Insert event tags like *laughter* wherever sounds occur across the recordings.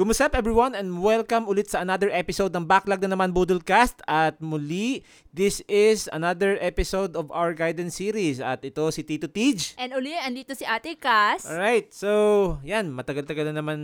Kumusta everyone and welcome ulit sa another episode ng Backlog na naman Budolcast at muli this is another episode of our guidance series at ito si Tito Tej. And uli, andito si Ate Cass. Alright, so yan, matagal-tagal na naman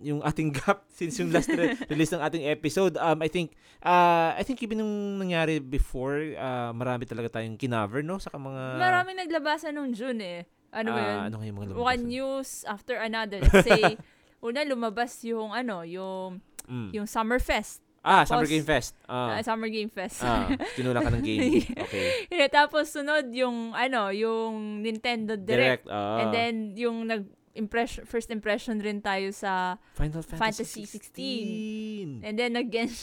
yung ating gap *laughs* since yung last re- *laughs* release ng ating episode. Um, I think, uh, I think even nung nangyari before, uh, marami talaga tayong kinover, no? Sa mga... Maraming naglabasan nung June eh. Ano ba Ah, yun? ano yung mga One lumabasan? news after another. Let's say, *laughs* una lumabas yung ano, yung Mm. yung Summerfest. Ah, tapos- Summer Game Fest. Ah, Ah, Summer Game Fest. ah, *laughs* tinulang ka ng game. Okay. Yeah, tapos sunod yung ano, yung Nintendo Direct. Direct. ah. And then yung nag impression first impression rin tayo sa Final Fantasy, Fantasy 16. and then again *laughs*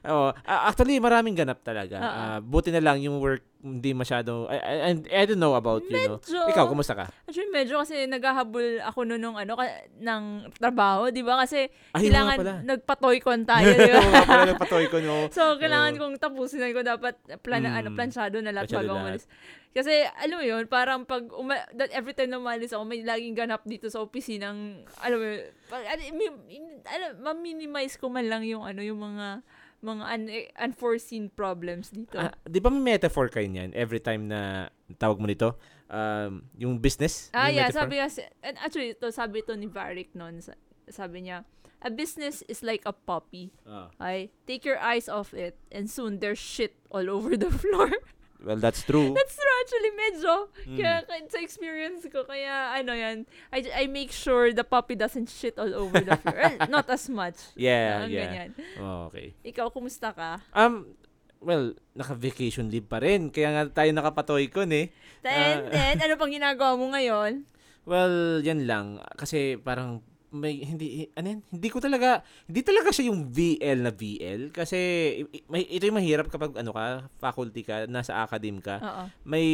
Oo. Ah, actually, maraming ganap talaga. Ah, buti na lang yung work hindi masyado I, I, I- don't know about you know. medyo Ikaw, kumusta ka? Actually, medyo kasi naghahabol ako noon ng ano, ka- ng trabaho, di ba? Kasi Ay, kailangan nagpatoy-con tayo, *laughs* di ba? Pala, no? *laughs* so, kailangan Oo. kong tapusin ko dapat plan, Mm. ano, plansyado na lahat bago umalis. Kasi, alam mo yun, parang pag, uma- that every time na umalis ako, may laging ganap dito sa opisinang, alam mo yun, pag, alam, ma-minimize ko man lang yung, ano, yung mga, mga un- unforeseen problems dito. Ah, di ba may metaphor kayo niyan every time na tawag mo nito? Um, yung business? Ah, yung yeah. metaphor? Sabi kasi, and actually, ito, sabi ito ni Varick noon. sa- Sabi niya, a business is like a puppy. Ah. Okay? Take your eyes off it, and soon there's shit all over the *laughs* floor. Well, that's true. That's true, actually, medyo. Mm. Kaya, sa experience ko, kaya, ano yan, I, I make sure the puppy doesn't shit all over the floor. well, *laughs* not as much. Yeah, Parang yeah. ganyan. Oh, okay. Ikaw, kumusta ka? Um, well, naka-vacation leave pa rin. Kaya nga tayo nakapatoy ko eh. And Ah. then, ano pang ginagawa mo ngayon? *laughs* Well, yan lang. Kasi parang may hindi ano yan, hindi ko talaga hindi talaga siya yung VL na VL kasi may ito yung mahirap kapag ano ka faculty ka nasa academe ka Oo. may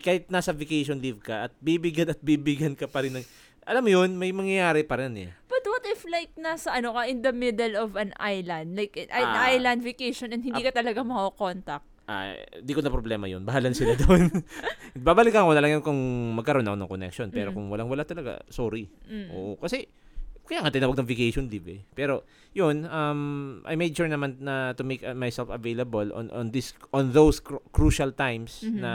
kahit nasa vacation leave ka at bibigyan at bibigyan ka pa rin ng alam mo yun may mangyayari pa rin eh But what if like nasa ano ka in the middle of an island, like an Ah. island vacation and hindi ka talaga mako-contact? ah di ko na problema yun bahalan sila doon *laughs* babalikan ko na lang yun kung magkaroon ako ng connection pero Mm. kung walang wala talaga sorry Mm. Oo, kasi kaya nga tinawag ng vacation leave eh. Pero yun, um I made sure naman na to make uh, myself available on on this on those cru- crucial times Mhm. na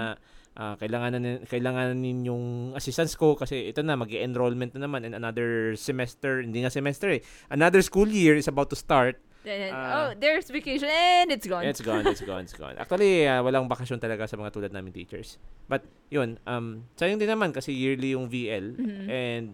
ah, kailangan na kailangan ninyong assistance ko kasi ito na magi-enrollment na naman in another semester, hindi nga semester eh. Another school year is about to start. Then, Ah. oh, there's vacation and it's gone. It's gone, it's gone, it's gone. Actually, ah, walang bakasyon talaga sa mga tulad namin teachers. But yun, um sayang din naman kasi yearly yung VL Mhm. and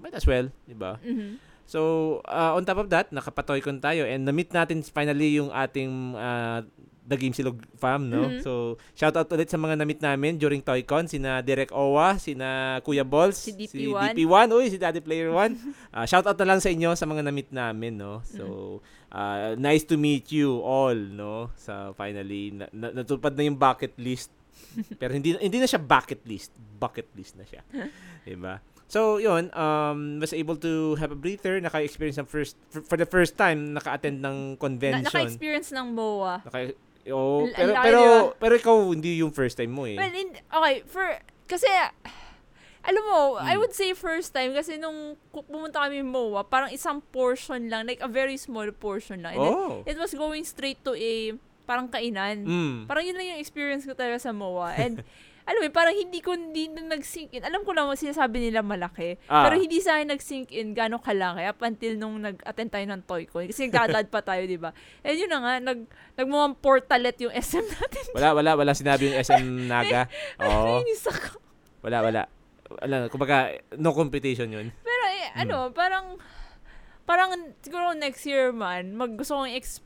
might as well, 'di ba? Mhm. So, uh, on top of that, nakapatoy-con tayo and na-meet natin finally yung ating uh, The Game Silog fam, no? Mhm. So, shout out ulit sa mga na-meet namin during ToyCon, sina Derek Owa, sina Kuya Balls, Si DP1. DP1, uy, si Daddy Player 1. *laughs* uh, shout out na lang sa inyo sa mga na-meet namin, no? So, uh, nice to meet you all, no? Sa finally, na, na, natupad na yung bucket list. *laughs* Pero hindi hindi na siya bucket list, bucket list na siya. *laughs* 'Di ba? So, yun, um, was able to have a breather, naka-experience ng first, for, for the first time, naka-attend ng Na, convention. naka-experience ng MOA. Naka, oh, pero, al- pero, di pero ikaw, hindi yung first time mo eh. Well, in, okay, for, kasi, alam mo, I Mm. would say first time kasi nung pumunta kami MOA, parang isang portion lang, like a very small portion lang. And oh. it was going straight to a, parang kainan. Mm. Parang yun lang yung experience ko talaga sa MOA. And, *laughs* alam mo, parang hindi ko, hindi na nag-sink in. Alam ko lang, sinasabi nila malaki. Ah. Pero hindi sa akin nag-sink in gano'ng kalaki up until nung nag-attend tayo ng Toycon. Kasi nagdadad pa tayo, di ba? And yun na nga, nag, nagmukhang portalet yung SM natin. Wala, wala, wala sinabi yung SM Naga. *laughs* Oo. Nainis ako. Wala, wala. Wala, kumbaga, no competition yun. Pero eh, Hmm. ano, parang, parang siguro next year man, mag, gusto kong ex,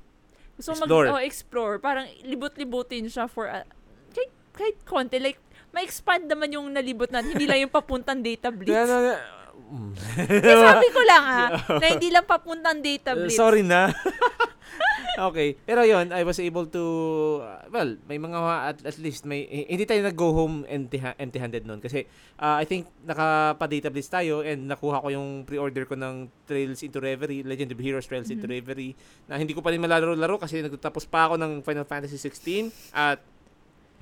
gusto Explore. mag, oh, explore. Parang libot-libutin siya for, a, kahit, kahit konti, like, ma-expand naman yung nalibot natin, hindi lang yung papuntang data blitz. Kaya na, mm. Eh, sabi ko lang ah, na hindi lang papuntang data Uh, blitz. sorry na. *laughs* okay. Pero yon I was able to, uh, well, may mga at, at least, may eh, hindi tayo nag-go home empty, empty-handed noon. Kasi, uh, I think, nakapa-data blitz tayo and nakuha ko yung pre-order ko ng Trails into Reverie, Legend of Heroes Trails into Mhm. Reverie, na hindi ko pa rin malalaro-laro kasi nagtapos pa ako ng Final Fantasy 16 at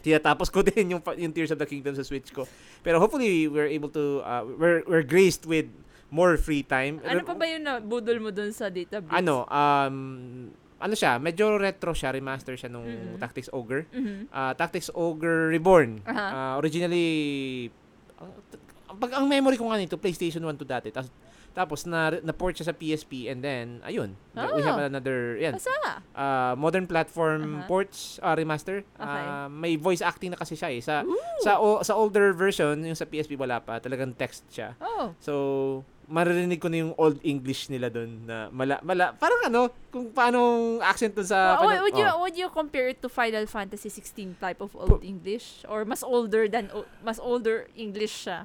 tinatapos ko *laughs* din yung, yung Tears of the Kingdom sa Switch ko. Pero hopefully, we're able to, uh, we're, we're graced with more free time. Ano pa ba yung nabudol mo dun sa database? Ano, um, ano siya, medyo retro siya, remaster siya nung Mm-mm. Tactics Ogre. Mhm. Ah, Tactics Ogre Reborn. Aha. Ah, originally, ang, pag, ang memory ko nga nito, PlayStation 1 to dati. Tapos, tapos na, na-port siya sa PSP and then, ayun, we have Ah. another, yan, Asa? uh, modern platform Aha. ports uh, remaster. Okay. Uh, may voice acting na kasi siya eh. Sa Ooh. sa o, sa older version, yung sa PSP wala pa, talagang text siya. Oh. So, maririnig ko na yung old English nila doon na mala, mala parang ano, kung paano accent dun sa Well, Final- would you oh. would you compare it to Final Fantasy 16 type of old English or mas older than o- mas older English siya?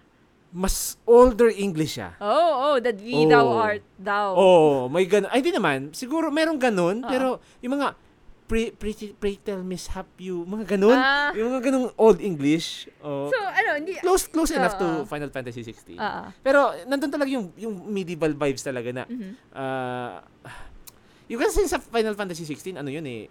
Mas older English siya. Oh, oh, that we thou Oh. art thou. Oh, may ganun. Ay, di naman. Siguro merong ganun, Oo. pero yung mga pre, pretty, pray tell mishap you, mga ganun. Ah. yung mga ganung old English. Oh, So, ano, hindi close close enough to Oo. Final Fantasy 16. Ah. ah. Pero nandun talaga yung yung medieval vibes talaga na Mhm. uh, yung kasi sa Final Fantasy 16 ano yun eh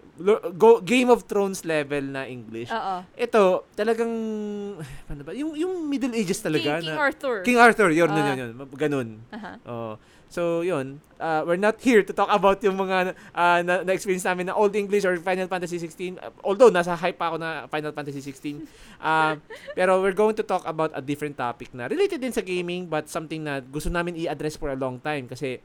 go, Game of Thrones level na English. Oo. Ito talagang *sighs* ano ba yung yung Middle Ages talaga King, King na Arthur. King Arthur yun yun Ah. yun, yun ganun. Aha. Oh. So, yun. Uh, we're not here to talk about yung mga uh, na, na-experience namin na Old English or Final Fantasy 16. Uh, although, nasa hype pa ako na Final Fantasy 16. *laughs* Uh, pero we're going to talk about a different topic na related din sa gaming but something na gusto namin i-address for a long time kasi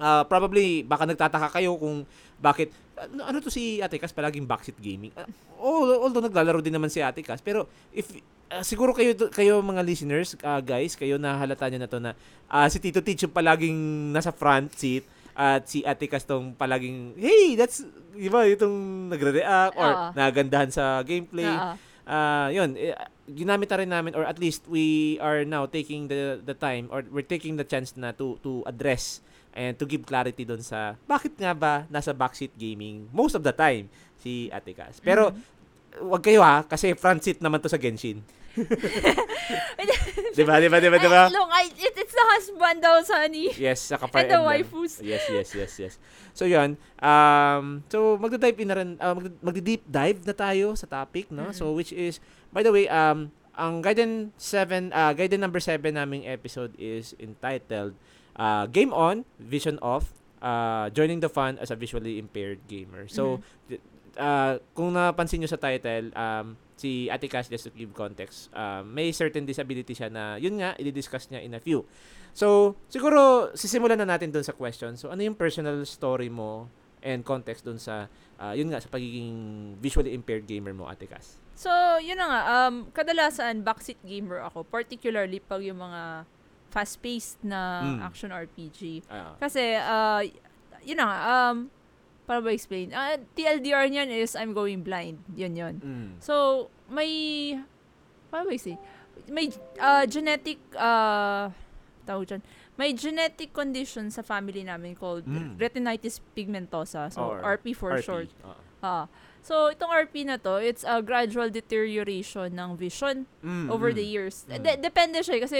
uh, probably baka nagtataka kayo kung bakit ano, ano to si Ate Kas palaging backseat gaming. Uh, although, although naglalaro din naman si Ate Kas pero if uh, siguro kayo kayo mga listeners uh, guys kayo nahalata niyo na to na uh, si Tito Teach yung palaging nasa front seat at si Ate Kas tong palaging hey that's di ba itong nagre-react or Oo. nagandahan sa gameplay Oo. ah yun eh, ginamit na rin namin or at least we are now taking the the time or we're taking the chance na to to address and to give clarity doon sa bakit nga ba nasa backseat gaming most of the time si Ate Cas. Pero wag kayo ha kasi front seat naman to sa Genshin. *laughs* 'Di ba? 'Di ba? 'Di ba? 'Di ba? Ay, look, I, it, it's the husband daw, Sunny. Yes, sa Fire And the waifus. Yes, yes, yes, yes. So, yun. Um, so, magda-dive in na rin, uh, magda- magdi-deep dive na tayo sa topic, no? Mhm. So, which is, by the way, um, ang Gaiden 7, uh, Gaiden number 7 naming episode is entitled uh, Game On, Vision Off, uh, Joining the Fun as a Visually Impaired Gamer. So, th- uh, kung napansin nyo sa title, um, si Ate Cash, just to give context, um, may certain disability siya na, yun nga, i-discuss niya in a few. So, siguro, sisimulan na natin dun sa question. So, ano yung personal story mo and context dun sa, uh, yun nga, sa pagiging visually impaired gamer mo, Ate Cass? So, yun na nga, um, kadalasan, backseat gamer ako, particularly pag yung mga fast-paced na Mm. action RPG. Ah, Kasi, uh, yun na um, para ba explain? Uh, TLDR niyan is I'm going blind. Yun yun. mm, So, may, paano ba explain? May uh, genetic, uh, tawag dyan, may genetic condition sa family namin called Mm. retinitis pigmentosa. So, Or RP for RP. short. Ah. Ah. So, itong RP na to, it's a gradual deterioration ng vision Mm, over mm. the years. Mm. De- depende siya eh, kasi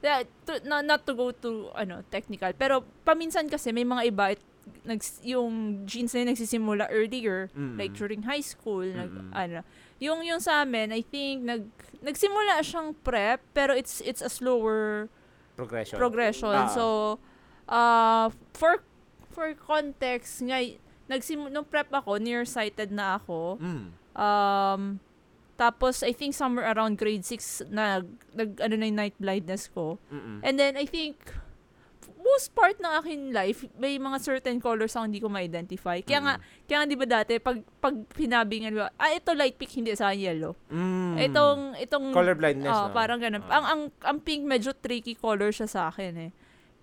to, na- not to go to ano technical, pero paminsan kasi may mga iba it, nags, yung genes na yun nagsisimula earlier, Mm, like during high school, nag, Mm-mm. ano. Yung yung sa amin, I think nag nagsimula siyang prep, pero it's it's a slower Progression. progression. Ah. So, uh, for for context, ngay nagsim nung prep ako, nearsighted na ako. Mm. Um, tapos, I think somewhere around grade 6, nag, nag ano na yung night blindness ko. Mm-mm. And then, I think, most part ng akin life, may mga certain colors ako hindi ko ma-identify. Kaya nga, kaya nga di ba dati, pag, pag pinabingan mo, ah, ito light pink, hindi sa yellow. Mm. Itong, itong, color blindness. oh, no? parang ganun. Ah. Ang, ang, ang pink, medyo tricky color siya sa akin eh.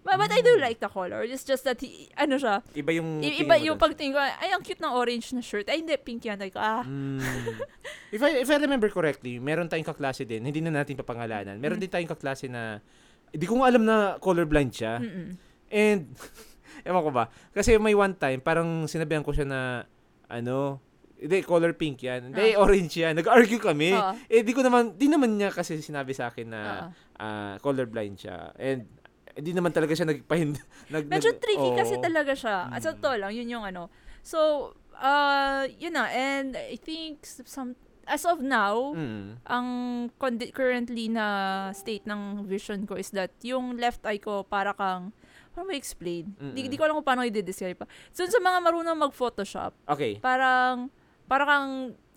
But, but I do like the color. It's just that, he, ano siya, iba yung i- iba yung pagtingin ko, ay, ang cute ng orange na shirt. Ay, hindi, pink yan. Like, ah, Mm. *laughs* if I if I remember correctly, meron tayong kaklase din, hindi na natin papangalanan. Meron Mm. din tayong kaklase na hindi ko nga alam na colorblind siya. mm And *laughs* ewan ko ba, kasi may one time parang sinabihan ko siya na ano, hindi color pink yan. Hindi Ah. orange yan. Nag-argue kami. Oo. Eh di ko naman di naman niya kasi sinabi sa akin na Oo. ah, colorblind siya. And hindi naman talaga siya nagpahind *laughs* nag Medyo nag- tricky kasi oo. talaga siya. At sa Mm. totoo lang, yun yung ano. So, uh, yun na. And I think some, as of now, Mm. ang condi- currently na state ng vision ko is that yung left eye ko para kang paano explain? Di, di ko alam kung paano i-describe pa. So, sa mga marunong mag-photoshop, Okay. parang parang kang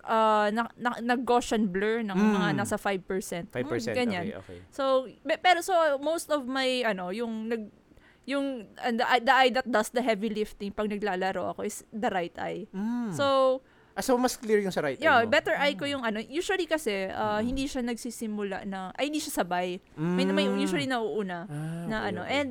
ah, na, na, nag-Gaussian blur ng Mm. mga nasa 5%. 5%. Mm, ganyan. Okay, okay. So, pero so most of my ano, yung nag yung uh, the, the eye that does the heavy lifting pag naglalaro ako is the right eye. Mm. So, ah, so mas clear yung sa right yeah, eye mo? better eye ko yung ano. Usually kasi uh, Mm. hindi siya nagsisimula na ay hindi siya sabay. May, may Mm. usually nauuna Ah, na okay, ano. okay. And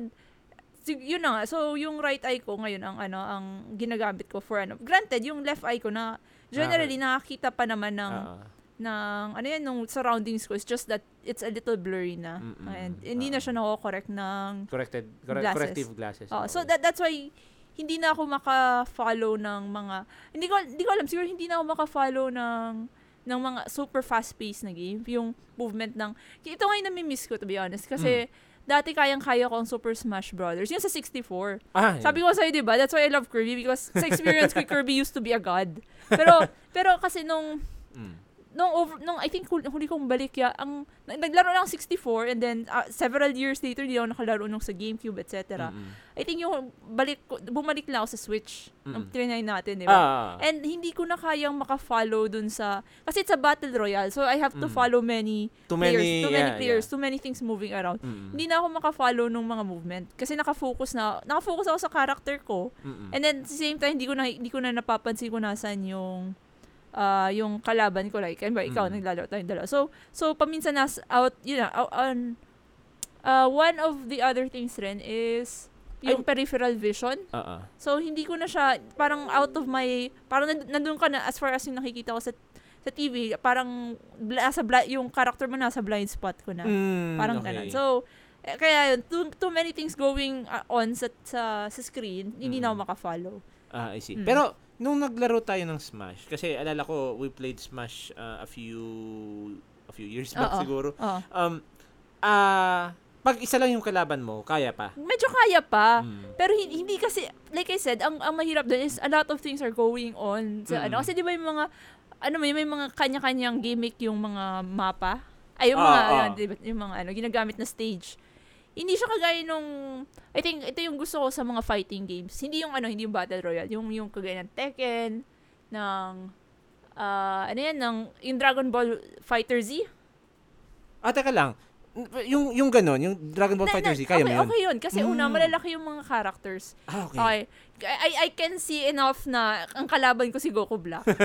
sig- yun na nga. So, yung right eye ko ngayon ang ano ang ginagamit ko for ano. Granted, yung left eye ko na generally nakakita pa naman ng ah. ng ano yan nung surroundings ko. It's just that it's a little blurry na. Mm-mm. And hindi na Ah. siya nako-correct ng corrected correct, Glasses. corrective glasses. Oh, so that that's why hindi na ako maka-follow ng mga hindi ko hindi ko alam siguro hindi na ako maka-follow ng ng mga super fast-paced na game, yung movement ng ito nga yung nami-miss ko to be honest kasi Hmm. dati kayang-kaya ko ang Super Smash Brothers. Yung sa 64. ah, yun. Sabi ko sa'yo, di ba? That's why I love Kirby because sa experience ko, *laughs* Kirby used to be a god. Pero, pero kasi nung, Mm. Nung over, nung I think huli, huli kong balik ya, ang, nag- naglaro lang 64 and then uh, several years later, hindi ako nakalaro nung sa GameCube, etc. Mm-mm. I think yung balik bumalik lang ako sa Switch Mm-mm. trinay natin, di Ah, ba? ah, ah. And hindi ko na kayang maka-follow dun sa, kasi it's a battle royale, so I have to Mm. follow many too players, many, too many yeah, players, yeah. too many things moving around. Mm-mm. Hindi na ako maka-follow nung mga movement kasi nakafocus na, nakafocus ako sa character ko. Mm-mm. And then, at the same time, hindi ko na, hindi ko na napapansin kung nasan yung, ah yung kalaban ko. Like, ano ba, ikaw, Mm. naglalaro tayong dalawa. So, so, paminsan nas, out, na, out, on, uh, one of the other things rin is, yung peripheral vision. Ah, ah. So, hindi ko na siya, parang out of my, parang nand- nandun ka na, as far as yung nakikita ko sa, sa TV, parang, bla- sa bla, yung character mo nasa blind spot ko na. Mm, Parang okay. ganun. So, eh, kaya yun, too, too many things going uh, on sa, sa, sa screen, hindi na ako Mm. makafollow. Ah, I see. Mm. Pero nung naglaro tayo ng Smash, kasi alala ko we played Smash uh, a few a few years back Oo. siguro. Oo. Um ah pag isa lang yung kalaban mo, kaya pa. Medyo kaya pa. Mm. Pero hindi, hindi kasi, like I said, ang, ang mahirap doon is a lot of things are going on. Sa, ano, Mm. kasi di ba yung mga, ano may, may mga kanya-kanyang gimmick yung mga mapa. Ay, yung Ah, mga, ah. ano, di ba, yung mga ano, ginagamit na stage. Hindi siya kagaya nung, I think, ito yung gusto ko sa mga fighting games. Hindi yung ano, hindi yung Battle Royale. Yung, yung kagaya ng Tekken, ng, ah ano yan, ng, yung Dragon Ball Fighter Z. Ah, teka lang. Yung yung ganon, yung Dragon Ball Fighter Z, kaya okay, mo yun? Okay yun. Kasi una, Mm. malalaki yung mga characters. Ah, okay. Okay. I, I can see enough na ang kalaban ko si Goku Black. *laughs*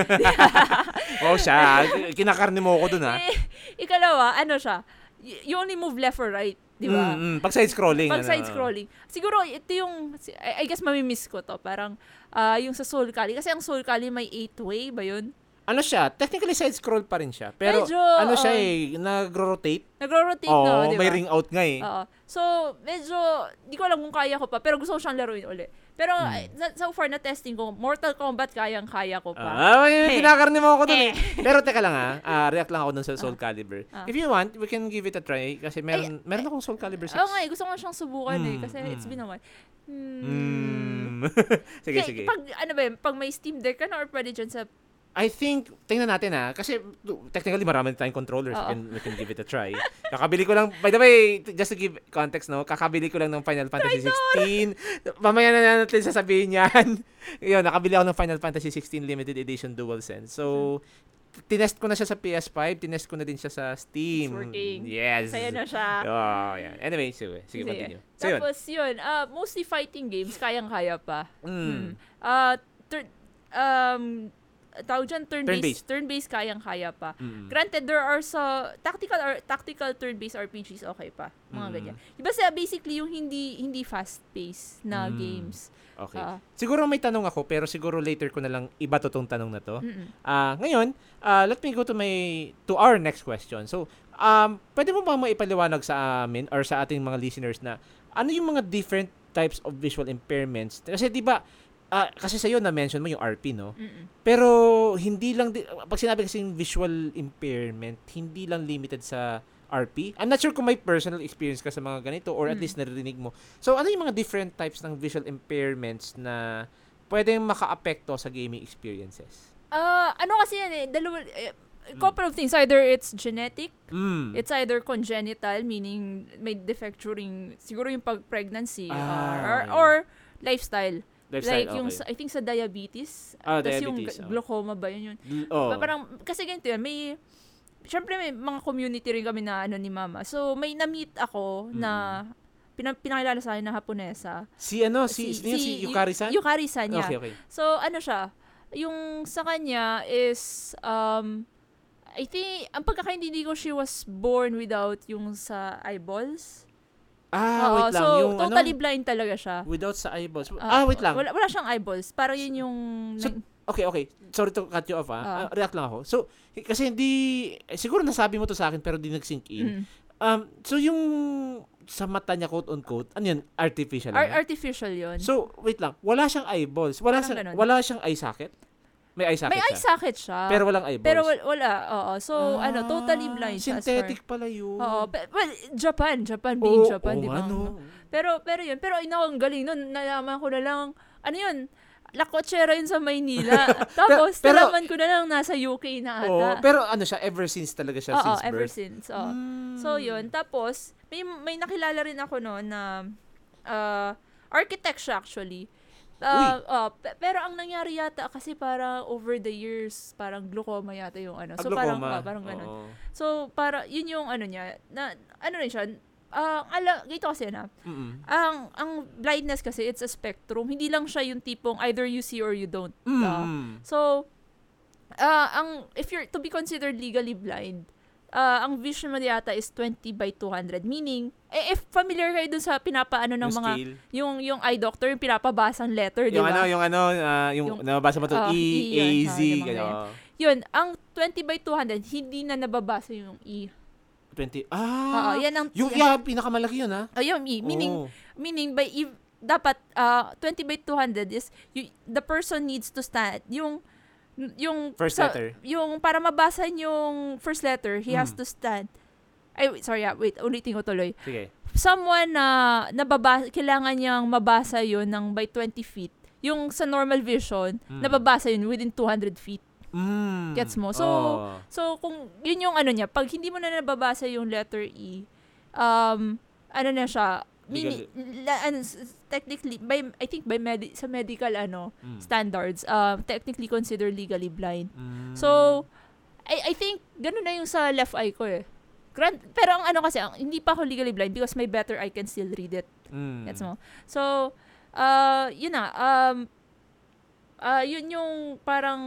Oh, siya. *laughs* Kinakarne mo ako dun, ha? eh, ikalawa, ano siya, you only move left or right, di ba? Mm, mm. Pag side-scrolling. Pag ano, side-scrolling. Siguro, ito yung, I, guess mamimiss ko to. Parang, ah, yung sa Soul Calibur. Kasi ang Soul Calibur may 8-way ba yun? Ano siya? Technically side-scroll pa rin siya. Pero, Medyo, ano siya oo. eh, nagro-rotate. Nagro-rotate Oo, na, di ba? may ring out nga eh. Oo. So, medyo, di ko alam kung kaya ko pa, pero gusto ko siyang laruin uli. Pero, Hmm. ay, so, far na testing ko, Mortal Kombat kayang-kaya ko pa. Ah, may Eh. kinakarne mo ako dun Eh. eh. Pero teka lang ah, ah, react lang ako dun sa Soul Calibur. Ah. If you want, we can give it a try kasi meron meron akong Soul Calibur 6. Oo nga, eh, gusto ko siyang subukan eh, Mm, kasi mm. it's been a while. Hmm. Mm. *laughs* sige, Kaya sige. Pag, ano ba yun, pag may Steam Deck ka na or pwede dyan sa, I think, tingnan natin ah, kasi technically marami tayong controllers. We can, we can give it a try. Kakabili ko lang, by the way, just to give context, no, kakabili ko lang ng Final Fantasy 16. Mamaya na natin sasabihin yan. *laughs* Yun, nakabili ako ng Final Fantasy 16 Limited Edition DualSense. So, tinest ko na siya sa PS5, tinest ko na din siya sa Steam. It's working. Yes. saya na siya. Oh, yeah. Anyway, sige, sige, Sige. continue. So. Tapos yun, ah, mostly fighting games, kayang-kaya pa. Mm. Ah, tur- um, tawag dyan, turn-based, Turn-based. turn-based kayang-kaya pa. Mm. Granted, there are sa tactical or tactical turn-based RPGs okay pa, mga Mm. ganyan. Iba sa basically yung hindi hindi fast-paced na Mm. games. Okay. Ah, Siguro may tanong ako, pero siguro later ko na lang iba to tong tanong na to. Ah, ngayon, ah, let me go to my to our next question. So, um, pwede mo ba maipaliwanag sa amin or sa ating mga listeners na ano yung mga different types of visual impairments? Kasi 'di ba ah, kasi sa iyo na mention mo yung RP, no? Mm-mm. Pero hindi lang di- pag sinabi kasi visual impairment, hindi lang limited sa RP. I'm not sure kung may personal experience ka sa mga ganito or at Mm. least naririnig mo. So, ano yung mga different types ng visual impairments na pwedeng maka-apekto sa gaming experiences? Ah, ano kasi yan eh, dalawa, eh, couple of things. Either it's genetic, Mm. it's either congenital, meaning may defect during, siguro yung pag-pregnancy, Ah, or, okay. or lifestyle. Lifestyle, like yung, okay. sa- I think sa diabetes, Ah, tas yung diabetes, ga- oh. glaucoma ba yun yun? Oh. Pa- Parang, kasi ganito yan, may, syempre may mga community rin kami na ano ni mama. So, may na-meet ako na, pina, pinakilala sa akin na Haponesa. si ano, si, si, si, Yukari-san? Yukari-san, yeah. Okay, okay. So, ano siya, yung sa kanya is, um, I think, ang pagkakaintindi ko, she was born without yung sa eyeballs. Ah, Oo, wait lang. so, yung totally ano? blind talaga siya. Without sa eyeballs. Ah, ah, wait lang. Wala, wala siyang eyeballs. Parang yun yung... So, Okay, okay. Sorry to cut you off, ah. Ah, react lang ako. So, kasi hindi, eh, siguro nasabi mo to sa akin pero di nag-sink in. Mm. Um, so, yung sa mata niya, quote-unquote, ano yun? Artificial Ar- artificial yun. So, wait lang. Wala siyang eyeballs. Wala, Parang siyang, ganun. wala siyang eye socket? May eye socket May eye siya. socket siya. Pero walang eyeballs. Pero wala, wala. Oo. So, Ah, ano, totally blind siya. Synthetic pala yun. Oo. Well, Japan. Japan being Oo, Japan, oo di ba? nga, no. Pero, pero yun. Pero, ina, ang galing nun. Nalaman ko na lang, ano yun, Lakotsera yun sa Maynila. *laughs* *laughs* Tapos, pero- nalaman ko na lang nasa UK na ata. Oo, pero ano siya, ever since talaga siya, Oo, since ever birth. since. oo. Mm. So, yun. Tapos, may, may nakilala rin ako no na uh, architect siya actually. Uh, pe- pero ang nangyari yata kasi parang over the years, parang glaucoma yata yung ano. Ah, So, parang, oh, parang ganun. Oo. So, para, yun yung ano niya, na, ano rin siya, ah, ala, gito kasi na, Mm-mm. ang, ang blindness kasi, it's a spectrum. Hindi lang siya yung tipong either you see or you don't. Mm. So, uh, ang if you're to be considered legally blind, uh, ang vision mo yata is 20 by 200. Meaning, eh, if familiar kayo dun sa pinapaano ng Yung mga, scale. yung, yung eye doctor, yung pinapabasang letter, di Yung ba? ano, yung ano, ah, yung, Yung- nababasa mo to, ah, E, E, A, yun, Z, yung ganyan. Yun, ang 20 by 200, hindi na nababasa yung E. 20. Oo, Ah, yan ang, yung, yeah, pinakamalaki yun, ha? oh, yung E. Meaning, Oo. meaning by if, dapat uh, 20 by 200 is you, the person needs to stand yung yung First sa- letter. yung para mabasa yung first letter he has Mm. to stand ay wait, sorry ah, wait ulitin ko tuloy Sige. someone na nababasa kailangan niyang mabasa yun ng by 20 feet yung sa normal vision Mm. nababasa yun within 200 feet Mm. Gets mo? So, Oo. So, kung yun yung ano niya, pag hindi mo na nababasa yung letter E, um, ano na siya, mini, la, ano, technically, by, I think by medi- sa medical ano, Mm. standards, um, technically considered legally blind. Mm. So, I, I think, ganun na yung sa left eye ko eh. Grant, pero ang ano kasi, ang, hindi pa ako legally blind because my better eye can still read it. Mm. Gets mo? So, uh, yun na, um, uh, yun yung parang,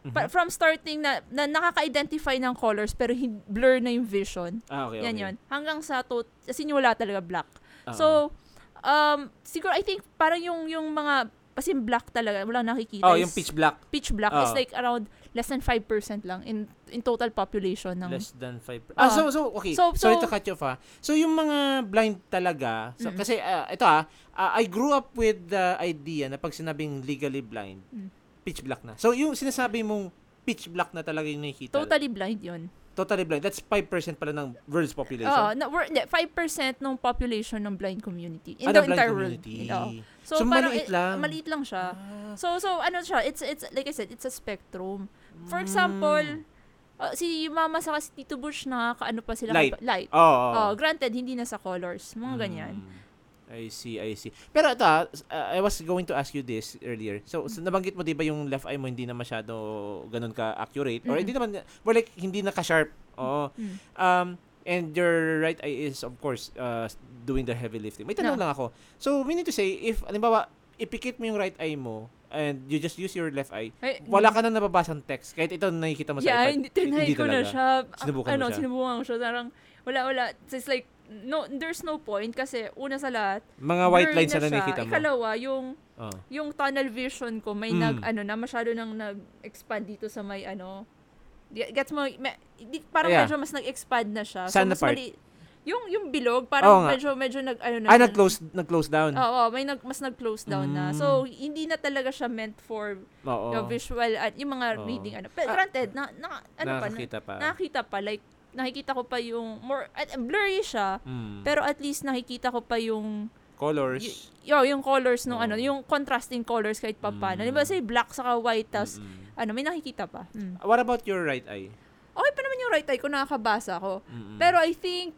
Mhm. pa- from starting na, na nakaka-identify ng colors pero hin- blur na yung vision. Ah, okay, Yan okay. yun. Hanggang sa, to, kasi wala talaga black. So, um, siguro, I think, parang yung, yung mga, kasi black talaga, walang nakikita. oh, is- yung pitch black. pitch black is Oo. like around less than 5% lang in in total population ng Less than 5. Ah, Ah. so, so, okay. So- Sorry so- to cut you off, ha. So, yung mga blind talaga, so, Mm. kasi, ah, ito ha, ah, I grew up with the idea na pag sinabing legally blind, Mm. pitch black na. So, yung sinasabi mong pitch black na talaga yung nakikita. totally blind yun. Totally blind. That's 5% pala ng world's population. Oo, na, we're, hindi, 5% ng population ng blind community in Ah, the blind entire world. Oo. So, parang, maliit lang. Maliit lang siya. Ah. So, so ano siya, it's, it's, like I said, it's a spectrum. For Mm. example, uh, si Mama sa si Tito Bush na kaano pa sila. Light. kay- light. Oo. Oh, granted, hindi na sa colors. Mga ganyan. Mm. I see, I see. Pero ito, uh, I was going to ask you this earlier. So, so nabanggit mo 'di ba yung left eye mo hindi na masyado ganun ka accurate or Mm. hindi naman well like hindi na ka sharp. Oo. Mm. Um and your right eye is of course uh, doing the heavy lifting. May tanong No. lang ako. So, meaning to say if halimbawa ipikit mo yung right eye mo and you just use your left eye, Ay, wala ka nang nababasang text kahit ito nakikita mo sa yeah, iPad. hindi, trinay ko na siya. Sinubukan mo ano, siya? sinubukan ko siya. Parang, wala, wala. It's like, no, there's no point kasi una sa lahat, Mga white lines na, siya. nakikita mo. Ikalawa, yung, Oh. yung tunnel vision ko, may Mm. nag, ano na, masyado nang nag-expand dito sa may, ano, Ge- gets mo, may, di, parang Yeah. medyo mas nag-expand na siya. Saan na mas part? mali- yung, yung bilog, parang nga. medyo, medyo nag, ano na. Ah, nag-close, nag-close down. Oo, may nag, mas nag-close down na. Mm. So, hindi na talaga siya meant for Oo. yung visual, at yung mga Oo. reading, ano. Pero Ah. granted, na, na, ano pa, na, Nakakita pa. nakikita pa, like, nakikita ko pa yung, more, at, blurry siya, Mm. pero at least nakikita ko pa yung, Colors. y- yo, yung colors nung Oo. ano, yung contrasting colors kahit pa paano. Mm. Di ba say black saka white, tas, Mm-mm. ano, may nakikita pa. Mm. What about your right eye? yung right eye ko, nakakabasa ako. Mm-mm. Pero I think,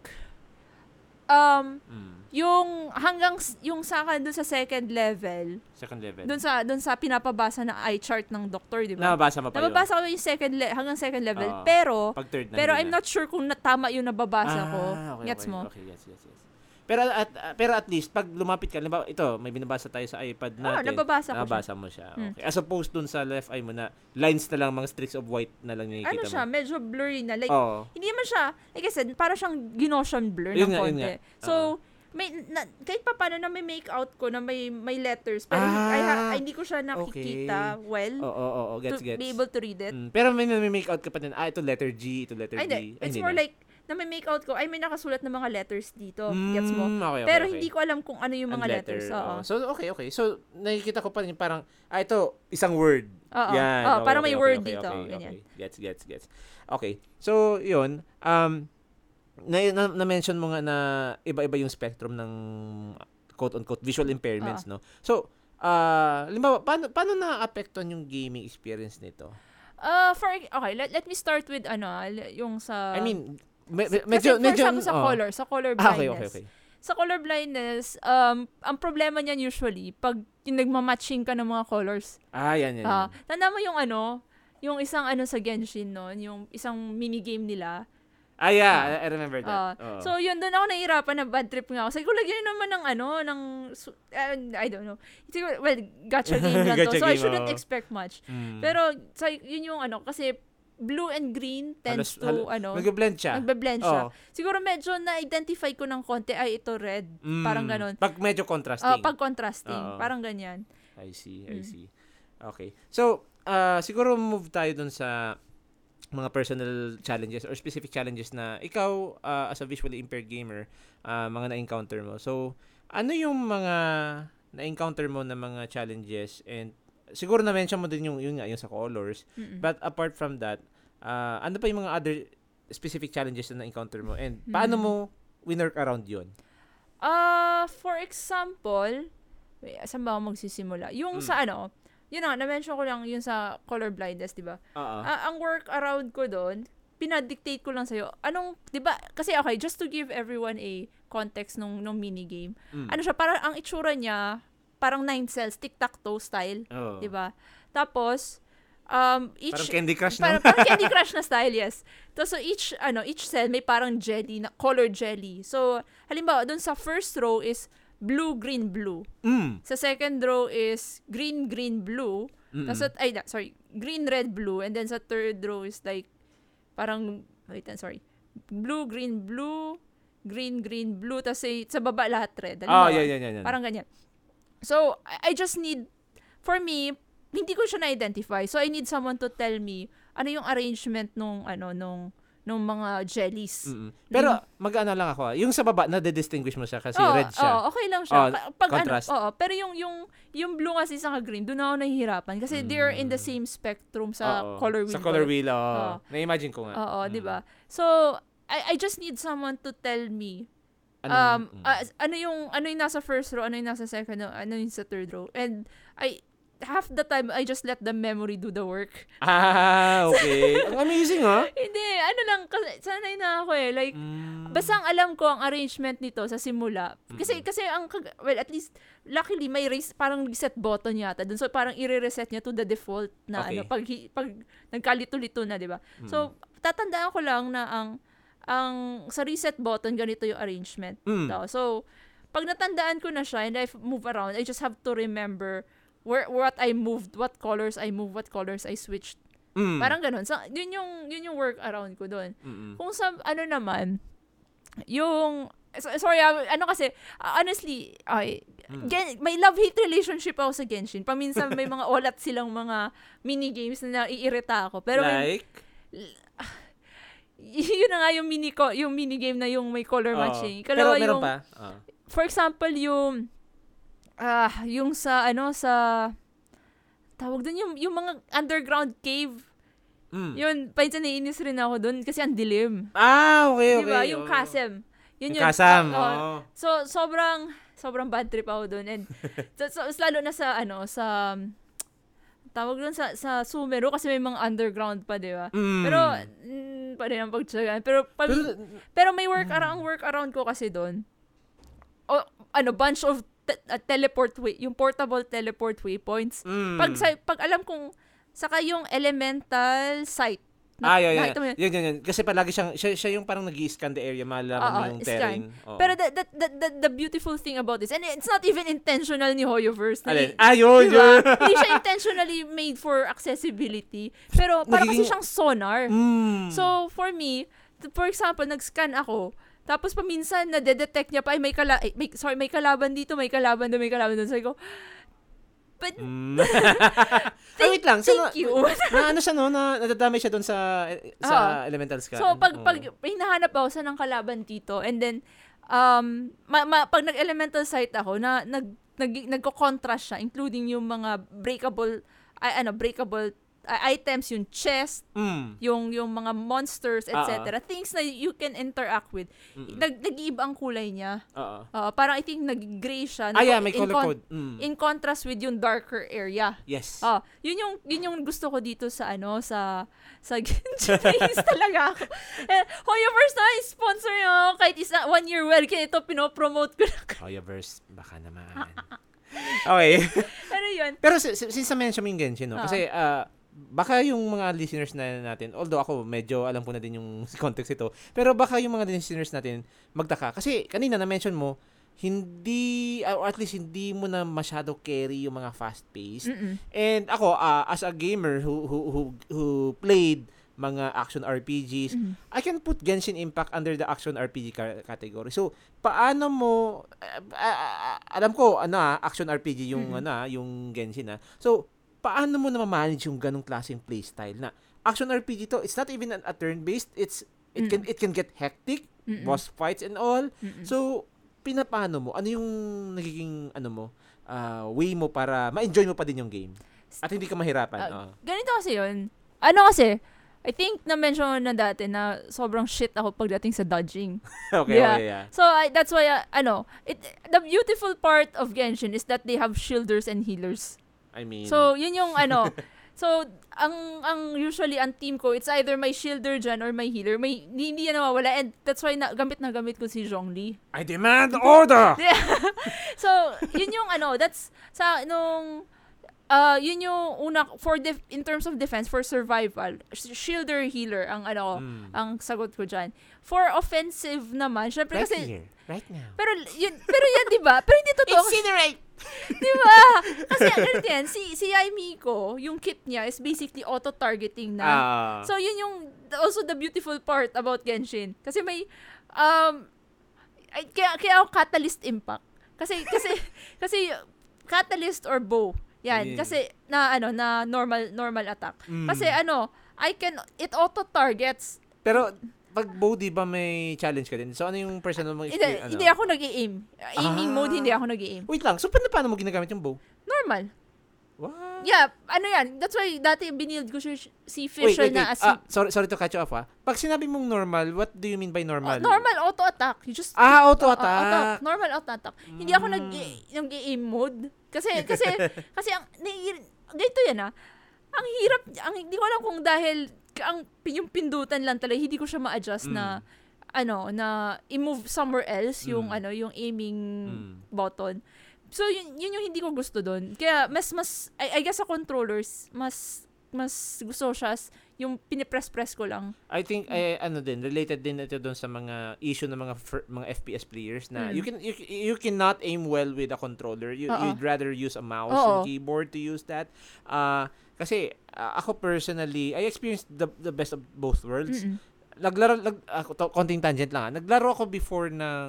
um, Mm. Yung hanggang, yung sa akin dun sa second level, Second level. dun sa, dun sa pinapabasa na eye chart ng doktor, di ba? Nababasa mo pa yun? Nababasa ko yung second le- hanggang second level, Oo. pero, Pag third na. pero I'm na. not sure kung na, tama yung nababasa ko. Ah, okay, Gets okay, mo? Okay, yes, yes, yes. Pero at ah, pero at least pag lumapit ka, limbawa, ito, may binabasa tayo sa iPad Ah, natin. nababasa ko siya. nababasa mo siya. Hmm. Okay. As opposed dun sa left eye mo na lines na lang, mga streaks of white na lang Ano nakikita siya, mo. medyo blurry na. Like, Oo. hindi naman siya, like I said, para siyang ginotion blur Yun ng nga, yun konti. nga. So, may, na, kahit pa paano na may make out ko na may may letters, pero Ah, I ha- ay, hindi ko siya nakikita well Oo, oo, oo, gets, to gets. be able to read it. Mm, pero may, may make out ka pa din. Ah, ito letter G, ito letter Ay, D. hindi. Ay, It's hindi more na. like, na may make out ko, ay may nakasulat na mga letters dito. Gets mo? Mm, okay, okay, Pero okay. hindi ko alam kung ano yung mga letters. Oo. oo. So, okay, okay. So, nakikita ko pa rin parang, ah, ito, isang word. Oo. Yan. Oo, okay, parang okay, may okay, word okay, dito. Okay, okay. Gets, gets, gets. Okay. So, yun. Um, na, na, na-mention mo nga na iba-iba yung spectrum ng quote-unquote visual impairments, no? So, ah, limbawa, paano, paano na-apektuhan yung gaming experience nito? Uh, for, okay, let, let me start with ano, yung sa... I mean, me, me- medyo, medyo, sa oh. color, sa color Ah, blindness. okay, okay, okay. Sa color blindness, um, ang problema niyan usually, pag yung nagmamatching ka ng mga colors, Ah, yan, yan. Yan. tanda mo yung ano, yung isang ano sa Genshin noon, yung isang minigame nila. Ah, yeah, I, I remember that. Oo. so yun doon ako nahihirapan na bad trip nga ako. Sabi ko lagyan naman ng ano, ng uh, I don't know. Siguro, well, gacha *laughs* game lang to. Gacha So I shouldn't oo. expect much. Mm. Pero sa yun yung ano kasi blue and green Halos- tends to halo- ano, Nag-blend siya. nagbe-blend siya. Oo. Siguro medyo na-identify ko ng konti ay ito red, Mm. parang ganun. Pag medyo contrasting. pag contrasting, Oo. parang ganyan. I see, I Mm. see. Okay. So, uh, siguro move tayo dun sa mga personal challenges or specific challenges na ikaw uh, as a visually impaired gamer, uh, mga na-encounter mo. So, ano yung mga na-encounter mo na mga challenges and siguro na-mention mo din yung, yun nga, yung sa colors. Mm-mm. But apart from that, uh, ano pa yung mga other specific challenges na na-encounter mo and paano Mm. mo winwork around yun? Ah, for example, saan ba ako magsisimula? Yung Mm. sa ano, yun na, na-mention ko lang yung sa color blindness, di ba? Oo. Ah, ang work around ko doon, pinadictate ko lang sa'yo. Anong, di ba, kasi okay, just to give everyone a context nung, nung minigame. Mm. Ano siya, parang ang itsura niya, parang nine cells, tic-tac-toe style, Oo. di ba? Tapos, um, each, Parang Candy Crush parang, no? parang Candy *laughs* Crush na style, yes. Tapos, so each, ano, each cell may parang jelly, na color jelly. So, halimbawa, dun sa first row is blue, green, blue. Mm. Sa second row is green, green, blue. Mm-mm. Tapos, ay, na, sorry, green, red, blue. And then sa third row is like, parang, wait, sorry. Blue, green, blue, green, green, blue. Tapos sa, sa baba lahat red. Ah, Halimbawa, yan, yan, yan, yan. Parang ganyan. So, I, I just need, for me, hindi ko siya na-identify. So, I need someone to tell me ano yung arrangement nung, ano, nung, nung mga jellies. Mm-mm. Pero mag-ano lang ako, yung sa baba na-distinguish mo siya kasi Oo, red siya. oo, okay lang siya. Oh, Pag contrast. ano, oo, pero yung yung yung blue kasi sa green, doon ako nahihirapan kasi they are in the Mm. same spectrum sa Oo. color wheel. Sa color wheel, oo. Oo. Na-imagine ko nga. Oo, Mm. 'di ba? So, I I just need someone to tell me Anong- um mm. ah, ano yung ano yung nasa first row, ano yung nasa second row, ano yung sa third row. And I half the time I just let the memory do the work. ah, *laughs* okay. Ang amazing, ha? Hindi, ano lang sanay na ako eh. Like Mm. Basta ang alam ko ang arrangement nito sa simula. Kasi Mm-mm. kasi ang well at least luckily may res- parang reset button yata dun. So parang i-reset niya to the default na Okay. ano pag pag nagkalito-lito na, 'di ba? Mm. So tatandaan ko lang na ang ang sa reset button ganito yung arrangement Mm. So pag natandaan ko na siya and I move around, I just have to remember where what I moved, what colors I moved, what colors I switched. Mm. Parang ganun. So yun yung yun yung work around ko doon. Mm-mm. Kung sa ano naman, yung so- sorry, ah, ano kasi ah, honestly, ay Mm. gen, may love-hate relationship ako sa Genshin. Paminsan may mga *laughs* olat silang mga mini games na naiirita ako. Pero may- like? *laughs* yun na nga yung mini ko, yung mini game na yung may color Oo. matching. Pero Ikalawa meron yung pa? Oh. for example yung ah yung sa ano sa tawag doon yung yung mga underground cave. Mm. Yun, painsan naiinis rin ako doon kasi ang dilim. Ah, okay, okay. Di ba? Yung chasm. Yun Yung yun. kasam, Oo. oo. So, sobrang, sobrang bad trip ako doon. And, *laughs* so, so, lalo na sa, ano, sa, tawag doon sa, sa Sumero kasi may mga underground pa, di ba? Mm. Pero, mm, pa rin ang pagtsagaan. Pero, pag, Pero, pero, may work around, ang work around ko kasi doon, o, ano, bunch of te- uh, teleport way, yung portable teleport waypoints. mm. Pag, sa, pag alam kong, saka yung elemental site. Ah, yeah, yeah. nakita mo yun? Yun, yun, yun. Kasi palagi siyang, siya, siya yung parang nag scan the area, mo yung scan. terrain. Oo. Pero the, the, the, the, the beautiful thing about this, and it's not even intentional ni Hoyoverse. Na, Alin? Ah, yun, Diba? yun. Hindi siya intentionally made for accessibility. Pero parang kasi Nagiging- siyang sonar. Mm. So, for me, for example, nag-scan ako, tapos paminsan na-detect niya pa, ay may, kala ay, may sorry, may kalaban dito, may kalaban doon, may kalaban doon. So, ko, but, Mm. *laughs* Ay, wait lang. So, thank you. na, ano siya, no? Na, nadadamay siya doon sa, sa elemental scan. So, pag, Oo. pag hinahanap ako sa ng kalaban dito, and then, um, ma, ma, pag nag-elemental sight ako, na, nag, nag, nagko-contrast siya, including yung mga breakable, ay, ano, breakable uh, items, yung chest, Mm. yung yung mga monsters, Ah, etc. Things na you can interact with. Mm-mm. Nag, nag-iiba ang kulay niya. Oo. Uh, parang I think nag-gray siya. Ah, yeah, may in color con- code. Mm. In contrast with yung darker area. yes. Ah, yun yung yun yung gusto ko dito sa ano sa sa *laughs* Japanese talaga ako. Eh, Hoyoverse na sponsor yo kahit isa one year well kaya ito pinopromote ko lang. Hoyoverse, baka naman. *laughs* okay. ano yun? Pero si- si- since na-mention mo yung Genshin, no? Oo. Kasi, ah, baka yung mga listeners na natin, although ako medyo alam ko na din yung *laughs* context ito, pero baka yung mga listeners natin magtaka. Kasi kanina na-mention mo, hindi, or at least hindi mo na masyado carry yung mga fast-paced. Mm-mm. And ako, ah, as a gamer who, who, who, who played mga action RPGs, Mhm. I can put Genshin Impact under the action RPG ca- category. So, paano mo ah, ah, ah, alam ko ano ah, action RPG yung Mm. ano ah, yung Genshin ah. So, paano mo na ma-manage yung ganong klaseng playstyle na action RPG to, it's not even an- a turn-based, it's it can it can get hectic, Mm-mm. boss fights and all. Mm-mm. So, pinapano mo? Ano yung nagiging ano mo? ah, way mo para ma-enjoy mo pa din yung game. At hindi ka mahirapan. Ah, oo. ganito kasi yun. Ano kasi, I think na-mention ko na dati na sobrang shit ako pagdating sa dodging. *laughs* okay, yeah. okay, yeah. So, I, that's why, uh, ano, it, the beautiful part of Genshin is that they have shielders and healers. I mean, So, yun yung ano. *laughs* so, ang ang usually ang team ko, it's either my shielder dyan or my healer. May, hindi, yan nawawala. And that's why na, gamit na gamit ko si Zhongli. I demand order! *laughs* So, yun yung ano, that's sa nung uh, yun yung una for def, in terms of defense for survival, sh- shielder healer ang ano Mm. ang sagot ko diyan. For offensive naman, syempre Right kasi here, right now. pero yun pero yan 'di ba? Pero hindi totoo. Incinerate! *laughs* 'Di ba? Kasi ganito yan, si si Aimee ko, yung kit niya is basically auto targeting na. Ah. So yun yung also the beautiful part about Genshin. Kasi may um ay, kaya kaya ako catalyst impact. Kasi kasi *laughs* kasi catalyst or bow. Yan, Mm. kasi na ano na normal normal attack. Mm. Kasi ano, I can it auto targets. Pero, pag bow, di ba may challenge ka din? So, ano yung personal mong Hindi, experience? Ano? hindi ako nag-aim. Aiming Ah. mode hindi ako nag-aim. Wait lang, so paano, paano mo ginagamit yung bow? Normal. What? Yeah, ano yan? That's why dati binild ko si, si Wait, Fisher wait, wait. na as Ah, sorry, sorry to cut you off ah. Pag sinabi mong normal, what do you mean by normal? Oh, normal auto attack. You just Ah, auto Oo, attack. Normal auto attack. Hindi ako Mm. nag nag-aim mode kasi *laughs* kasi kasi ang ganito yan ah. Ang hirap ang hindi ko alam kung dahil ang yung pindutan lang talaga hindi ko siya ma-adjust Mm. na ano na i-move somewhere else yung Mm. ano yung aiming Mm. button. So yun, yun yung hindi ko gusto doon. Kaya mas mas I, I guess sa controllers mas mas gusto siya s- yung pinipress-press ko lang. I think eh, ano din related din ito doon sa mga issue ng mga fir- mga FPS players na Mm. you can you, you cannot aim well with a controller. You you'd rather use a mouse Oo. and keyboard to use that. Uh kasi ah, ako personally, I experienced the the best of both worlds. Mm-mm. Naglaro ako to, konting tangent lang. ah. Naglaro ako before ng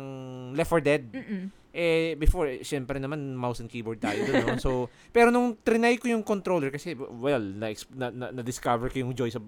Left 4 Dead. Mm-mm. Eh before, eh, syempre naman mouse and keyboard tayo doon, no? So, *laughs* pero nung trinay ko yung controller kasi well, na, na, na, na-discover ko yung joy sa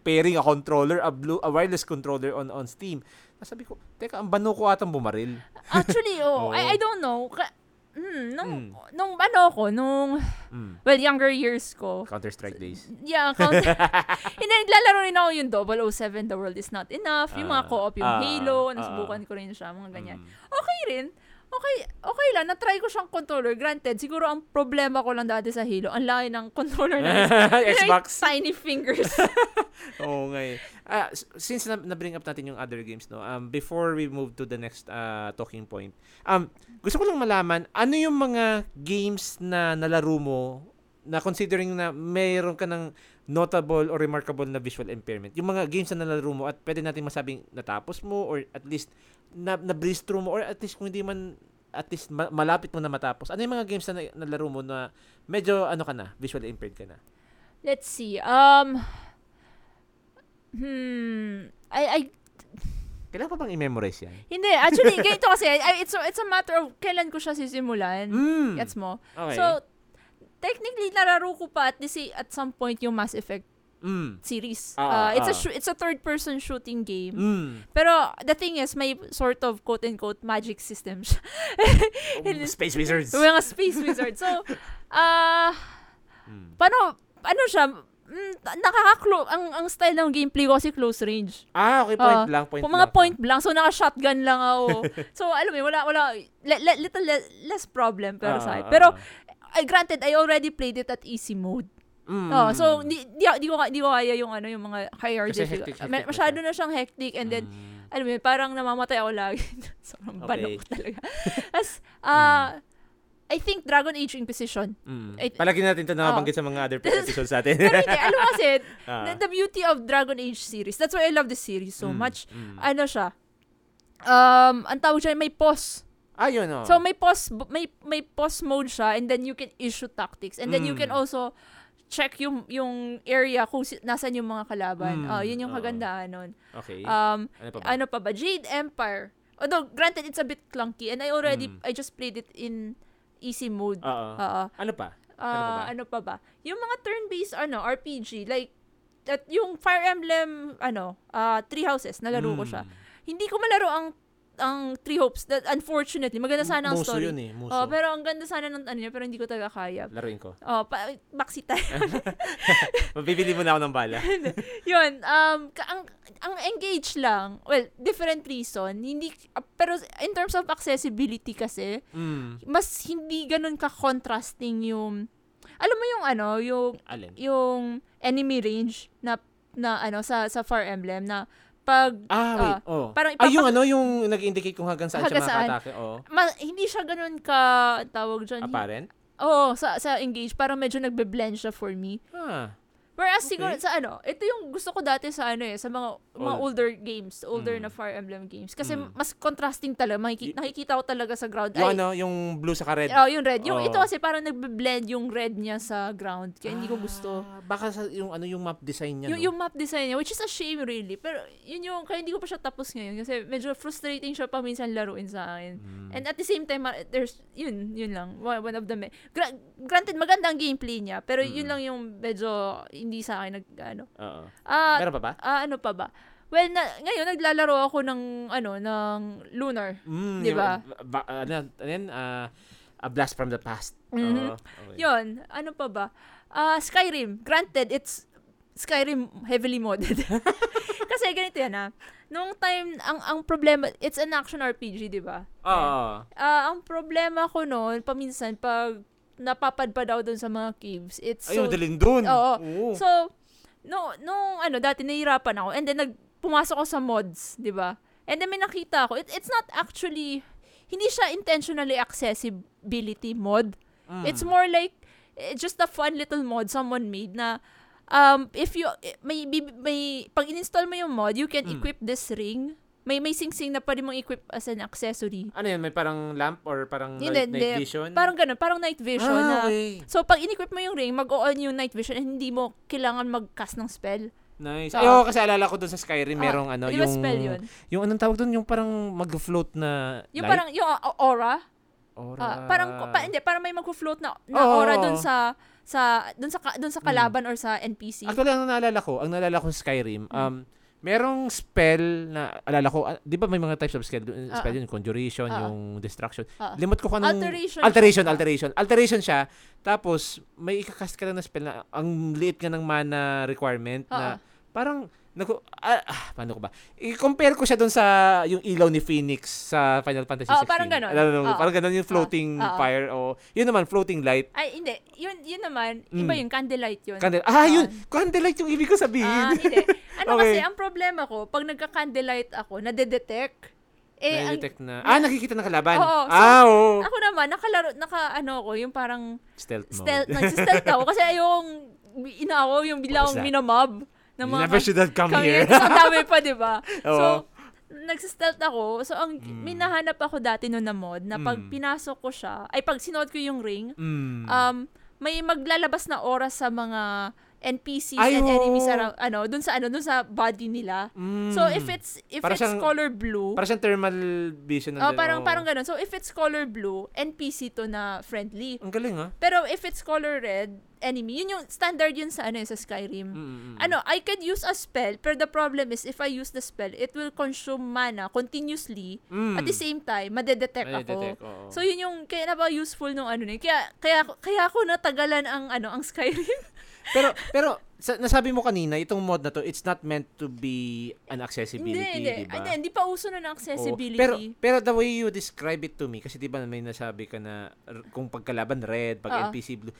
pairing a controller, a blue a wireless controller on on Steam. Nasabi ko, teka, ang bano ko atang bumaril. Actually, *laughs* oh, Oo. I, I don't know. Ka- hmm, nung, Mm. nung ano ko, nung, Mm. well, younger years ko, Counter-Strike days. yeah, count, *laughs* hindi, naglalaro rin ako yung 007, The World Is Not Enough, yung mga Ah, co-op, yung ah, Halo, nasubukan ko rin siya, mga ganyan. Mm. Okay rin. Okay, okay lang. Na-try ko siyang controller. Granted, siguro ang problema ko lang dati sa Halo, ang laki ng controller na *laughs* Xbox. tiny fingers. *laughs* Oo nga eh. Ah, s- since na, na-bring up natin yung other games, no, um, before we move to the next uh, talking point, um, gusto ko lang malaman, ano yung mga games na nalaro mo na considering na mayroon ka ng notable or remarkable na visual impairment. Yung mga games na nalaro mo at pwede natin masabing natapos mo or at least na, na breeze through mo or at least kung hindi man at least ma- malapit mo na matapos. Ano yung mga games na na- nalaro mo na medyo ano ka na, visually impaired ka na? Let's see. Um, hmm, I, I, Kailangan pa bang i-memorize yan? hindi, actually, *laughs* ganito kasi, I, it's, a, it's a matter of kailan ko siya sisimulan. Mm. Gets mo? Okay. So, technically, nararo ko pa at least at some point yung Mass Effect mm. series. Ah, Uh, it's a ah. shoo- it's a third person shooting game. Mm. Pero the thing is may sort of quote unquote magic systems. *laughs* Oh, Space Wizards. *laughs* mga space wizard. So *laughs* ah Mm. paano ano siya mm, nakaka ang ang style ng gameplay ko kasi close range. Ah, okay. Point Ah, blank, point blank. mga point blank, so naka-shotgun lang ako. so, alam mo, wala, wala, le, le- little le- less problem pero Ah, sa ah, Pero, ah. I granted, I already played it at easy mode. Mm. Oh, so di, di, di ko di ko kaya yung ano yung mga higher Kasi difficulty. hectic- hectic Masyado na siyang hectic and then Mm. alam mo yun, parang namamatay ako lagi. *laughs* Sobrang Okay. balok talaga. *laughs* As ah I think Dragon Age Inquisition. Mm. It- Palagi natin ito nabanggit sa mga other *laughs* episodes natin. Pero hindi, alam mo kasi, Ah. the, the beauty of Dragon Age series, that's why I love the series so Mm, much. mm. Ano siya? Um, ang tawag siya, may pause. Ah, yun, oh. So may pause may may pause mode siya and then you can issue tactics and then you Mm. can also check yung yung area kung si, nasan yung mga kalaban. Mm, Ah, yun yung kagandahan nun. okay. Um ano pa ba? ano pa ba? Jade Empire. Although granted it's a bit clunky and I already Mm. I just played it in easy mode. Oo. Oo. ano pa? Ah, Ano pa ba? ano pa ba? Yung mga turn-based ano RPG like at yung Fire Emblem ano, ah Three Houses, nalaro ko siya. Mm. Hindi ko malaro ang ang Three Hopes. That unfortunately, maganda sana ang Muso story. yun eh. Muso. Oh, pero ang ganda sana ng ano niya, pero hindi ko talaga kaya. Laruin ko. Oh, pa, backseat tayo. *laughs* Mabibili muna ako ng bala. *laughs* Yun, um, ang, ang engage lang, well, different reason, hindi, ah, pero in terms of accessibility kasi, mm. mas hindi ganun ka-contrasting yung, alam mo yung ano, yung, Alin? yung enemy range na, na ano, sa, sa Fire Emblem, na pag, Ah, wait. oh. parang Ah, yung ano, yung nag-indicate kung hanggang saan siya Hanggang saan. makakatake. Oh. ma- hindi siya ganun ka, tawag dyan, Apparent? Oo, sa sa engage parang medyo nagbe-blend siya for me. Ah. Whereas Okay. siguro sa ano, ito yung gusto ko dati sa ano eh, sa mga mga Old. older games, older Mm. na Fire Emblem games kasi Mm. mas contrasting talaga. Makiki- Y- nakikita ko talaga sa ground. Yung Ay, ano, yung blue sa red. Oh, yung red. Yung Oo. ito kasi parang nagbe-blend yung red niya sa ground. Kaya hindi ko gusto. Ah, baka sa yung ano yung map design niya, Yung, no? yung map design niya, which is a shame really. Pero yun yung, kaya hindi ko pa siya tapos ngayon kasi medyo frustrating siya pa minsan laruin sa akin. Mm. And at the same time, ma- there's, yun, yun lang. One, of the, me- Gra- granted, maganda ang gameplay niya, pero yun Mm. lang yung medyo hindi sa akin nag, ano. Oo. Ah, Meron pa ba? ah, ano pa ba? Well, na, ngayon, naglalaro ako ng, ano, ng Lunar. Mm, Di ba? ano, yan? Ah, a blast from the past. Mhm. Oo, okay. Yun, ano pa ba? Ah, Skyrim. Granted, it's Skyrim heavily modded. *laughs* Kasi ganito yan ah. Nung time, ang ang problema, it's an action RPG, di ba? Oo. Ah, ang problema ko noon, paminsan, pag napapadpad daw dun sa mga caves, it's Ay, so... madaling dun. Oo. Oo. So, no, nung ano, dati nahihirapan ako, and then nag, pumasok ako sa mods, di ba? And then may nakita ako, it, it's not actually, hindi siya intentionally accessibility mod. Mm. It's more like, eh, just a fun little mod someone made na, um, if you, eh, may, may, may pag in-install mo yung mod, you can Mm. equip this ring. May may sing-sing na pwede mong equip as an accessory. Ano yan? May parang lamp or parang Hindi, night, night vision? Parang ganun, parang night vision ah, na, okay. so pag in-equip mo yung ring, mag-on yung night vision and hindi mo kailangan mag-cast ng spell. Nice. Oo. Ay, oo, kasi alala ko dun sa Skyrim, Ah, merong ano, di ba yung... spell yun? Yung anong tawag dun? Yung parang mag-float na Yung light? parang, yung uh, aura, Aura. ah, parang, pa, hindi, parang may mag-float na, na Oo, aura oo. sa, sa, dun sa, dun sa kalaban or sa NPC. Actually, ang naalala ko, ang naalala ko sa Skyrim, um, merong spell na, alala ko, ah, di ba may mga types of spell, Ah, spell yun, conjuration, ah. yung destruction. Ah. Limot ko kung anong... Alteration. Alteration, siya. alteration. Alteration siya. Tapos, may ikakast ka lang na spell na ang liit nga ng mana requirement na Ah, parang Naku, ah, ah, paano ko ba? I-compare ko siya doon sa yung ilaw ni Phoenix sa Final Fantasy Oo, 16. parang. Alam mo, Oo. parang ganon yung floating Oo. fire o yun naman floating light. Ay, hindi. Yun, yun naman, Mm. iba yung candlelight yun. Candle. Ah, yun. Candlelight yung ibig ko sabihin. Ah, hindi. Ano *laughs* Okay. kasi, ang problema ko, pag nagka-candlelight ako, nade-detect. Eh, ang, Na-detect na. Ah, nakikita ng kalaban. Oo, so, ah, oo. ako naman, nakalaro, naka, ano ko, yung parang Stealth mode. stealth, nag-stealth ako kasi ayokong, ina ako, yung bigla What Ng You mga never should have come, come here. Ang dami pa, di ba? *laughs* So, nagsistealth ako. So, ang Mm. minahanap ako dati noon na mod na pag Mm. pinasok ko siya, ay pag sinuot ko yung ring, Mm. um, may maglalabas na oras sa mga NPCs Ay, and enemies around, ano, dun sa, ano, dun sa body nila. Mm. So, if it's, if Para it's siyang- color blue, Para siyang thermal vision. oh, nandun, parang, oo. parang ganun. So, if it's color blue, NPC to na friendly. Ang galing, ah. Pero if it's color red, enemy, yun yung standard yun sa, ano, eh, sa Skyrim. Mm, mm, mm. Ano, I could use a spell, pero the problem is, if I use the spell, it will consume mana continuously. Mm. At the same time, madedetect ako. oo. So, yun yung, kaya na ba useful nung ano yun. Kaya, kaya, kaya ako natagalan ang, ano, ang Skyrim. *laughs* pero pero sa, nasabi mo kanina itong mod na to it's not meant to be an accessibility hindi, hindi. di ba Hindi, hindi pa uso na ng Oo. accessibility. pero pero the way you describe it to me kasi di ba may nasabi ka na kung pagkalaban red pag Oo. NPC blue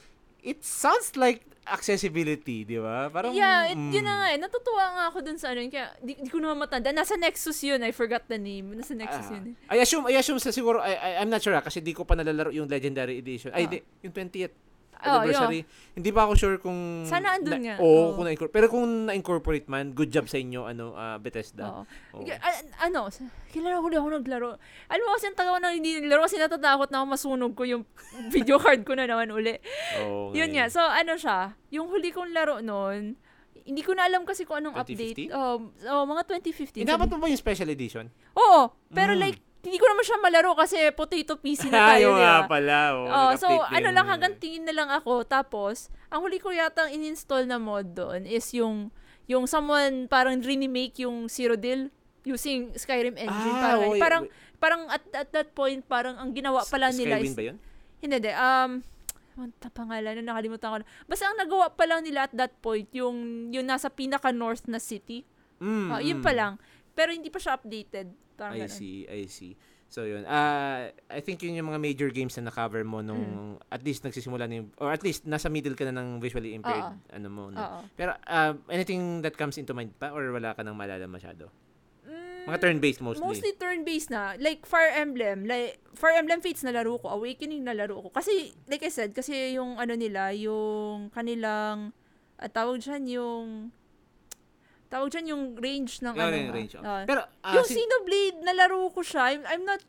it sounds like accessibility di ba parang yeah, it, mm. yun na nga eh. Natutuwa nga ako dun sa ano yun. Kaya, di, di ko naman matanda. Nasa Nexus yun. I forgot the name. Nasa Nexus Ah, yun eh. I assume I assume sa siguro I, I I'm not sure ah, kasi di ko pa nalalaro yung legendary edition ay Ah. di, yung 20th Oh, anniversary. Hindi pa ako sure kung Sana andun nga. Oo, Oo. kung na pero kung na-incorporate man, good job sa inyo ano ah, Bethesda. Oo. Oo. K- a- ano, kailan ako ako naglaro? Alam mo kasi ang taga ko na hindi naglaro kasi natatakot na ako masunog ko yung *laughs* video card ko na naman uli. Oo, Yun nga. ngayon. So, ano siya, yung huli kong laro noon, hindi ko na alam kasi kung anong 2015? update. Oh, oh, mga 2015. Inaabot Sabi- mo ba yung special edition? Oo, pero Mm. like, hindi ko naman siya malaro kasi potato PC na *laughs* tayo, Ayaw nga pala. Oh, Oh, so ano lang hanggang tingin na lang ako tapos ang huli ko yata in-install na mod doon is yung yung someone parang remake yung Zero Deal using Skyrim engine Ah, parang oo, parang parang at, at that point parang ang ginawa pala nila Skywin is ba yun? hindi hindi um ano ta pangalan na nakalimutan ko na. Basta ang nagawa pa lang nila at that point yung yung nasa pinaka north na city. Mm, Oh, yun mm. pa lang. Pero hindi pa siya updated. Parang I ganun. see, I see. So yun. Ah, I think yun yung mga major games na na-cover mo Mm. nung at least nagsisimula na yung, or at least nasa middle ka na ng visually impaired ano mo. No? Oo. Pero ah, anything that comes into mind pa or wala ka nang maalala masyado? Mm, Mga turn-based mostly. Mostly turn-based na. Like, Fire Emblem. Like, Fire Emblem Fates na laro ko. Awakening na laro ko. Kasi, like I said, kasi yung ano nila, yung kanilang, at tawag dyan yung, tawag dyan yung range ng ano. yung range. oh. Ah. Pero ah, yung sin- Xenoblade, nalaro ko siya. I'm, I'm not,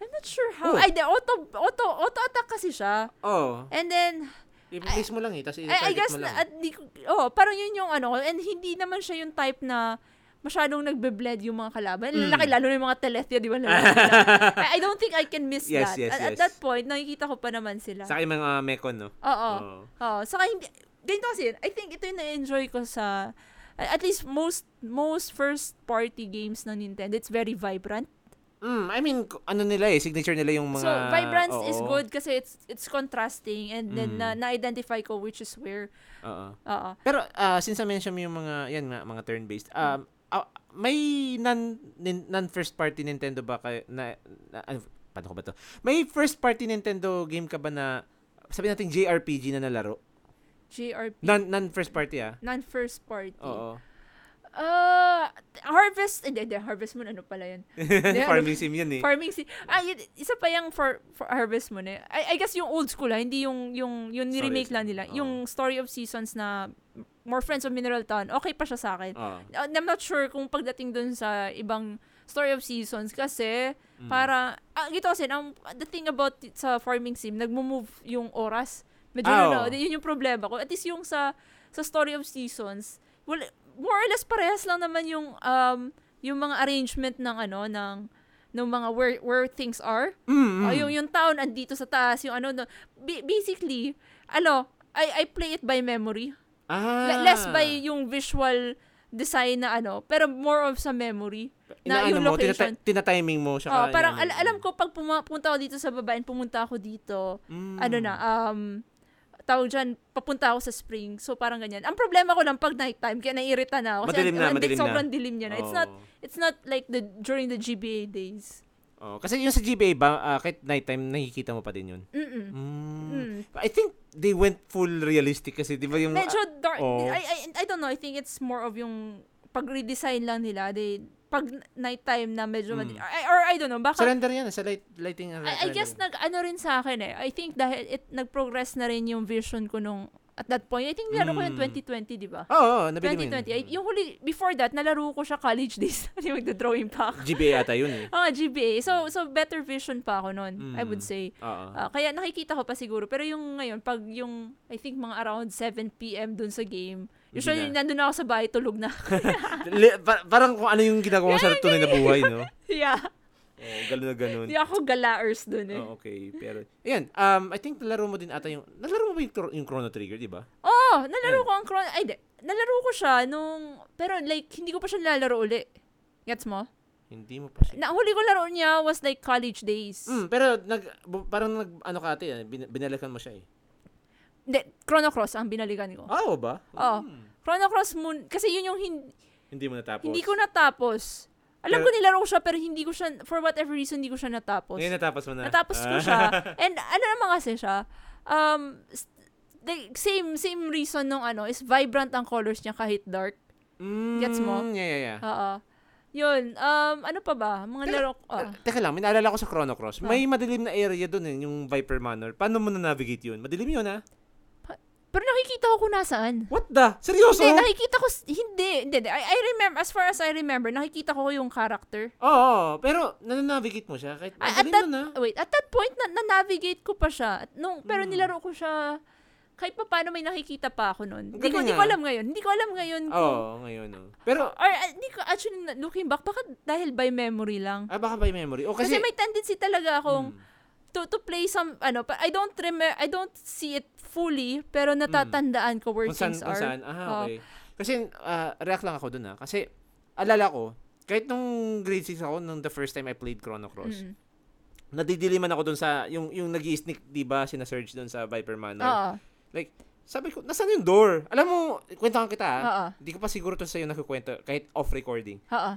I'm not sure how. Oh. Ay, di, auto, auto, auto attack kasi siya. oh, And then, i-place mo lang eh, tapos I, I i-target guess, mo lang. at di, oh, parang yun yung ano, and hindi naman siya yung type na, masyadong nagbe-bled yung mga kalaban. Mm. Lalaki, lalo na yung mga telethia, di ba? I, I don't think I can miss Yes, that. yes, at, at yes. that point, nakikita ko pa naman sila. Sa akin mga mekon, no? Oo. Oo. Oo. Saka hindi, ganito kasi, I think ito yung na-enjoy ko sa, at least most most first party games ng Nintendo, it's very vibrant. Mm, I mean, ano nila eh, signature nila yung mga... so, vibrance is oo. good kasi it's it's contrasting and then Mm. na, na-identify ko which is where. Oo. Oo. Pero ah, since na-mention mo yung mga, yan nga, mga turn-based, um, ah, may non, nin- non-first party Nintendo ba kayo, na, na ano, paano ko ba to? May first party Nintendo game ka ba na, sabi natin JRPG na nalaro? JRP. Non, non-first party ah. non-first party. Oo. Uh, Harvest, hindi, hindi, Harvest Moon, ano pala yun? *laughs* ano- Farming sim yun eh. Farming si Ah, yun, isa pa yung for, for Harvest Moon eh. I, I guess yung old school ha, hindi yung yung yung Story remake of- lang nila. oo. Yung Story of Seasons na More Friends of Mineral Town, okay pa siya sa akin. Oo. Uh, I'm not sure kung pagdating dun sa ibang Story of Seasons kasi Mm. para ah, gito kasi ang the thing about sa farming sim nagmo-move yung oras. Medyo Ah, ano, oo. yun yung problema ko. At least yung sa sa Story of Seasons, well, more or less parehas lang naman yung um yung mga arrangement ng ano ng ng mga where where things are. Mm, mm. Oh, yung yung town andito sa taas, yung ano no, Ba- basically, ano, I I play it by memory. ah. Le- less by yung visual design na ano, pero more of sa memory. na Inaano yung mo, location. tinata- tina-timing mo siya. Oh, parang al- alam ko pag pumunta ako dito sa baba and pumunta ako dito, Mm. ano na, um, tawag dyan, papunta ako sa spring. So, parang ganyan. Ang problema ko lang pag nighttime, kaya naiirita na ako. Kasi Madilim na, madilim na. sobrang dilim niya na. It's not, it's not like the, during the GBA days. Oo. kasi yung sa GBA ba, ah, kahit nighttime, nakikita mo pa din yun? Mm-mm. Mm. Mm. I think they went full realistic kasi, di ba yung... Medyo dark. Oo. I, I, I don't know. I think it's more of yung pag-redesign lang nila. They, pag nighttime na medyo, Mm. madi- I, or I don't know, baka Surrender yan, sa light, lighting. uh, I, I guess nag ano rin sa akin eh. I think dahil it nag-progress na rin yung vision ko nung at that point. I think nilaro ko yung Mm. 2020, di ba? Oo, oh, nabili mo 2020. Ay, yun. yung huli, before that, nalaro ko siya college *laughs* days. Hindi magda-drawing pa ako. GBA ata yun eh. *laughs* Ah, GBA. So, so better vision pa ako noon, I would Mm. say. Oo. Ah, kaya nakikita ko pa siguro. Pero yung ngayon, pag yung, I think mga around 7 p.m. dun sa game, usually na. nandun ako sa bahay, tulog na. *laughs* Li- pa- parang kung ano yung ginagawa sa tunay na buhay, no? *laughs* yeah. Oo, ganun na ganun. Hindi ako galaers dun eh. Oh, okay, pero ayan, um I think nalaro mo din ata yung nalaro mo ba yung, yung Chrono Trigger, di ba? Oh, nalaro ko ang Chrono... Ay, di. Nalaro ko siya nung... Pero like, hindi ko pa siya nilalaro uli. Gets mo? Hindi mo pa siya. Na huli ko laro niya was like college days. Mm, pero nag parang nag ano ka ate, eh, bin, binalikan mo siya eh. Hindi, Chrono Cross ang binalikan ko. Ah, oo ba? Oo. Mm, Chrono Cross Moon, kasi yun yung hin- hindi mo natapos. hindi ko natapos. Alam Pero- ko nilaro ko siya, pero hindi ko siya, for whatever reason, hindi ko siya natapos. Ngayon natapos mo na. Natapos ko Ah. siya. *laughs* And ano naman kasi siya, um, s- the same same reason nung ano, is vibrant ang colors niya kahit dark. Mm, Gets mo? Yeah, yeah, yeah. Oo. Yun, um, ano pa ba? Mga Teka, laro ko. ah. Eh, Teka lang, may naalala ko sa Chrono Cross. Ah. May madilim na area doon eh, yung Viper Manor. Paano mo na-navigate yun? Madilim yun ah. Pero nakikita ko kung nasaan. What the? Seryoso? Hindi, nakikita ko, hindi, hindi, hindi. I, I remember, as far as I remember, nakikita ko yung character. Oo, oo, pero na-navigate mo siya kahit Ah, at madilim that, ah. wait, at that point, na, na-navigate ko pa siya. At Nung, pero Hmm. nilaro ko siya, kahit pa paano may nakikita pa ako nun. Hindi ko, hindi ko alam ngayon. Hindi ko alam ngayon Oo, kung, ngayon oh. Pero, or uh, hindi ko, actually, na- looking back, baka dahil by memory lang. ah, baka by memory. O Kasi, kasi, may tendency talaga akong, Hmm. To to play some ano but I don't remember I don't see it fully pero natatandaan ko where kung saan, things kung are. saan. Ah, Oo. okay. Kasi, ah, react lang ako dun ah. Kasi, alala ko, kahit nung grade 6 ako, nung the first time I played Chrono Cross, Mm. nadidiliman ako dun sa, yung, yung nag sneak di ba, sina-search dun sa Viper Manor. Oo. Like, sabi ko, nasaan yung door? Alam mo, kwentahan kita ah. Oo. Hindi ko pa siguro to sa'yo nakukwento, kahit off-recording. Oo.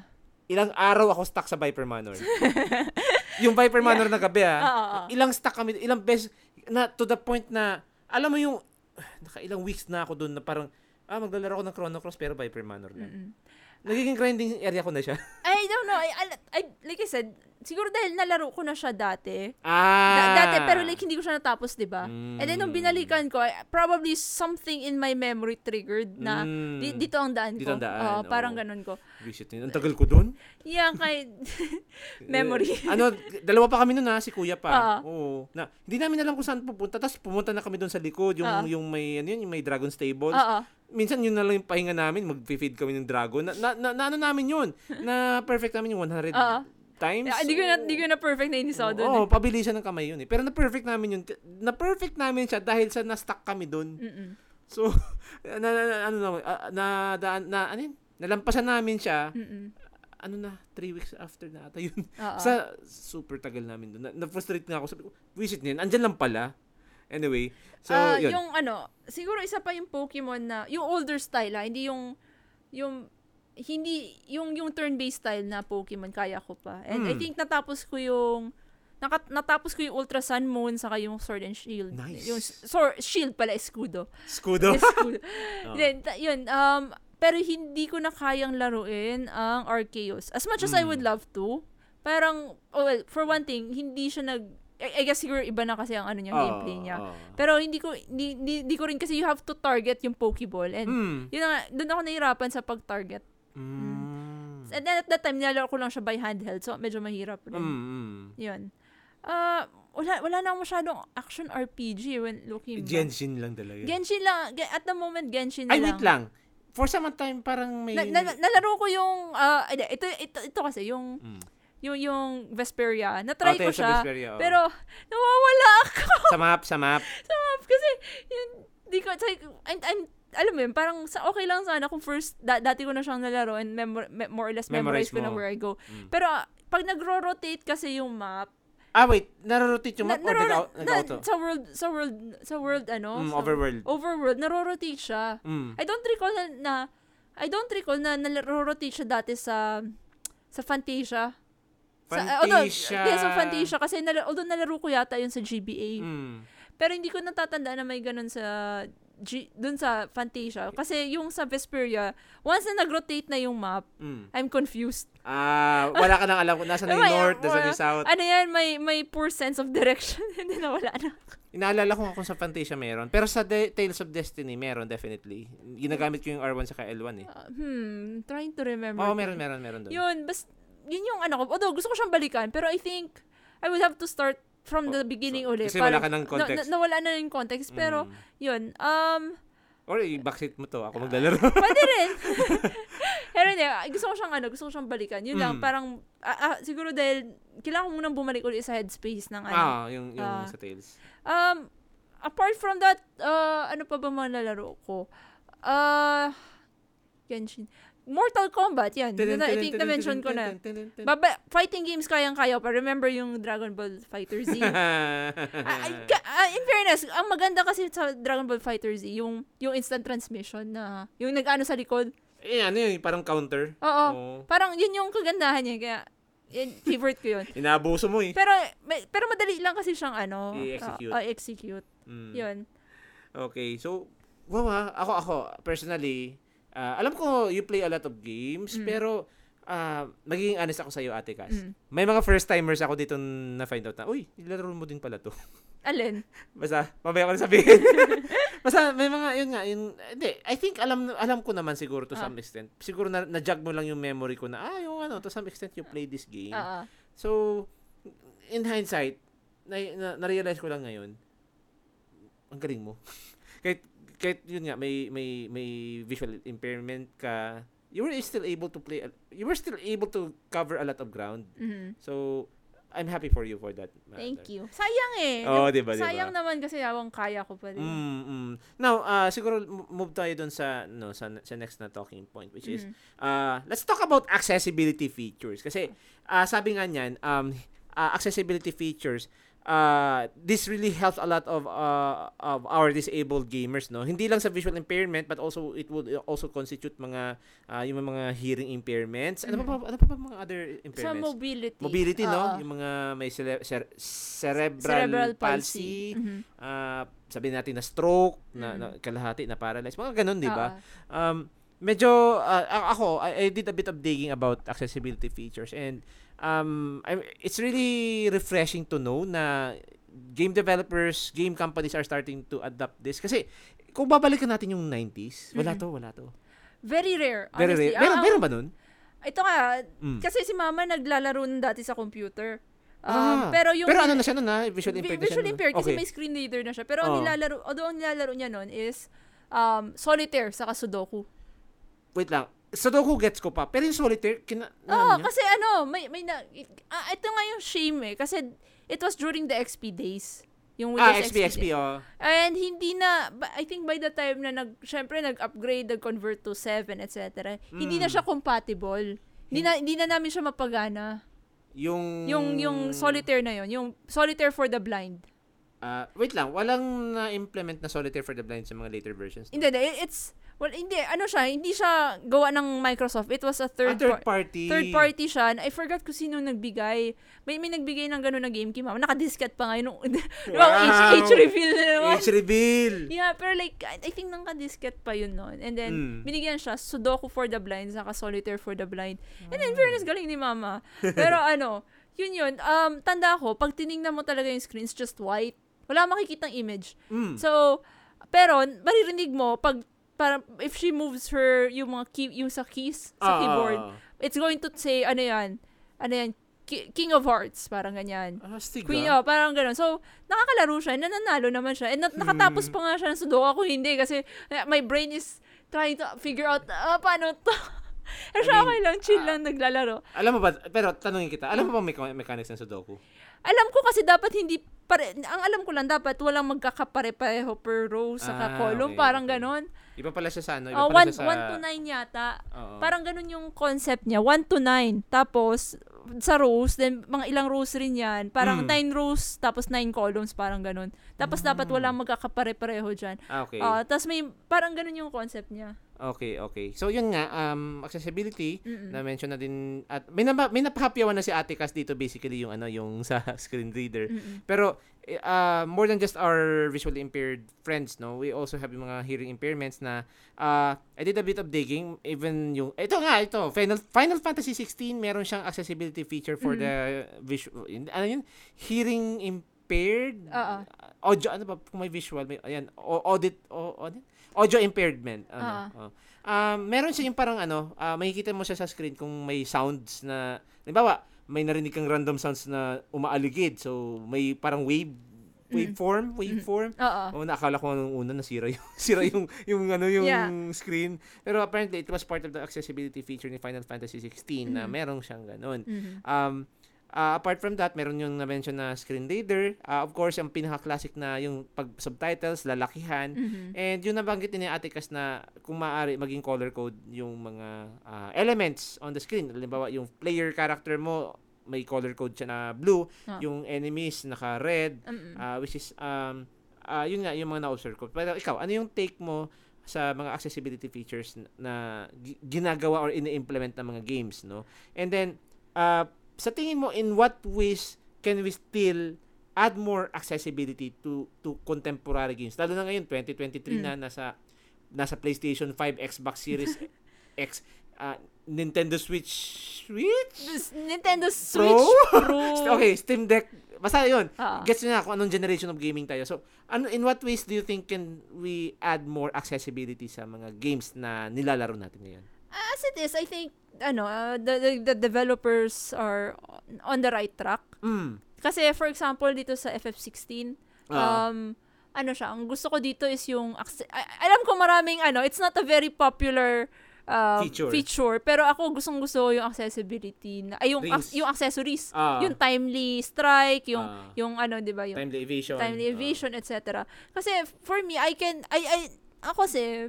Ilang araw ako stuck sa Viper Manor. *laughs* yung Viper Manor na gabi ah. Oo, oo. Ilang stuck kami, ilang beses, na to the point na, alam mo yung, *sighs* naka ilang weeks na ako doon na parang, ah, maglalaro ako ng Chrono Cross pero Viper Manor na. Mm-mm. Nagiging grinding area ko na siya. *laughs* I don't know. I, I, like I said, siguro dahil nalaro ko na siya dati. Ah! Da- dati, pero like hindi ko siya natapos, di ba? Mm. And then nung binalikan ko, I- probably something in my memory triggered na Mm. di- dito ang daan Dito ko. ang daan, Oo, parang ganun ko. Visit yun. Ang tagal ko doon. Yeah, kay *laughs* memory. Eh, ano, dalawa pa kami noon ha, si kuya pa. Ah. Oo. Na, hindi namin alam kung saan pupunta. Tapos pumunta na kami doon sa likod, yung Ah. yung may ano yun, yung may dragon stables. Oo. Minsan yun na lang yung pahinga namin, mag-feed kami ng dragon. Na, na, na, na ano namin yun? *laughs* Na perfect namin yung 100 Oo. times. Ah, Hindi ko na, hindi ko na perfect na inisaw doon. Oo, pabilisan ng kamay yun eh. Pero na-perfect namin yun. Na-perfect namin siya dahil sa na-stuck kami doon. So, *laughs* na, na, na- ano na, ah, na, daan, na, ano yun? Nalampasan namin siya, Mm-mm. ano na, three weeks after na ata yun. Oo. *laughs* Sa super tagal namin doon. Na, na-frustrate nga ako. Sabi ko, visit niyan. Andyan lang pala. Anyway, so, Ah, yun. Yung ano, siguro isa pa yung Pokemon na, yung older style ha, hindi yung, yung, hindi, yung, yung turn-based style na Pokemon, kaya ko pa. And I Hmm. think natapos ko yung, nakat, natapos ko yung Ultra Sun Moon, saka yung Sword and Shield. Nice. Yung sword, Shield pala, Escudo. Skudo. Escudo. *laughs* Oo. *laughs* Then, yun, um, pero hindi ko na kayang laruin ang Arceus. As much as I Hmm. would love to, parang, oh, well, for one thing, hindi siya nag, I, I guess siguro iba na kasi ang ano niya, Oo, gameplay niya. oo. Pero hindi ko hindi, hindi, hindi ko rin kasi you have to target yung Pokeball and Mm. yun na, nga, doon ako nahirapan sa pag-target. Mm. And then at that time nilalaro ko lang siya by handheld so medyo mahirap rin. Mm. Yun. Ah, wala wala na masyadong action RPG when looking back. Genshin lang talaga. Genshin lang at the moment Genshin Ay, lang. wait lang. For some time, parang may... Na, na- nalaro ko yung hindi, ito, ito ito kasi yung Mm. Yung yung Vesperia. Na-try Oh, ko siya. Vesperia, oo. Pero nawawala ako. *laughs* sa map, sa map. sa map kasi yun, di ko like, I'm, I'm, alam mo yun, parang sa okay lang sana kung first, da, dati ko na siyang nalaro and memor, me- more or less memorize, Memorize ko na where I go. Mm. Pero pag nagro-rotate kasi yung map, Ah, wait. Narorotate yung Na, map or nag- na- nag-auto? sa world, sa world, sa world, ano? Mm, sa- overworld. Overworld, narorotate siya. Mm. I don't recall na, na I don't recall na narorotate siya dati sa sa Fantasia. Sa, uh, although, Fantasia. yeah, sa Fantasia. Kasi nala, although nalaro ko yata yun sa GBA. Mm. Pero hindi ko natatandaan na may ganun sa G, dun sa Fantasia. Kasi yung sa Vesperia, once na nag-rotate na yung map, Mm. I'm confused. Ah, wala ka nang alam kung nasa *laughs* na yung north, nasa na yung south. Ano yan, may, may poor sense of direction. *laughs* Hindi na wala na. Inaalala ko kung sa Fantasia meron. Pero sa De- Tales of Destiny, meron definitely. Ginagamit ko yung R1 sa L1 eh. Uh, hmm, trying to remember. Oo, meron, meron, meron doon. Yun, bas, yun yung ano ko. Although, gusto ko siyang balikan. Pero I think, I would have to start from the beginning So, ulit. kasi wala ka ng Na, context. na, nawala na yung context. Pero, Mm. yun. Um, Or i-backseat mo to, ako maglalaro. *laughs* pwede rin. *laughs* pero hindi, ah, gusto ko siyang ano, gusto ko siyang balikan. Yun lang, Mm. parang, ah, ah, siguro dahil, kailangan ko munang bumalik ulit sa headspace ng ano. ah, yung, yung Ah. sa Tales. Um, apart from that, uh, ano pa ba mga nalaro ko? Uh, Genshin. Mortal Kombat, yan. Na, I think na-mention ko na. Baba, fighting games kayang-kaya pa. Remember yung Dragon Ball Fighter Z? *laughs* Ah, ka- ah, in fairness, ang maganda kasi sa Dragon Ball Fighter Z, yung, yung instant transmission na, yung nag-ano sa likod. eh, ano yun, parang counter. Oo. Oo. Parang yun yung kagandahan niya. Kaya, yun, favorite ko yun. *laughs* Inaabuso mo eh. Pero, may- pero madali lang kasi siyang ano, I-execute. ah, ah, execute. Mm. Yun. Okay, so, wow ah, ako, ako, personally, ah, alam ko you play a lot of games, Mm. pero, ah, magiging honest ako sa'yo, Ate Cass. Mm. May mga first-timers ako dito na-find out na, uy, nilaro mo din pala to. *laughs* Alin? Basta, mamaya ko na sabihin. *laughs* Basta, may mga, yun nga, yun, hindi, I think, alam alam ko naman siguro to Ah. some extent. Siguro na, na-jog mo lang yung memory ko na, ah, yung ano, to some extent you play this game. Ah. So, in hindsight, na, na, na-realize ko lang ngayon, ang galing mo. *laughs* kahit, kahit yun nga, may, may, may visual impairment ka, you were still able to play, you were still able to cover a lot of ground. Mhm. So, I'm happy for you for that. Thank you. Sayang eh. Oo, diba, diba? Sayang naman kasi awang kaya ko pa din. Mm, mm. Now, uh, siguro move tayo dun sa no sa, sa next na talking point which is Mhm. uh, let's talk about accessibility features kasi uh, sabi nga niyan um uh, accessibility features uh, this really helps a lot of uh, of our disabled gamers no hindi lang sa visual impairment but also it would also constitute mga uh, yung mga hearing impairments ano pa ba, ano pa ba mga other Sa impairments mobility. mobility no Oo. yung mga may cere- cer- cerebral, cerebral palsy, palsy. Mhm. ah sabihin natin na stroke, na, Mm. na kalahati, na paralyzed, mga ganun, di ba? Um, medyo, a- ako, I, I did a bit of digging about accessibility features and um, I, it's really refreshing to know na game developers, game companies are starting to adopt this. Kasi, kung babalikan natin yung 90s, wala Mhm. to, wala to. Very rare. Very rare. Meron, Ah, meron ba nun? Ito nga, Mm. kasi si mama naglalaro nun dati sa computer. Um, Ah, pero yung Pero ano na siya nun ha? Visual vi- impaired na siya visually nun. impaired kasi Okay. may screen reader na siya. Pero ang Oo. nilalaro, although ang nilalaro niya nun is um, solitaire saka sudoku. Wait lang. Sudoku gets ko pa. Pero yung solitaire, kina... Oo, niya? kasi ano, may, may na, ah, ito nga yung shame eh. Kasi it was during the XP days. Yung Ah, Windows XP, XP, oh. And hindi na, I think by the time na nag, syempre nag-upgrade, nag-convert to 7, etc. Hindi na Mm. siya compatible. Hindi na, hindi na namin siya mapagana. Yung... Yung, yung solitaire na yon yung solitaire for the blind. Ah, wait lang, walang na-implement na solitaire for the blind sa mga later versions. no? Hindi, it's, well, hindi, ano siya, hindi siya gawa ng Microsoft. It was a Ah, third, third par- party. third party siya. I forgot kung sino nagbigay. May, may nagbigay ng gano'n na game key, mama. Nakadiskat pa ngayon. *laughs* Wow. H, H reveal na naman. Age reveal. Yeah, pero like, I I think nakadisket pa yun noon. And then, Mm. binigyan siya Sudoku for the blind, saka Solitaire for the blind. And then, Ah. fairness, galing ni mama. *laughs* Pero ano, yun yun. Um, tanda ko, pag tiningnan mo talaga yung screen, it's just white. Wala makikitang image. Mm. So, pero, maririnig mo, pag, para, if she moves her, yung mga key, yung sa keys, sa Ah, keyboard, ah, it's going to say, ano yan, ano yan, Ki- King of Hearts, parang ganyan. ah. Ah, stiga. Queen, oh, parang gano'n. So, nakakalaro siya, nananalo naman siya. And na- nakatapos pa nga siya ng Sudoku. Ako hindi kasi eh, my brain is trying to figure out, ah, paano to? *laughs* Pero I siya mean, okay lang, chill ah, lang naglalaro. Alam mo ba, pero tanungin kita, alam mo ba may me- mechanics ng Sudoku? Alam ko kasi dapat hindi, pare, ang alam ko lang, dapat walang magkakapare-pareho per row sa Ah, column. okay, parang okay. ganon. Iba pala siya sa ano, iba Oh, pala 1 siya sa... to 9 yata. Oo. Parang ganun yung concept niya. 1 to 9. Tapos, sa rows, then mga ilang rows rin yan. Parang Mm. nine rows, tapos nine columns, parang ganun. Tapos dapat walang magkakapare-pareho dyan. Ah, okay. Ah, tapos may, parang ganun yung concept niya. Okay, okay. So, yun nga, um, accessibility, Mm-mm. na-mention na din, at may, napa, may napahapyawan na si Ate Cas dito, basically, yung ano, yung *laughs* sa screen reader. Mm-mm. Pero eh, uh, more than just our visually impaired friends, no, we also have yung mga hearing impairments na uh, I did a bit of digging, even yung ito nga ito, Final Final Fantasy 16 meron siyang accessibility feature for Mhm. the visual ano yun, hearing impaired Oo. audio ano ba kung may visual may ayan audit o audit audio impairment ano Ah. oh. Um, meron siya yung parang ano uh, makikita mo siya sa screen kung may sounds na halimbawa may narinig kang random sounds na umaaligid so may parang wave waveform waveform Oo. Oh, nakakala ko nung una nasira yung *laughs* sira yung yung ano yung Yeah. screen. Pero apparently it was part of the accessibility feature ni Final Fantasy 16 na Mhm. merong siyang ganun. Mhm. Um uh, apart from that, meron yung na-mention na screen reader. Uh, of course, ang pinaka-classic na yung pag subtitles, lalakihan. Mhm. And yung nabanggit ni Ate Cas na kung maaari maging color code yung mga uh, elements on the screen. Halimbawa, yung player character mo, may color code siya na blue. Ah. Yung enemies, naka-red. Uh, which is, um, uh, yun nga, yung mga na-observe ko. Pero ikaw, ano yung take mo sa mga accessibility features na gi- ginagawa or ini-implement ng mga games, no? And then, uh, sa tingin mo, in what ways can we still add more accessibility to to contemporary games? Lalo na ngayon, 2023 na, nasa nasa PlayStation 5, Xbox Series *laughs* X, uh, Nintendo Switch, Switch? Nintendo Switch *laughs* Pro. okay, Steam Deck. Basta yun. Ah. Gets nyo na kung anong generation of gaming tayo. So, ano, in what ways do you think can we add more accessibility sa mga games na nilalaro natin ngayon? As it is, I think, ano, uh, the, the, the developers are on the right track. Mm. Kasi, for example, dito sa FF16, Ah. um, ano siya, ang gusto ko dito is yung, alam ko maraming, ano, it's not a very popular uh, Feature. pero ako gustong gusto yung accessibility, na, ay, yung, ac- yung accessories, Ah. yung timely strike, yung, Ah. yung ano, di ba, yung timely evasion. timely evasion, etc. Kasi, for me, I can, I, I, ako kasi,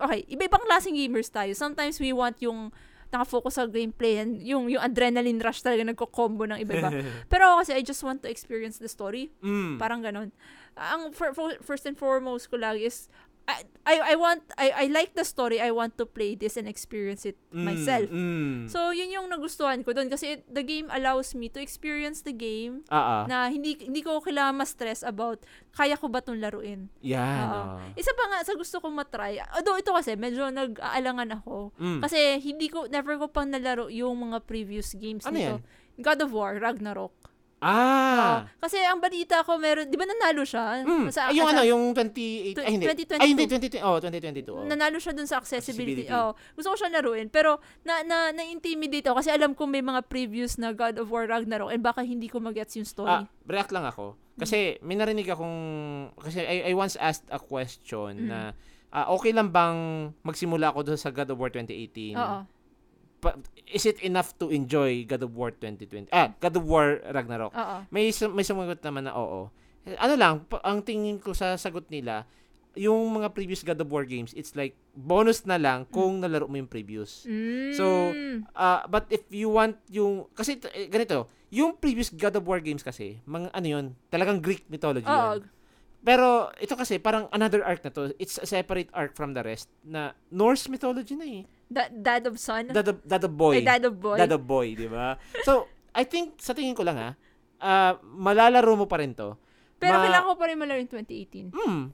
okay, iba-ibang klaseng gamers tayo. Sometimes we want yung nakafocus sa gameplay and yung, yung adrenaline rush talaga nagko-combo ng iba-iba. *laughs* Pero ako kasi, I just want to experience the story. mm. Parang ganun. Ang fir- fir- first and foremost ko lagi is, I, I, I want, I, I like the story, I want to play this and experience it Mm, myself. Mm. So, yun yung nagustuhan ko doon kasi it- the game allows me to experience the game ah. na hindi hindi ko kailangan ma-stress about kaya ko ba itong laruin. Yan. Oo. ah. Isa pa nga sa gusto kong matry, although ito kasi medyo nag-aalangan ako. Mm. Kasi hindi ko, never ko pang nalaro yung mga previous games Ano nito. God of War, Ragnarok. Ah. Oo. kasi ang balita ko meron, di ba nanalo siya? Mm. Sa, Ay, yung ano, yung 28, ay hindi. 2022. Ay, hindi, 2020, oh, 2022. Oh. nanalo siya dun sa accessibility. Accessibility. Oh, gusto ko siya laruin. Pero, na, na, na-intimidate ako kasi alam ko may mga previous na God of War Ragnarok and baka hindi ko magets yung story. Ah, react lang ako. Kasi may narinig akong kasi I, I once asked a question Mm. na ah, okay lang bang magsimula ako doon sa God of War 2018? Oo. Pa- is it enough to enjoy God of War 2020? Ah, God of War Ragnarok. Oo. May may sumagot naman na oo. Ano lang, ang tingin ko sa sagot nila, yung mga previous God of War games, it's like bonus na lang kung nalaro mo yung previous. Mm. So, Ah, but if you want yung kasi eh, ganito, yung previous God of War games kasi, mga ano yun, talagang Greek mythology Oo. yun. Pero ito kasi parang another arc na to. It's a separate arc from the rest na Norse mythology na eh. Da- dad of son? Dad of, dad of boy. Ay, dad of boy? Dad of boy, di ba? So, I think sa tingin ko lang ha, ah, malalaro mo pa rin to. Pero Ma- kailangan ko pa rin malaro yung 2018. Hmm,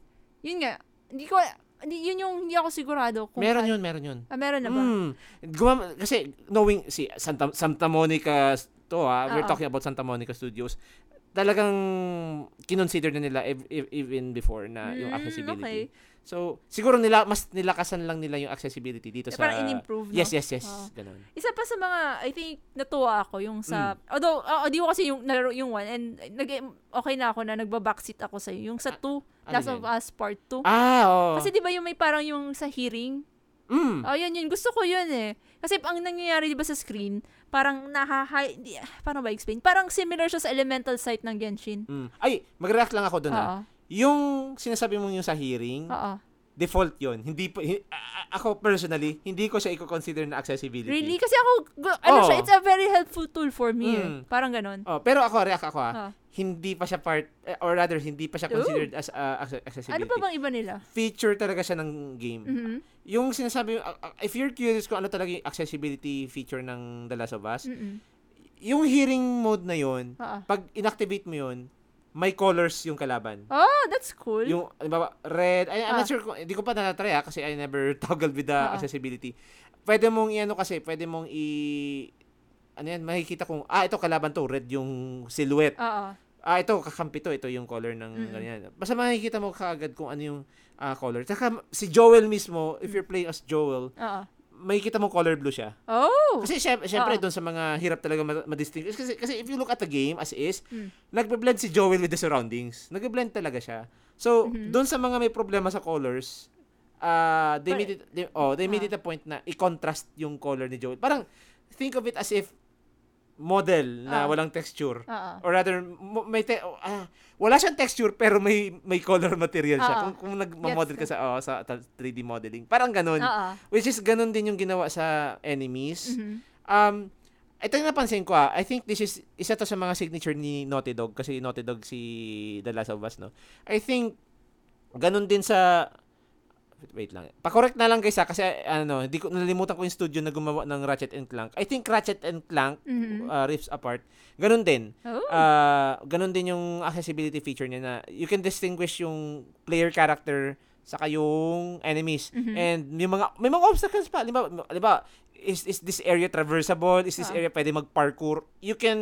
Yun nga. Hindi ko, hindi, yun yung hindi ako sigurado. Kung meron yun, meron yun. Ah, meron na ba? Hmm. Gumam- kasi knowing si Santa Santa Monica to ha, we're Oo. talking about Santa Monica Studios. Talagang kinonsider na nila ev- ev- even before na yung Mm, accessibility. okay. So, siguro nila mas nilakasan lang nila yung accessibility dito Eh, sa parang in-improve, no? Yes, yes, yes. Oo. Ganun. Isa pa sa mga, I think, natuwa ako yung sa, Mm. although, uh, di ko kasi yung nalaro yung one, and nag okay na ako na nagba-backseat ako sa'yo. Yung sa 2, ano Last yun? of Us Part 2. Ah, oo. Kasi di ba yung may parang yung sa hearing? mm. Oh, yun yun. Gusto ko yun eh. Kasi ang nangyayari di ba sa screen, parang nahahay, paano ba explain? Parang similar siya sa elemental sight ng Genshin. Mm. Ay, mag-react lang ako doon ha. Oo. Yung sinasabi mo yung sa hearing, Oo. default yon Hindi po, hi- ako personally, hindi ko siya i-consider na accessibility. Really? Kasi ako, ano Oo. siya, it's a very helpful tool for me. eh. Mm. Parang ganon. Oh, pero ako, react ako ah. Ah. Hindi pa siya part, eh, or rather, hindi pa siya Ooh. considered as uh, acce- Ano accessibility. pa bang iba nila? Feature talaga siya ng game. Mhm. Yung sinasabi, uh, uh, if you're curious kung ano talaga yung accessibility feature ng The Last of Us, Mm-mm. yung hearing mode na yon Ah. pag inactivate mo yon may colors yung kalaban. Oh, that's cool. Yung, halimbawa, red, I, I'm not Ah. sure, kung, hindi ko pa na-try ah, kasi I never *laughs* toggled with the Ah. accessibility. Pwede mong i-ano kasi, pwede mong i, ano yan, makikita kung, ah, ito kalaban to, red yung silhouette. Oo. Ah, ito, kakampi to, ito yung color ng Mm-mm. ganyan. Basta makikita mo kaagad kung ano yung ah, color. Tsaka si Joel mismo, if you're playing as Joel, Oo. makikita mo color blue siya. Oh! Kasi syempre, syempre Oo. doon sa mga hirap talaga ma- ma-distinguish. Kasi, kasi if you look at the game as is, Mm. nagbe-blend si Joel with the surroundings. Nagbe-blend talaga siya. So, Mhm. doon sa mga may problema sa colors, uh, they But- made it, they, oh, they made Ah. it a point na i-contrast yung color ni Joel. Parang, think of it as if model na Ah. walang texture. Oo. Or rather, may te- ah, wala siyang texture pero may may color material siya. Oo. Kung, kung nag-model ka sa oh, sa ta- 3D modeling. Parang ganun. Oo. Which is ganun din yung ginawa sa enemies. Mhm. Um, ito yung napansin ko ah. I think this is isa to sa mga signature ni Naughty Dog kasi Naughty Dog si The Last of Us, no? I think ganun din sa wait lang. Pa-correct na lang guys ha kasi ano, hindi ko nalimutan ko yung studio na gumawa ng Ratchet and Clank. I think Ratchet and Clank Mhm. uh, Rifts Apart. Ganun din. Oh. Ah, ganun din yung accessibility feature niya na you can distinguish yung player character saka yung enemies. Mhm. And yung mga may mga obstacles pa. Di ba? Di ba? Is is this area traversable? Is this Ah. area pwede mag-parkour? You can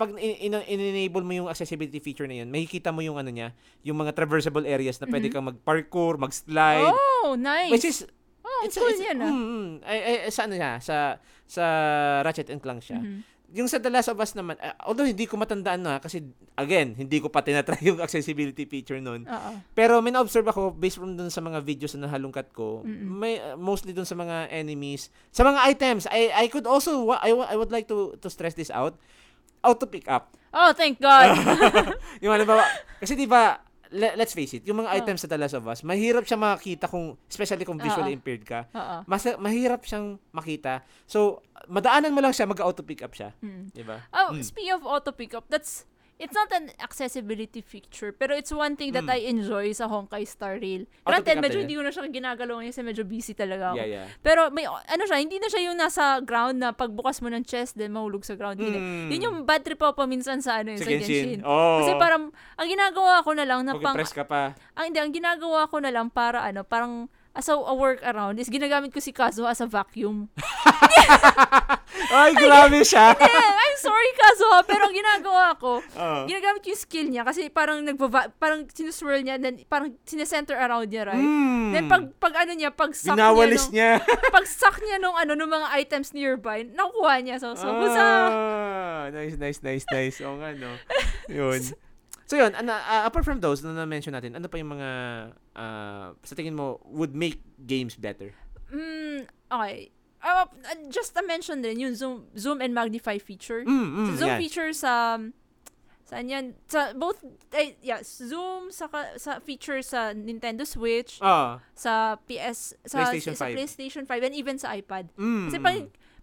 pag in- in- in-enable mo yung accessibility feature na yun, makikita mo yung ano niya, yung mga traversable areas na pwede Mhm. kang mag-parkour, mag-slide. Oh, nice. Which is oh, it's, cool it's, yan ah. mm, ay, ay, sa ano siya, sa sa Ratchet and Clank siya Mhm. yung sa The Last of Us naman, uh, although hindi ko matandaan na kasi again, hindi ko pa tinatry *laughs* yung accessibility feature. Oo. Pero may na-observe ako based from dun sa mga videos na nahalungkat ko, Mm-mm. may uh, mostly dun sa mga enemies, sa mga items. I I could also I, I would like to to stress this out. Auto pick up. Oh, thank God. *laughs* yung ano ba, *laughs* kasi 'di ba le- let's face it, yung mga Oh. items sa The Last of Us, mahirap siya makita kung especially kung visually Oo. impaired ka. Oo. Mas mahirap siyang makita. So, madaanan mo lang siya, mag-auto pick up siya, Mm. 'di ba? Oh, Mm. speaking of auto pickup, that's it's not an accessibility feature, pero it's one thing that Mm. I enjoy sa Honkai Star Rail. Granted, medyo hindi ko na siya ginagalaw ngayon kasi medyo busy talaga ako. Yeah, yeah. Pero may ano siya, hindi na siya yung nasa ground na pagbukas mo ng chest then mahulog sa ground. Hindi. Mm. Yun yung bad trip ako paminsan sa ano, Sa sa Genshin. Genshin. Oh. Kasi parang ang ginagawa ko na lang na pang press ka pa. ang hindi ang ginagawa ko na lang para ano, parang as a, a workaround is ginagamit ko si Kazuha as a vacuum. *laughs* Ay, grabe siya. eh, I'm sorry Kazuha, pero ang ginagawa ko, Oo. ginagamit ko yung skill niya kasi parang nagbaba, parang sinuswirl niya, then parang sinesenter around niya, right? Mm. Then pag, pag ano niya, pag suck Binawalis niya, nung, niya. *laughs* pag suck niya nung ano, nung mga items nearby, nakuha niya. So, so, husa! ah, nice, nice, nice, nice. Oo nga, no. Yun. *laughs* So yun, ano, ah, apart from those na na-mention natin, ano pa yung mga ah, sa tingin mo would make games better? Mm, okay. Uh, uh, just a mention din, yung zoom, zoom and magnify feature. Mm, mm, So, zoom yan. feature sa, saan yan? Sa both, eh, yeah, zoom sa, ka- sa feature sa Nintendo Switch, Ah, sa PS, sa PlayStation sa 5. PlayStation 5, and even sa iPad. mm, Kasi pag,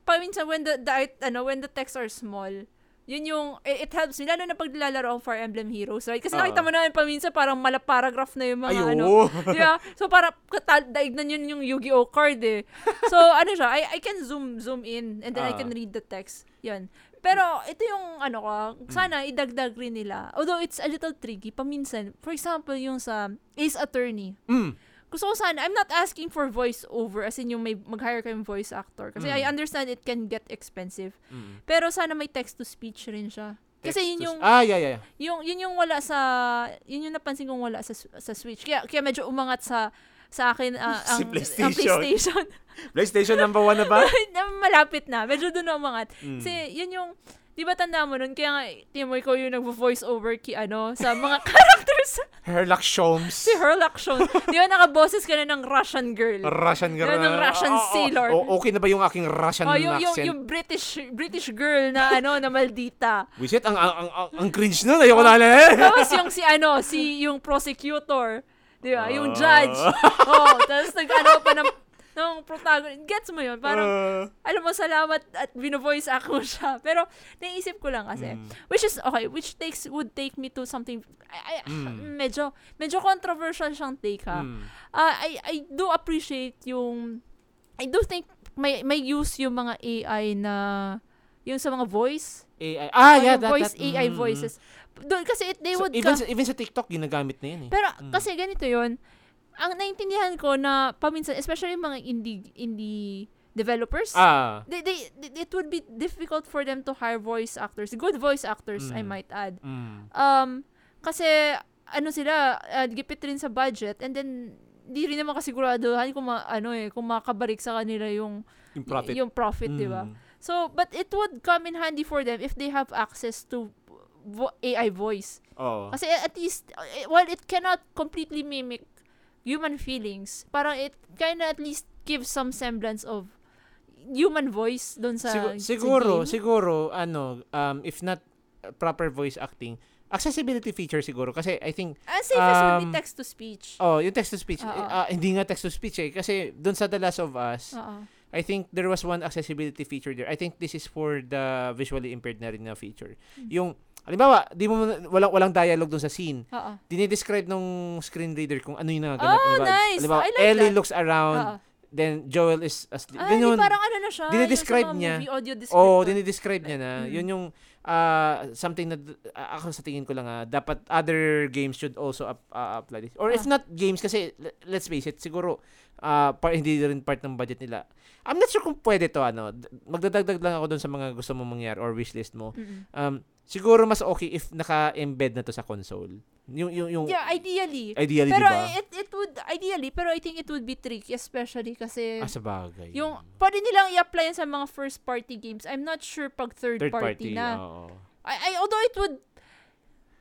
pag minsan when the, the, ano, when the texts are small, yun yung, it, it helps me, lalo na pag nilalaro ang Fire Emblem Heroes, right? Kasi Oo. nakita mo naman paminsan parang malaparagraph na yung mga, Ay, ano, oo. *laughs* yeah. So para katal- daignan yun yung Yu-Gi-Oh card eh. So *laughs* ano siya, I I can zoom zoom in and then I Ah. can read the text. 'Yun. Pero ito yung ano ko, sana idagdag rin nila. Although it's a little tricky paminsan. For example, yung sa Ace Attorney. Mm, Gusto ko sana, I'm not asking for voice over as in yung may mag-hire kayong voice actor. Kasi Mm. I understand it can get expensive. mm. Pero sana may text to speech rin siya. Kasi yun yung Ah, yeah, yeah. yeah. yung yun yung wala sa yun yung napansin kong wala sa sa Switch. Kaya kaya medyo umangat sa sa akin *laughs* Si ang, PlayStation. ang PlayStation. *laughs* PlayStation number one na ba? *laughs* malapit na. Medyo doon na umangat. Mm. Kasi yun yung Di ba tanda mo nun? Kaya nga, Timo, ikaw yung nagvo-voice over ki, ano, sa mga *laughs* characters. Herlock Sholmes. si Herlock Sean. Di ba nakaboses ka na ng Russian girl? Russian girl. Yan ang Russian Ah, ah, ah. sailor. O- okay na ba yung aking Russian Oh, yung, yung, accent? yung British British girl na ano, na maldita. Wisit, ang, ang, ang, ang, ang cringe nun. Ayoko na alala. Tapos yung si ano, si yung prosecutor. Di ba? Yung Ah. judge. oh, tapos nag-ano pa ng, ng protagonist. Gets mo yun? Parang, Ah. alam mo, salamat at bino-voice mo *laughs* siya. Pero, naisip ko lang kasi, Mm. which is, okay, which takes, would take me to something, I, I- Mm. medyo, medyo controversial siyang take ha. Mm. Ah, I, I do appreciate yung, I do think may, may use yung mga AI na, yung sa mga voice. AI. Ah, yeah, that, voice that, AI mm, voices. Doon, kasi it, they So, would, even, ka- sa, even sa TikTok, ginagamit na yan eh. pero Mm. kasi ganito yon ang naintindihan ko na paminsan, especially yung mga indie, indie developers, ah, they, they, they- it would be difficult for them to hire voice actors, good voice actors, I Mm. might add. mm. Um, kasi, ano sila, uh, gipit rin sa budget, and then, di rin naman kasiguraduhan kung ma, ano eh, kung makabalik sa kanila yung, yung profit. yung profit, di ba? Mm. So, but it would come in handy for them if they have access to vo- AI voice. Oo. Kasi at least, uh, while it cannot completely mimic human feelings, parang it kind of at least gives some semblance of human voice doon sa, Sigu- sa siguro, game. siguro, ano, um, if not uh, proper voice acting, accessibility feature siguro. Kasi I think, As safe as would um, be text-to-speech. oh, yung text-to-speech, Oo. eh, ah, hindi nga text-to-speech eh. Kasi doon sa The Last of Us, Oo. I think there was one accessibility feature there. I think this is for the visually impaired na rin na feature. Hmm. Yung, halimbawa, di mo, walang, walang dialogue doon sa scene. Oo. Dinidescribe nung screen reader kung ano yung nagaganap. Oh, Halimbawa- nice. halimbawa, I like Ellie that. looks around, Oo. then Joel is asleep. Ah, Ganun. parang ano na siya. dinidescribe niya. Audio. Oo, dinidescribe niya na. Mm. Yun yung ah, something na ah, ako sa tingin ko lang ah, dapat other games should also up, ah, apply this. Or if Ah. not games kasi le- let's face it, siguro ah, par, hindi rin part ng budget nila. I'm not sure kung pwede to ano. Magdadagdag lang ako dun sa mga gusto mong mangyari or wishlist mo. Mm-mm. Um, siguro mas okay if naka-embed na to sa console. Yung yung yung Yeah, ideally. ideally Pero diba? it it would ideally pero I think it would be tricky especially kasi ah, sa bagay. yung pwede nilang i-apply sa mga first party games. I'm not sure pag third, third party, party. na. oo. I, I although it would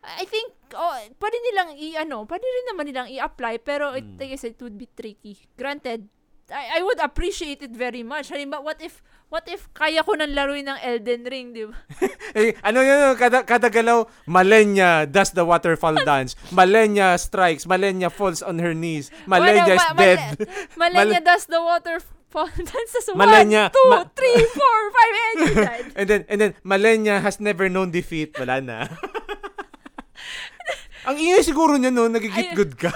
I think oh, pwede nilang i ano, pwede rin naman nilang i-apply pero it, Mm. like I said, it would be tricky. Granted, I, I would appreciate it very much. Halimbawa, what if what if kaya ko nang laruin ng Elden Ring, di ba? *laughs* Eh, ano yun, kada, kada galaw, Malenya does the waterfall *laughs* dance. Malenya strikes. Malenya falls on her knees. Malenya is ma- dead. *laughs* Malenya does the waterfall dances. Malenya- One, two, ma- three, four, five, and you died. and then, and then, Malenya has never known defeat. Wala na. Ang ingay siguro niya no, nagigit good ka.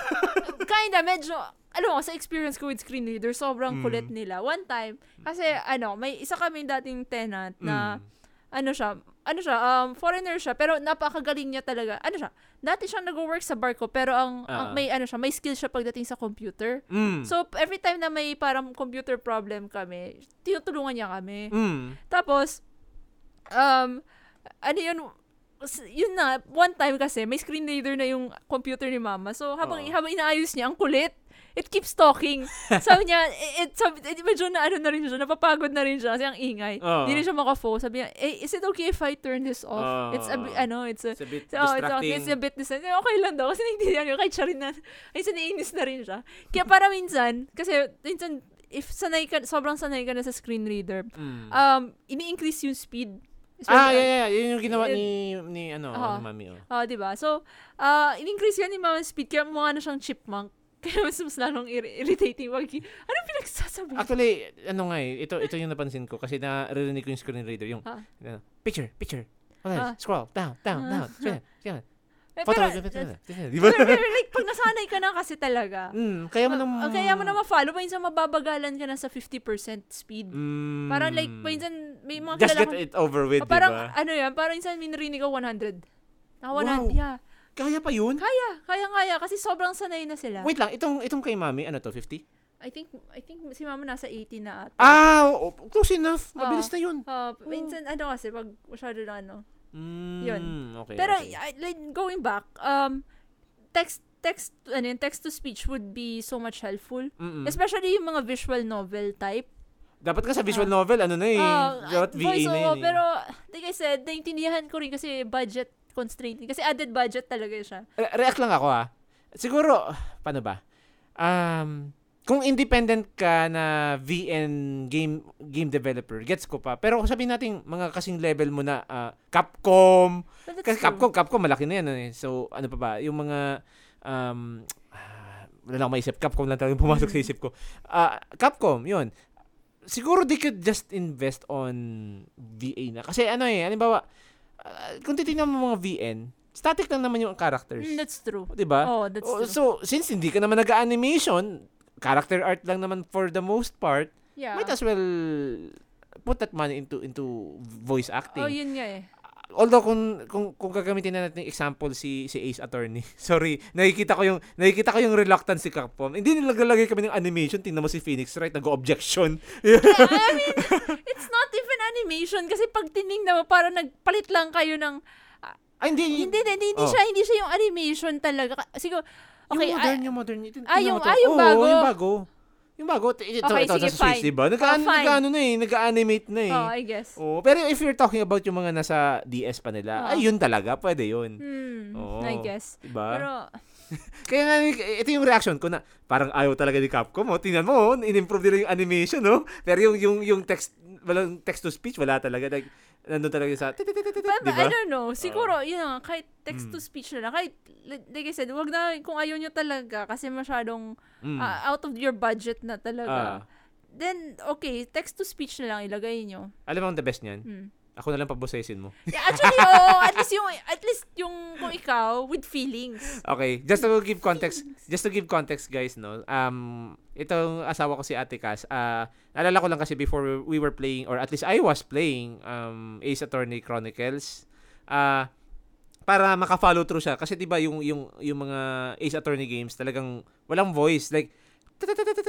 Kinda, medyo, alam mo, sa experience ko with screen reader, sobrang Mm. kulit nila. One time, kasi, ano, may isa kaming dating tenant na, Mm. ano siya, ano siya, um, foreigner siya, pero napakagaling niya talaga. Ano siya, dati siyang nag-work sa barko, pero ang, ang Ah. may, ano siya, may skill siya pagdating sa computer. Mm. So, every time na may parang computer problem kami, tinutulungan niya kami. mm. Tapos, um, ano yun, yun na, one time kasi, may screen reader na yung computer ni mama. So, habang, Oo. habang inaayos niya, ang kulit. It keeps talking. *laughs* sabi niya, it, it, sabi, it, medyo na ano na rin siya, napapagod na rin siya kasi ang ingay. Hindi rin siya makafocus. Sabi niya, eh, is it okay if I turn this off? Oo. it's a bit, ano, it's a, It's a bit So, oh, it's, distracting. okay, it's a bit distracting. Okay lang daw. Kasi naintindihan niyo, kahit siya rin na, ay, naiinis na rin siya. Kaya para minsan, kasi minsan, if sanay ka, sobrang sanay ka na sa screen reader, Mm. um, ini-increase yung speed. ah, yeah, yeah. Yun yung ginawa it- ni, ni ano, Oo. ni mami. Oh. Ah, 'di ba? So, uh, in-increase yan ni Mama Speed kaya mukha na siyang chipmunk. Kaya mas, mas lalong ir- irritating. Wag, anong pinagsasabi? Actually, ano nga eh, ito, ito yung napansin ko kasi naririnig ko yung screen reader. Yung, Ah. ano, picture, picture. Okay, Ah. scroll, down, down, Ah. down. Scroll, *laughs* scroll. Eh, Photo, pero, pero, ba? pero, like, pag nasanay ka na kasi talaga, Mm, kaya mo nang... ah, kaya mo na ma-follow, minsan mababagalan ka na sa 50% speed. Mm, Parang like, minsan, may mga Just get kong- it over with, Oh, parang, di ba? ano yan, parang minsan minarinig ko 100. Ah, 100, Wow. yeah. Kaya pa yun? Kaya, kaya, kaya, kasi sobrang sanay na sila. Wait lang, itong itong kay mami, ano to, 50? I think, I think si mama nasa 80 na ata. Ah, oh, close enough. Ah. Mabilis na yun. Ah, minsan, ano kasi, pag masyado na ano, Mm, Yun. Okay, Pero okay. I- like going back, um text text ano yun, text to speech would be so much helpful. Mm-mm. Especially yung mga visual novel type. Dapat ka sa visual novel, ano na eh. Ah, dapat VA voice na yun eh. Pero, like I said, naintindihan ko rin kasi budget constraint. Kasi added budget talaga siya. Re- react lang ako ah. Siguro, paano ba? Um, kung independent ka na VN game game developer, gets ko pa. Pero sabihin natin mga kasing level mo na ah, Capcom, kasi. Capcom, Capcom malaki na yan ano eh. So ano pa ba, yung mga um, wala lang ako maisip. Capcom lang talaga pumasok sa isip ko. *laughs* Ah, Capcom, yun. Siguro they could just invest on VA na. Kasi ano eh, halimbawa, ah, kung titingnan mo mga VN, static lang naman yung characters. Mm, that's true. 'Di ba? Oh, that's Oh, true. so, since hindi ka naman nag-animation, character art lang naman for the most part, yeah. might as well put that money into into voice acting. Oh, yun nga eh. Although kung kung kung gagamitin na natin example si si Ace Attorney. *laughs* Sorry, nakikita ko yung nakikita ko yung reluctance si Capcom. Hindi nila naglalagay kami ng animation, tingnan mo si Phoenix Wright nag-objection. *laughs* I mean, it's not even animation kasi pag tinignan mo, parang nagpalit lang kayo ng... Ay, hindi. Hindi, hindi, hindi Oh. siya, hindi siya yung animation talaga. Siguro, okay, yung modern, ah, yung modern. Ito, ah, yung- ah, yung Oo, bago. yung bago. Yung bago. Ito, ito, Okay, ito sige, sa Switch, diba? Nag, Oh, fine. nag, na eh. Nag-animate na eh. oh, I guess. Oo, pero if you're talking about yung mga nasa DS pa nila, Oo. ay yun talaga, pwede yun. Hmm, Oo. I guess. Diba? Pero, *laughs* Kaya nga, ito yung reaction ko na parang ayaw talaga ni Capcom. Oh. Tingnan mo, oh, in-improve nila yung animation, no? Pero yung, yung, yung text, walang text to speech, wala talaga. Like, nandun talaga sa, but, di but ba? I don't know. Siguro, yun nga, kahit text-to-speech Mm. na lang, kahit, like I said, wag na, kung ayaw nyo talaga, kasi masyadong Mm. ah, out of your budget na talaga. Then, okay, text-to-speech na lang ilagay nyo. alam mo ang the best niyan? Hmm. Ako na lang pabosesin mo. *laughs* Yeah, actually, *laughs* oo. at least yung, at least yung, kung ikaw, with feelings. Okay, just to give context, just to give context guys, no. Um itong asawa ko si Ate Cass, ah naalala ko lang kasi before we were playing or at least I was playing um Ace Attorney Chronicles. Ah para maka-follow through siya kasi 'di ba yung yung yung mga Ace Attorney games talagang walang voice like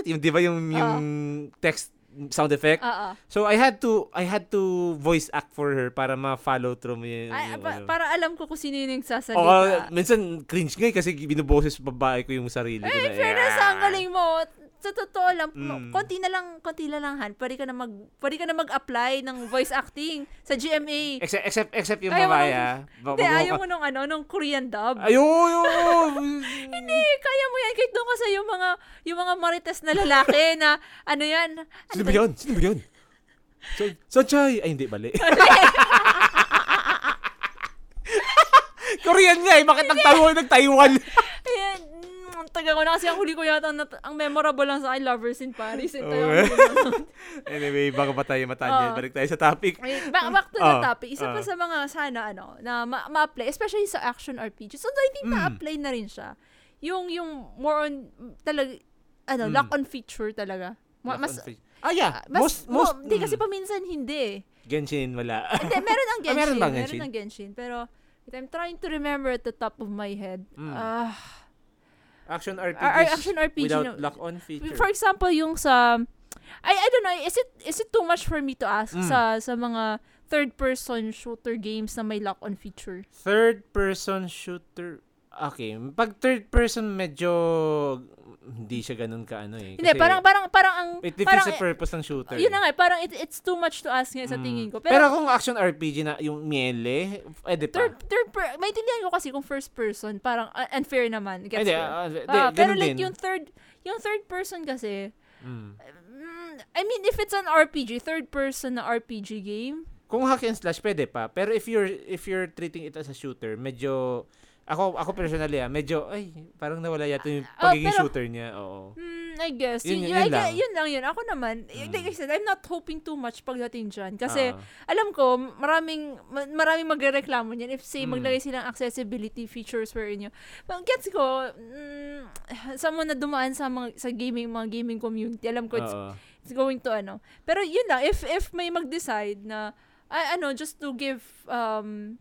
yung 'di ba yung yung text sound effect. Oo. So I had to I had to voice act for her para ma-follow through mo yung, Ay, yung pa- ano. para alam ko kung sino yung nagsasalita. Oo, minsan cringe nga eh, kasi binuboses babae ko yung sarili ko. Eh, na, fairness, "Ah." ang galing mo. Sa totoo lang, Mm. konti na lang, konti na lang, Han. Pwede ka na mag, pwede ka na mag-apply ng voice acting sa GMA. Except, except, except yung Ayaw babae, ah. Ba- Hindi, ayaw mo nung ano, nung Korean dub. Ayo, ayo. *laughs* Hindi, kaya mo yan. Kahit doon kasi yung mga, yung mga marites na lalaki na, ano yan. Sino ba yun? Sino ba yun? Sa- Sanchay! Ay, hindi, bali. *laughs* Korean nga eh. Bakit nagtawa nag-Taiwan? Ayan, mm, ang taga ko na kasi ang huli ko yata, nat- ang memorable lang sa akin, Lovers in Paris. Ito Oh, yung huli ko. *laughs* anyway, baka pa tayo matanya. Oo. Balik tayo sa topic. Back, back to the Oh, topic. Isa pa oh. sa mga sana ano na ma- ma-apply, especially sa action RPG. So I think Mm. na-apply na rin siya. Yung yung more on talaga ano, Mm. lock on feature talaga. Ma- Lock mas on face. Ah, yeah. mas, most, most, mo- di kasi mm, paminsan hindi. eh. Genshin, wala. *laughs* Hindi, meron ang Ah, Genshin. meron bang meron Genshin? ang Genshin. Pero I'm trying to remember at the top of my head. Mm. Ah, action RPGs action RPG, without no. lock-on feature. for example, yung sa I I don't know, is it is it too much for me to ask Mm. sa sa mga third person shooter games na may lock on feature? Third person shooter. Okay, pag third person medyo hindi siya ganun ka ano eh. Hindi, parang parang parang ang it defeats parang the purpose ng shooter. Yun eh. na nga, parang it, it's too much to ask nga sa Mm. tingin ko. Pero, Pero, kung action RPG na yung miele, pwede pa. third, third per, maintindihan ko kasi kung first person, parang uh, unfair naman. Gets Hindi, di- Ah, pero like din. yung third, yung third person kasi, Mm. mm, I mean, if it's an RPG, third person na RPG game, Kung hack and slash pwede pa, pero if you're if you're treating it as a shooter, medyo ako ako personally ah, medyo ay parang nawala yata yung Ah, pagiging pero- shooter niya. Oo. hmm, I guess. Yun- Yun, yun I lang. guess- yun lang yun. Ako naman, Mm. like I said, I'm not hoping too much pagdating dyan. Kasi, Ah. alam ko, maraming ma- maraming magrereklamo niyan if say Mm. maglagay silang accessibility features wherein you Well, gets ko mm, sa mga na dumaan sa mga sa gaming mga gaming community alam ko it's, Oo. it's going to ano pero yun lang if if may mag-decide na ah, ano just to give um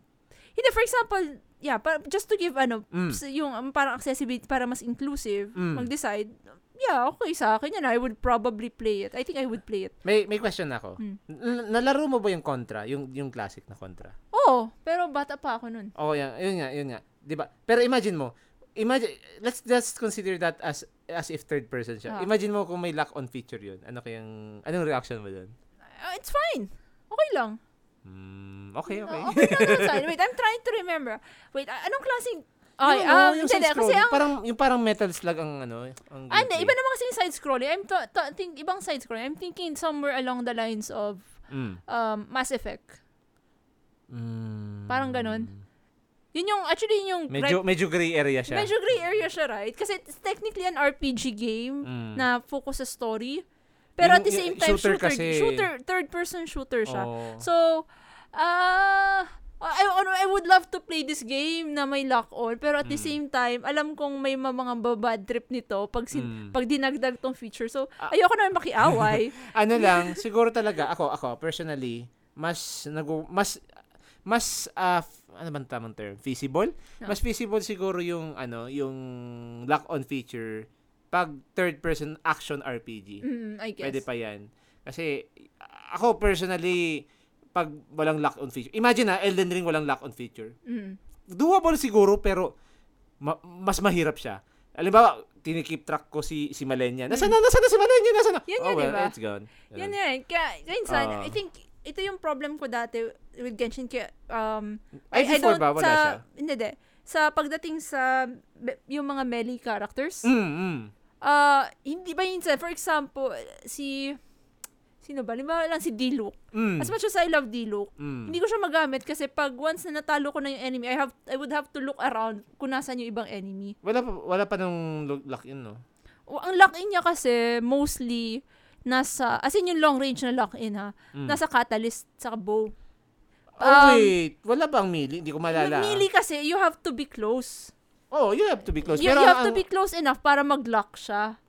hindi for example yeah para, just to give ano Mm. yung um, parang accessibility para mas inclusive Mm. mag-decide yeah okay sa akin yan I would probably play it I think I would play it May may question ako. N- nalaro mo ba yung Contra, yung yung classic na Contra? oh pero bata pa ako nun Oo, yan. Yun nga, yun nga. 'Di ba? Pero imagine mo, imagine let's just consider that as as if third person siya. Ah. Imagine mo kung may lock on feature 'yun. Ano kayang anong reaction mo doon? Ah, it's fine okay lang Hmm, okay, okay. Oh, okay lang naman sa. Wait, I'm trying to remember. Wait, anong klaseng... Ay, Yung um, yung hindi, kasi ang... parang yung parang metal slug ang ano, ang Ah, hindi, iba naman kasi yung side-scrolling. I'm to, to, think, ibang side-scrolling. I'm thinking somewhere along the lines of Mm. um, Mass Effect. Mm. Parang ganun. Yun yung, actually, yun yung... Medyo, medyo gray area siya. Medyo gray area siya, right? Kasi it's technically an RPG game Mm. na focus sa story. Pero Yung- at the same time, shooter shooter, kasi- shooter, third-person shooter siya. Oo. So, ah, I, I, I would love to play this game na may lock on, pero at the Mm. same time, alam kong may ma- mga babad trip nito pag, sin- Mm. pag dinagdag tong feature. So, Ah. ayoko na makiaway. *laughs* ano lang, siguro talaga ako ako personally mas nagu mas mas f- ano bang tamang term? Feasible? No. Mas feasible siguro yung ano, yung lock on feature pag third person action RPG. mm, I guess. Pwede pa 'yan. Kasi ako personally pag walang lock on feature. Imagine na Elden Ring walang lock on feature. Mm. Doable siguro pero ma- mas mahirap siya. Halimbawa, tinikip track ko si si Malenya. Nasaan na, nasaan na si Malenya? Nasaan na? Yun oh, yun, well, diba? it's gone. Yan Ganun. yan. Kaya, minsan, Ah. I think, ito yung problem ko dati with Genshin. Kaya, um, Ay, before ba? Wala sa, siya? Hindi, hindi. Sa pagdating sa yung mga melee characters, Mm, mm. Ah hindi ba yun sa, for example, si, sino ba? Lima lang si Diluc. Mm. As much as I love Diluc, Mm. hindi ko siya magamit kasi pag once na natalo ko na yung enemy, I have I would have to look around kung nasan yung ibang enemy. Wala pa wala pa nung lo- lock in no. O, ang lock-in niya kasi mostly nasa, as in yung long range na lock-in ha, Mm. nasa catalyst sa bow. oh um, wait, wala bang melee? Hindi ko malala. Melee kasi, you have to be close. Oh, you have to be close. You, Pero you have to ang- be close enough para mag-lock siya.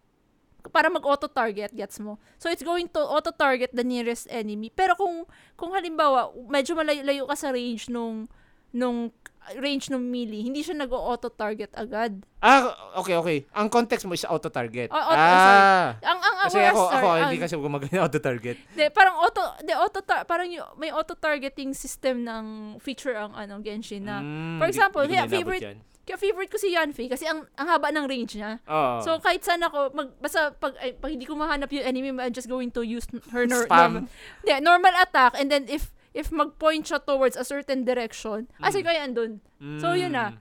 Para mag-auto-target, gets mo? So, it's going to auto-target the nearest enemy. Pero kung, kung halimbawa, medyo malayo-layo ka sa range nung, nung range ng melee, hindi siya nag-auto-target agad. Ah, okay, okay. Ang context mo is auto target. Oh, auto- ah. Ang, ang, ang, Kasi ako, ako sorry, hindi ang- kasi gumagana auto target. De, parang auto, de, auto parang yung, may auto-targeting system ng feature ang ano, Genshin na. Mm, for di- example, di ko yeah, favorite- yan. Kaya favorite ko si Yanfei kasi ang, ang haba ng range niya. Oo. So, kahit saan ako, mag, basta pag, ay, pag hindi ko mahanap yung enemy, I'm just going to use her nor- Spam. normal, yeah, normal attack and then if if mag-point siya towards a certain direction, ah, sige, kaya andun. So, yun na.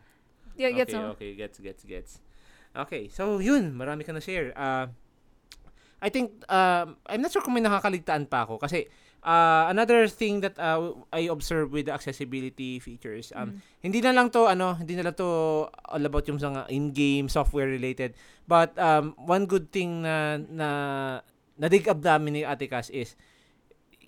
Yeah, okay, gets mo? okay, gets, gets, gets. Okay, so yun, marami ka na share. Uh, I think, um, I'm not sure kung may nakakaligtaan pa ako kasi uh, another thing that uh, I observe with the accessibility features, um, Mm. hindi na lang to, ano, hindi na lang to all about yung mga in-game software related. But um, one good thing na, na nadig up namin ni Ate Cass is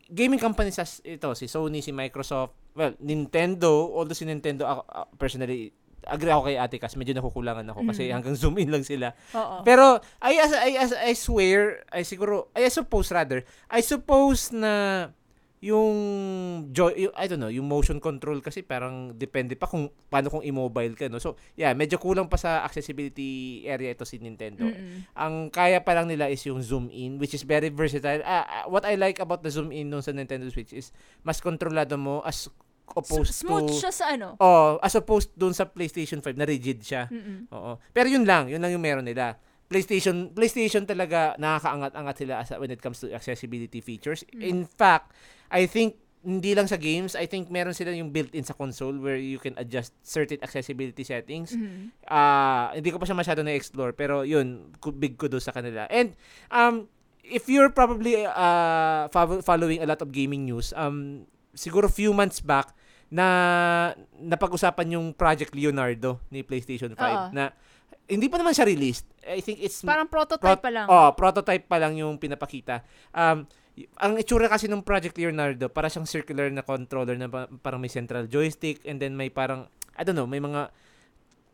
gaming companies as ito, si Sony, si Microsoft, well, Nintendo, although si Nintendo, ako, uh, personally, agree ako kay Ate Cass, medyo nakukulangan ako kasi Mm. hanggang zoom in lang sila. Oo. Pero I as I as I swear, I siguro I suppose rather, I suppose na yung joy yung, I don't know, yung motion control kasi parang depende pa kung paano kung i-mobile ka no. So, yeah, medyo kulang pa sa accessibility area ito si Nintendo. Mm-mm. Ang kaya pa lang nila is yung zoom in which is very versatile. Ah, ah, what I like about the zoom in nung sa Nintendo Switch is mas kontrolado mo as opposed S- smooth to siya sa ano. Oh, as opposed dun sa PlayStation 5 na rigid siya. Mm-mm. Oo. Pero yun lang, yun lang yung meron nila. PlayStation PlayStation talaga nakakaangat-angat sila as when it comes to accessibility features. Mm. In fact, I think hindi lang sa games, I think meron sila yung built-in sa console where you can adjust certain accessibility settings. Mhm. Ah, hindi ko pa siya masyado na-explore pero yun, big kudos sa kanila. And um if you're probably uh fo- following a lot of gaming news, um siguro few months back na napag-usapan yung Project Leonardo ni PlayStation 5 Oo. na hindi pa naman siya released. I think it's Parang prototype Pro- pa lang. Oh, prototype pa lang yung pinapakita. Um, y- ang itsura kasi ng Project Leonardo, para siyang circular na controller na pa- parang may central joystick and then may parang, I don't know, may mga,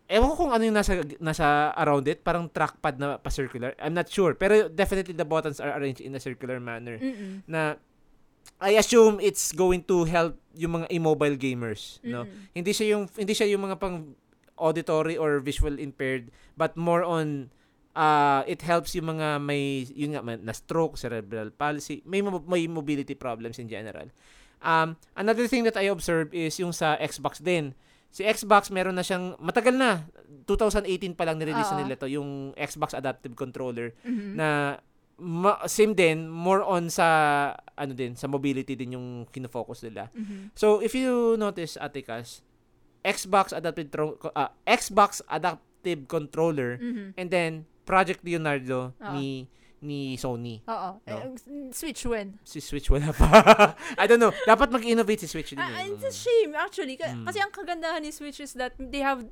ewan ko kung ano yung nasa, nasa around it, parang trackpad na pa-circular. I'm not sure. Pero definitely the buttons are arranged in a circular manner Mm-mm. na I assume it's going to help yung mga immobile gamers, no? Mm-mm. Hindi siya yung hindi siya yung mga pang auditory or visual impaired but more on uh, it helps yung mga may yun nga na stroke, cerebral palsy, may may mobility problems in general. Um, another thing that I observed is yung sa Xbox din. Si Xbox meron na siyang matagal na 2018 pa lang nirelease na nila to yung Xbox Adaptive Controller Mhm. na ma- same din more on sa ano din sa mobility din yung kino-focus nila. Mhm. So if you notice Atikas, Xbox adaptive tro- ah, Xbox adaptive controller Mhm. and then Project Leonardo Oo. ni ni Sony. Oo. No? Eh, Switch when? Si Switch wala pa. *laughs* I don't know. Dapat mag-innovate si Switch din. Ah, eh. it's a shame actually Ka- Mm. kasi ang kagandahan ni Switch is that they have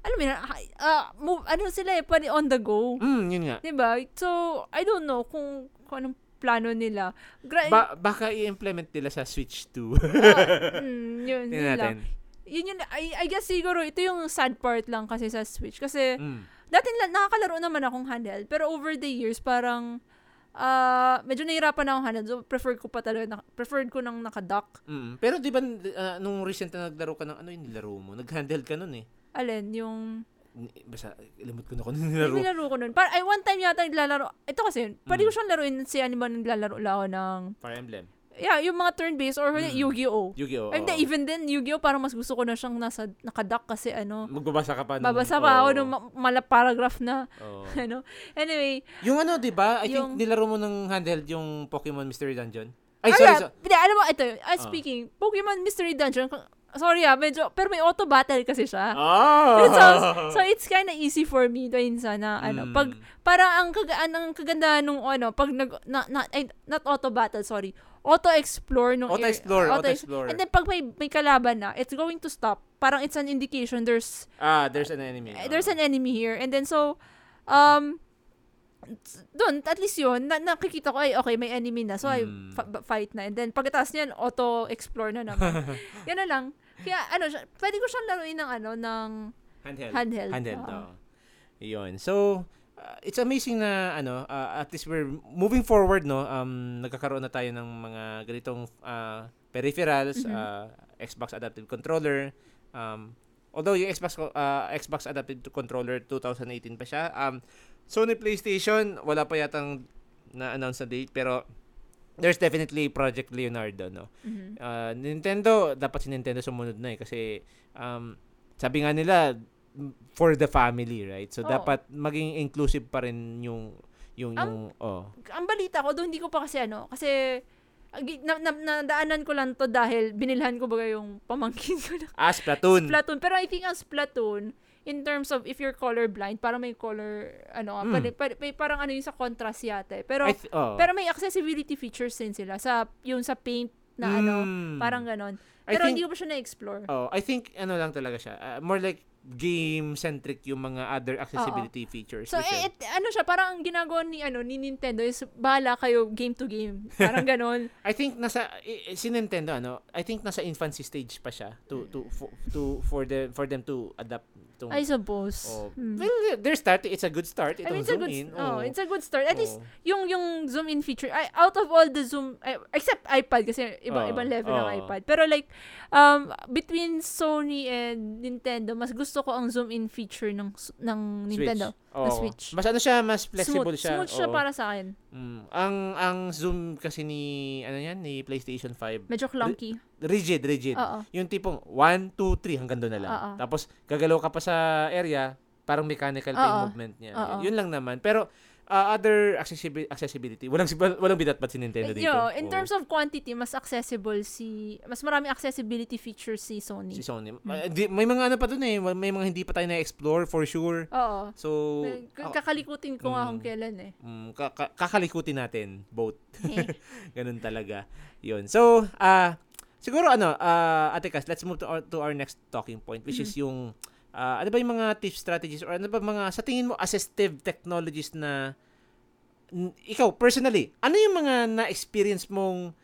alam mo yun, ah, move, ano sila eh, pwede on the go. Mm, yun nga. 'Di ba? So, I don't know kung, kung anong plano nila. Gra- Ba- baka i-implement nila sa Switch 2. *laughs* ah, mm, yun, yun lang. Yun yun, I, I guess siguro ito yung sad part lang kasi sa Switch. Kasi, Mm. dati la- nakakalaro naman akong handheld. Pero over the years, parang, ah medyo nahirapan na akong handheld. So, preferred ko pa talaga, na- preferred ko nang naka-dock. Mm. Pero di ba ah, nung recent na naglaro ka ng ano yung nilaro mo? Nag-handheld ka nun eh. Alin, yung, Basta, limot ko na kung ano yung nilaro. nilaro ko nun. Par- ay, one time yata naglalaro. Ito kasi, pwede Mm. ko siyang laruin si anime naglalaro lang ako ng, Fire Emblem. yeah, yung mga turn-based or Mm. Yu-Gi-Oh! Yu-Gi-Oh! Ay, hindi, oo. even then, Yu-Gi-Oh! parang mas gusto ko na siyang nasa, nakadock kasi ano, Magbabasa ka pa. nung- babasa pa ako oo. nung ma- mala paragraph na, Oo. *laughs* ano. Anyway, Yung ano, di ba? I Yung- think nilaro mo ng handheld yung Pokemon Mystery Dungeon. Ay, Ay, sorry. ah, so- hindi, alam mo, ito, uh, Ah. speaking, Pokemon Mystery Dungeon, sorry ah, medyo, pero may auto battle kasi siya. Ah! *laughs* So, so it's kind of easy for me to insa na, ano, Mm. pag, parang ang, kagaan, ang kagandahan nung, ano, pag nag, na, na, ay, not auto battle, sorry, auto-explore nung Auto-explore, area- auto-explore. And then, pag may, may kalaban na, it's going to stop. Parang it's an indication there's, Ah, there's an enemy. eh, there's an enemy here. And then, so, um, doon, at least yun, na, nakikita ko, ay, okay, may enemy na. So, I Mm. fa- fight na. And then, pagkatapos niyan, auto-explore na naman. *laughs* Yan na lang. Kaya, ano, siya, pwede ko siyang laruin ng, ano, ng handheld. handheld. Handheld, Oo. oo. Yun. So, uh, it's amazing na, ano, uh, at least we're moving forward, no? Um, nagkakaroon na tayo ng mga ganitong uh, peripherals, Mhm. uh, Xbox Adaptive Controller, um, although yung Xbox uh, Xbox Adaptive Controller 2018 pa siya, um, Sony PlayStation, wala pa yatang na-announce na date, pero there's definitely Project Leonardo, no? Mhm. Uh, Nintendo, dapat si Nintendo sumunod na eh kasi um, sabi nga nila for the family, right? So Oo. dapat maging inclusive pa rin yung yung Ang- yung oh. Ang balita ko, doon hindi ko pa kasi, ano, kasi, na, na, nadaanan ko lang to dahil binilhan ko baga yung pamangkin ko na Ah, Splatoon. Splatoon. Pero I think ang Splatoon, in terms of if you're colorblind, parang may color, ano, Mm. pwede, may parang ano yung sa contrast yata eh. Pero, th- oh. pero may accessibility features din sila sa, yung sa paint na ano, Mm. parang ganon. I Pero think- hindi ko pa siya na-explore. Oh, I think ano lang talaga siya. uh, more like game-centric yung mga other accessibility features. So, eh, et- ano siya, parang ang ginagawa ni, ano, ni Nintendo is, bahala kayo game to game. Parang ganon. *laughs* I think nasa eh, eh, si Nintendo ano, I think nasa infancy stage pa siya to to for, to for them for them to adapt to I suppose. Oh. Hmm. Well, they're start it's a good start. I Itong mean, it's a zoom good, in. oh, oh. it's a good start. At least, Oh. yung yung zoom in feature, I, out of all the zoom, I- except iPad kasi iba Oo, ibang level oo. ng iPad. Pero like um between Sony and Nintendo, mas gusto ko ang zoom in feature ng ng Nintendo. Oh. na Switch. Mas ano siya, mas flexible smooth, siya. Smooth siya Oo. para sa akin. Mm. Ang ang zoom kasi ni ano yan, ni PlayStation 5. Medyo clunky. Rigid, rigid. Oo. Yung tipong 1 2 3 hanggang doon na lang. Oo. Tapos gagalaw ka pa sa area, parang mechanical pa yung Oo. movement niya. Oo. Yun lang naman. Pero uh, other accessibility, accessibility, walang walang bidat-bat si Nintendo dito. Yo, in Oo. terms of quantity, mas accessible si mas marami accessibility features si Sony. si Sony. Hmm. Uh, di- may mga ano pa dun eh, may mga hindi pa tayo na-explore for sure. Oo. So, ako- Kakalikutin ko nga Mm. kung kailan eh. Mm, ka- ka- kakalikutin natin both. *laughs* Ganun talaga. Yun. So, ah siguro ano, ah Ate Cas, let's move to our, to our next talking point which is yung ah, ano ba yung mga tips strategies or ano ba mga sa tingin mo assistive technologies na n- ikaw personally, ano yung mga na-experience mong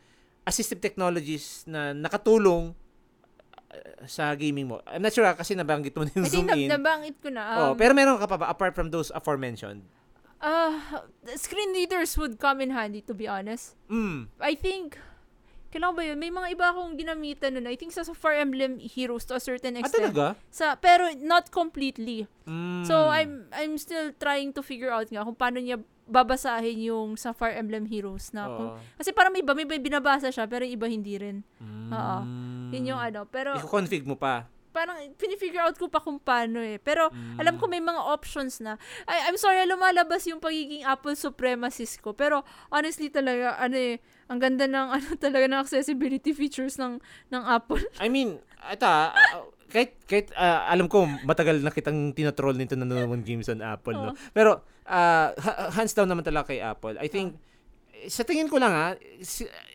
assistive technologies na nakatulong ah, sa gaming mo? I'm not sure ah, kasi nabanggit mo na yung I think zoom nab- in. nabangit ko na. oh, Um, pero meron ka pa ba apart from those aforementioned? uh, screen readers would come in handy to be honest. Mm. I think, kailangan ba yun? May mga iba akong ginamitan nun. I think sa, sa Fire Emblem Heroes to a certain Ah, extent. talaga? Sa, pero not completely. Mm. So, I'm I'm still trying to figure out nga kung paano niya babasahin yung sa Fire Emblem Heroes na kung, kasi parang may iba, may iba binabasa siya pero iba hindi rin. Mm. Oo. Yun yung ano. Pero I-config mo pa. parang pinifigure out ko pa kung paano eh. Pero Mm. alam ko may mga options na. I, I'm sorry, lumalabas yung pagiging Apple supremacist ko. Pero honestly talaga, ano eh, ang ganda ng *laughs* ano talaga ng accessibility features ng ng Apple. I mean, ito ah, ah, kahit, kahit ah, alam ko, matagal na kitang tinatroll nito na naman games on Apple, no? Oo. Pero, ha- hands down naman talaga kay Apple. I think, sa tingin ko lang ha,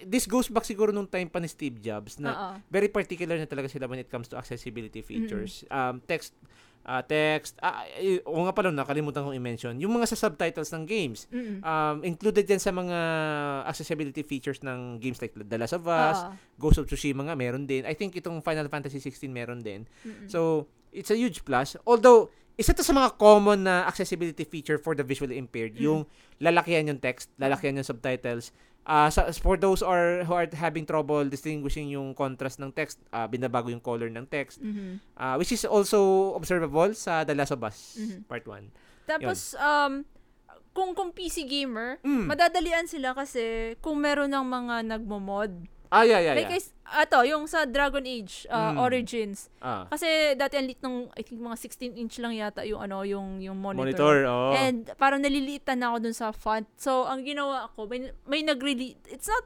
this goes back siguro nung time pa ni Steve Jobs na Oo. very particular na talaga sila when it comes to accessibility features. Um, text, ah, text, ah, eh, o nga pala, nakalimutan kong i-mention, yung mga sa subtitles ng games, um, included yan sa mga accessibility features ng games like The Last of Us, Oo. Ghost of Tsushima nga meron din. I think itong Final Fantasy 16 meron din. Mm-mm. So, it's a huge plus. Although, isa to sa mga common na accessibility feature for the visually impaired, Mm. yung lalakihan yung text, lalakihan yung subtitles. Uh, sa, for those are, who are having trouble distinguishing yung contrast ng text, uh, binabago yung color ng text, Mhm. uh, which is also observable sa The Last of Us, Mhm. Part 1. Tapos, um, kung, kung PC gamer, Mm. madadalian sila kasi kung meron ng mga nagmo-mod. Ah, yeah, yeah, like, yeah. is, ato, yung sa Dragon Age uh, Mm. Origins. Ah. Kasi dati ang lit nung, I think mga 16 inch lang yata yung ano, yung, yung monitor. Monitor, oh. And parang naliliitan na ako dun sa font. So, ang ginawa ko, may, may nag-really, it's not,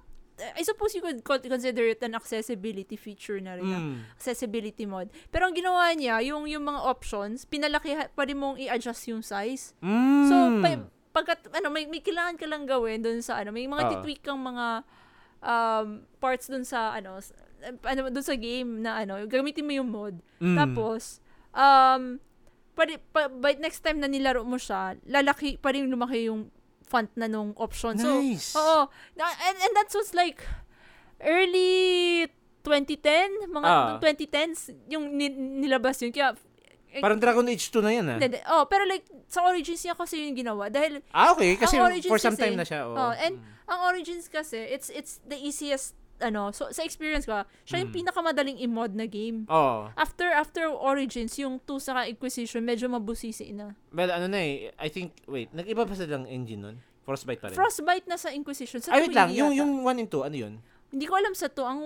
I suppose you could con- consider it an accessibility feature na rin. ah. Mm. Accessibility mod. Pero ang ginawa niya, yung, yung mga options, pinalaki, pa rin mong i-adjust yung size. Mm. So, pa, pagkat, ano, may, may kailangan ka lang gawin dun sa, ano, may mga Oo. titweak kang mga um, parts dun sa, ano, ano, dun sa game na, ano, gamitin mo yung mod. Mm. Tapos, um, pwede, pa, by next time na nilaro mo siya, lalaki, pa rin lumaki yung font na nung option. So, Nice. oo. Na- And, and that was like, early 2010, mga Ah. 2010s, yung ni- nilabas yun. Kaya, Parang Dragon Age 2 na yan, ah. hindi, oh, pero like, sa Origins niya kasi yung ginawa. Dahil, Ah, okay. Kasi for some kasi- time na siya. Oh. oh, and ang Origins kasi, it's it's the easiest, ano, so sa experience ko, siya yung Mm. pinakamadaling i-mod na game. Oh. After after Origins, yung 2 saka Inquisition, medyo mabusisi na. Well, ano na eh. I think, wait. Nag-iba pa silang engine nun? Frostbite pa rin. Frostbite na sa Inquisition. Sa Ay, 2 wait lang. Yung, yata. yung 1 and 2, ano yun? Hindi ko alam sa 2. Ang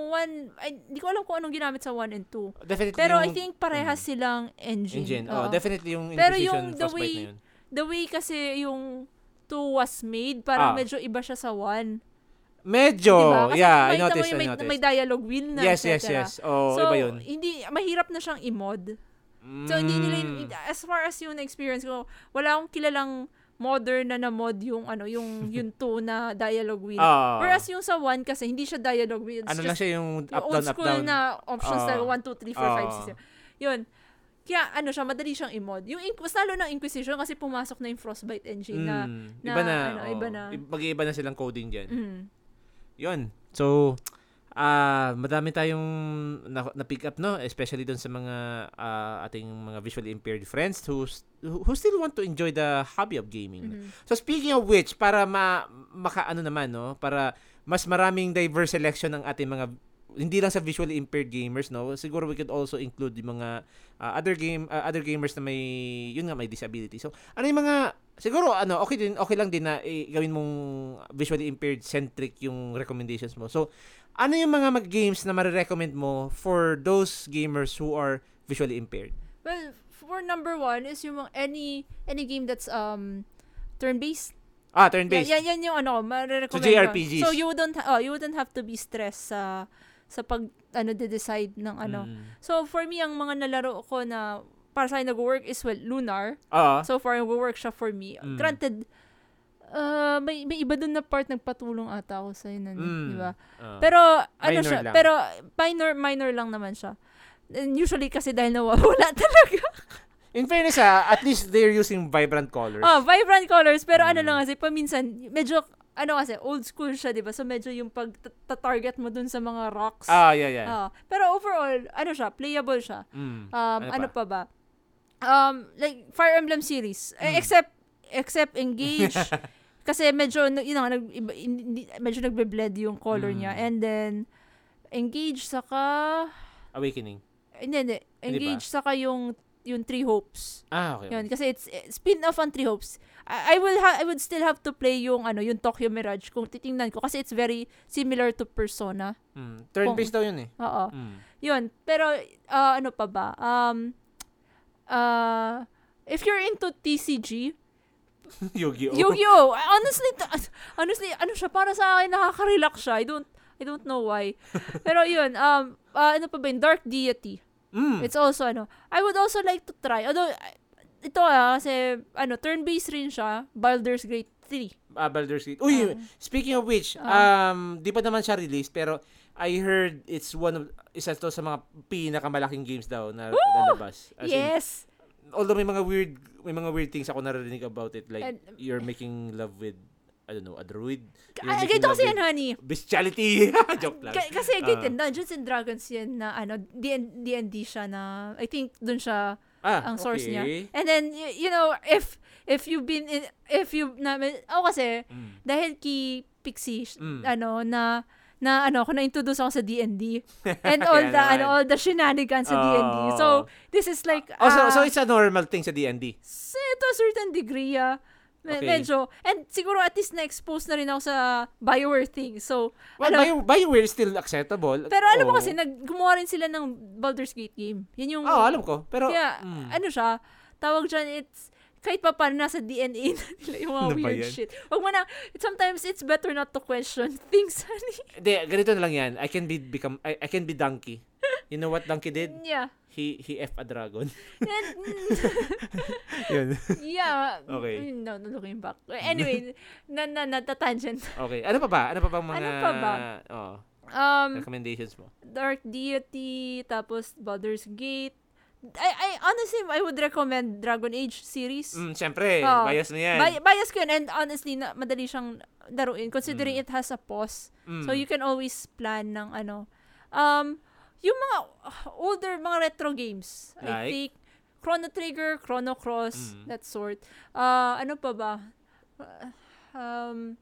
1, ay, hindi ko alam kung anong ginamit sa 1 and 2. Definitely Pero yung I think parehas silang engine. engine. Oh, definitely yung Pero yung the way- na yun. The way kasi yung 2 was made, parang Ah. medyo iba siya sa 1. Medyo. diba? Kasi yeah, I noticed, yung I may, noticed. may dialogue wheel na, yes, yes, yes. Oh, so, iba yun. hindi, mahirap na siyang i-mod. So, hindi nila, Mm. as far as yung experience ko, wala akong kilalang modern na na-mod yung, ano, yung, *laughs* yung 2 na dialogue wheel. Ah. Whereas yung sa 1 kasi, hindi siya dialogue wheel. Ano lang siya yung up, old down, up, school down. na options Ah. na 1, 2, 3, 4, 5, Ah. 6, 7. Yun. Kaya ano siya, madali siyang i-mod. Yung mas lalo ng Inquisition kasi pumasok na yung Frostbite engine na, Mm. na, iba na. ano, oh. iba na. Mag-iiba na silang coding dyan. mm, Yun. So, ah madami tayong na, na-pick up, no? Especially doon sa mga ah, ating mga visually impaired friends who, who still want to enjoy the hobby of gaming. mhm. So, speaking of which, para ma, maka, ano naman, no? Para mas maraming diverse selection ng ating mga hindi lang sa visually impaired gamers no siguro we could also include yung mga ah, other game ah, other gamers na may yun nga may disability so ano yung mga siguro ano okay din okay lang din na eh, gawin mong visually impaired centric yung recommendations mo so ano yung mga mag games na mare-recommend mo for those gamers who are visually impaired Well, for number one is yung mga any any game that's um turn-based. ah turn based Yan, yan yung ano, marirecommend So, ko. JRPGs. So, you wouldn't, ha- oh, you wouldn't have to be stressed sa sa pag ano de-decide ng ano. Mm. So for me ang mga nalaro ko na para sa akin nag-work is well Lunar. ah So far nag-work siya for me. Mm. Granted uh, may may iba dun na part nagpatulong ata ako sa yun, Mm. di ba? ah. Pero ano Minor siya, lang. pero minor minor lang naman siya. And usually kasi dahil nawawala *laughs* talaga. in fairness ah, at least they're using vibrant colors oh, vibrant colors pero ano Mm. lang kasi paminsan medyo ano kasi old school siya, 'di ba? So medyo yung pag target mo dun sa mga rocks. ah yeah yeah Ah, pero overall, ano siya, playable siya. Mm. Um, Ano ano, pa? pa? ba? Um, like Fire Emblem series. Eh, Mm. except except Engage *laughs* kasi medyo yun nga, nag, iba, hindi, medyo nagbe-bled yung color niya. Mm. And then Engage saka awakening hindi, hindi. Engage saka yung yung Three Hopes. ah okay Yun, kasi it's eh, spin-off on Three Hopes. I, I will ha- I would still have to play yung ano, yung Tokyo Mirage kung titingnan ko kasi it's very similar to Persona. Mm. Third base daw yun eh. Oo. Mm. Yun. Pero, ah, ano pa ba? Um, uh, if you're into TCG, *laughs* Yu-Gi-Oh! Yu-Gi-Oh! Honestly, honestly, ano siya, para sa akin, nakaka-relax siya. I don't, I don't know why. *laughs* Pero yun, um, ah, ano pa ba yun? Dark Deity. Mm. It's also ano, I would also like to try. Although ito ah, kasi ano, turn-based rin siya, Baldur's Gate 3. Ah, Baldur's Gate. Uy, Ah. speaking of which, Ah. um, di pa naman siya released, pero I heard it's one of, isa to sa mga pinakamalaking games daw na lalabas. As in, yes. although may mga weird, may mga weird things ako narinig about it, like, And- you're making love with, I don't know, a druid. Ah, ganito kasi yan, honey. Bestiality! *laughs* Joke lang. K- kasi Ah. ganito, Dungeons and Dragons yan na ano, D&D D&D siya na, I think dun siya ah, ang source niya. okay. And then, y- you know, if, if you've been, in, if you, na, ako kasi, Mm. dahil kay Pixie, Mm. ano, na, na ano, ako na-introduce ako sa D&D. And *laughs* all the, naman. ano, all the shenanigans sa D&D. Oh. So, this is like, Oh, so, ah, so it's a normal thing sa D&D. to a certain degree, ah. Me- Okay. Medyo, and siguro at least na-expose na rin ako sa Bioware thing. So, Well, ano, Bio, BioWare is still acceptable. pero alam mo Oo. kasi, nag, gumawa rin sila ng Baldur's Gate game. Yan yung, Oo, alam ko. Pero, kaya, mm. ano siya, tawag dyan, it's, kahit pa paano nasa DNA na nila yung mga Ano ba weird yan? shit. Wag mo na, sometimes it's better not to question *laughs* things, honey. Hindi, ganito na lang yan. I can be become I, I can be donkey. You know what donkey did? Yeah. He he F a dragon. *laughs* *laughs* Yun. yeah. Okay. Mm, No, no, looking back. Anyway, na, na, natatangent. Okay. Ano pa ba? Ano pa bang mga Ano pa ba? Oh, Um, recommendations mo? Dark Deity, tapos Baldur's Gate. I, I honestly, I would recommend Dragon Age series. Mm, syempre, Oo. bias na yan. Bi- bias ko yun, and honestly, na, madali siyang laruin considering it has a pause. Mm. So, you can always plan ng ano. Um, yung mga older, mga retro games. I Like? think, Chrono Trigger, Chrono Cross, Mm. that sort. Uh, ano pa ba? Uh, um,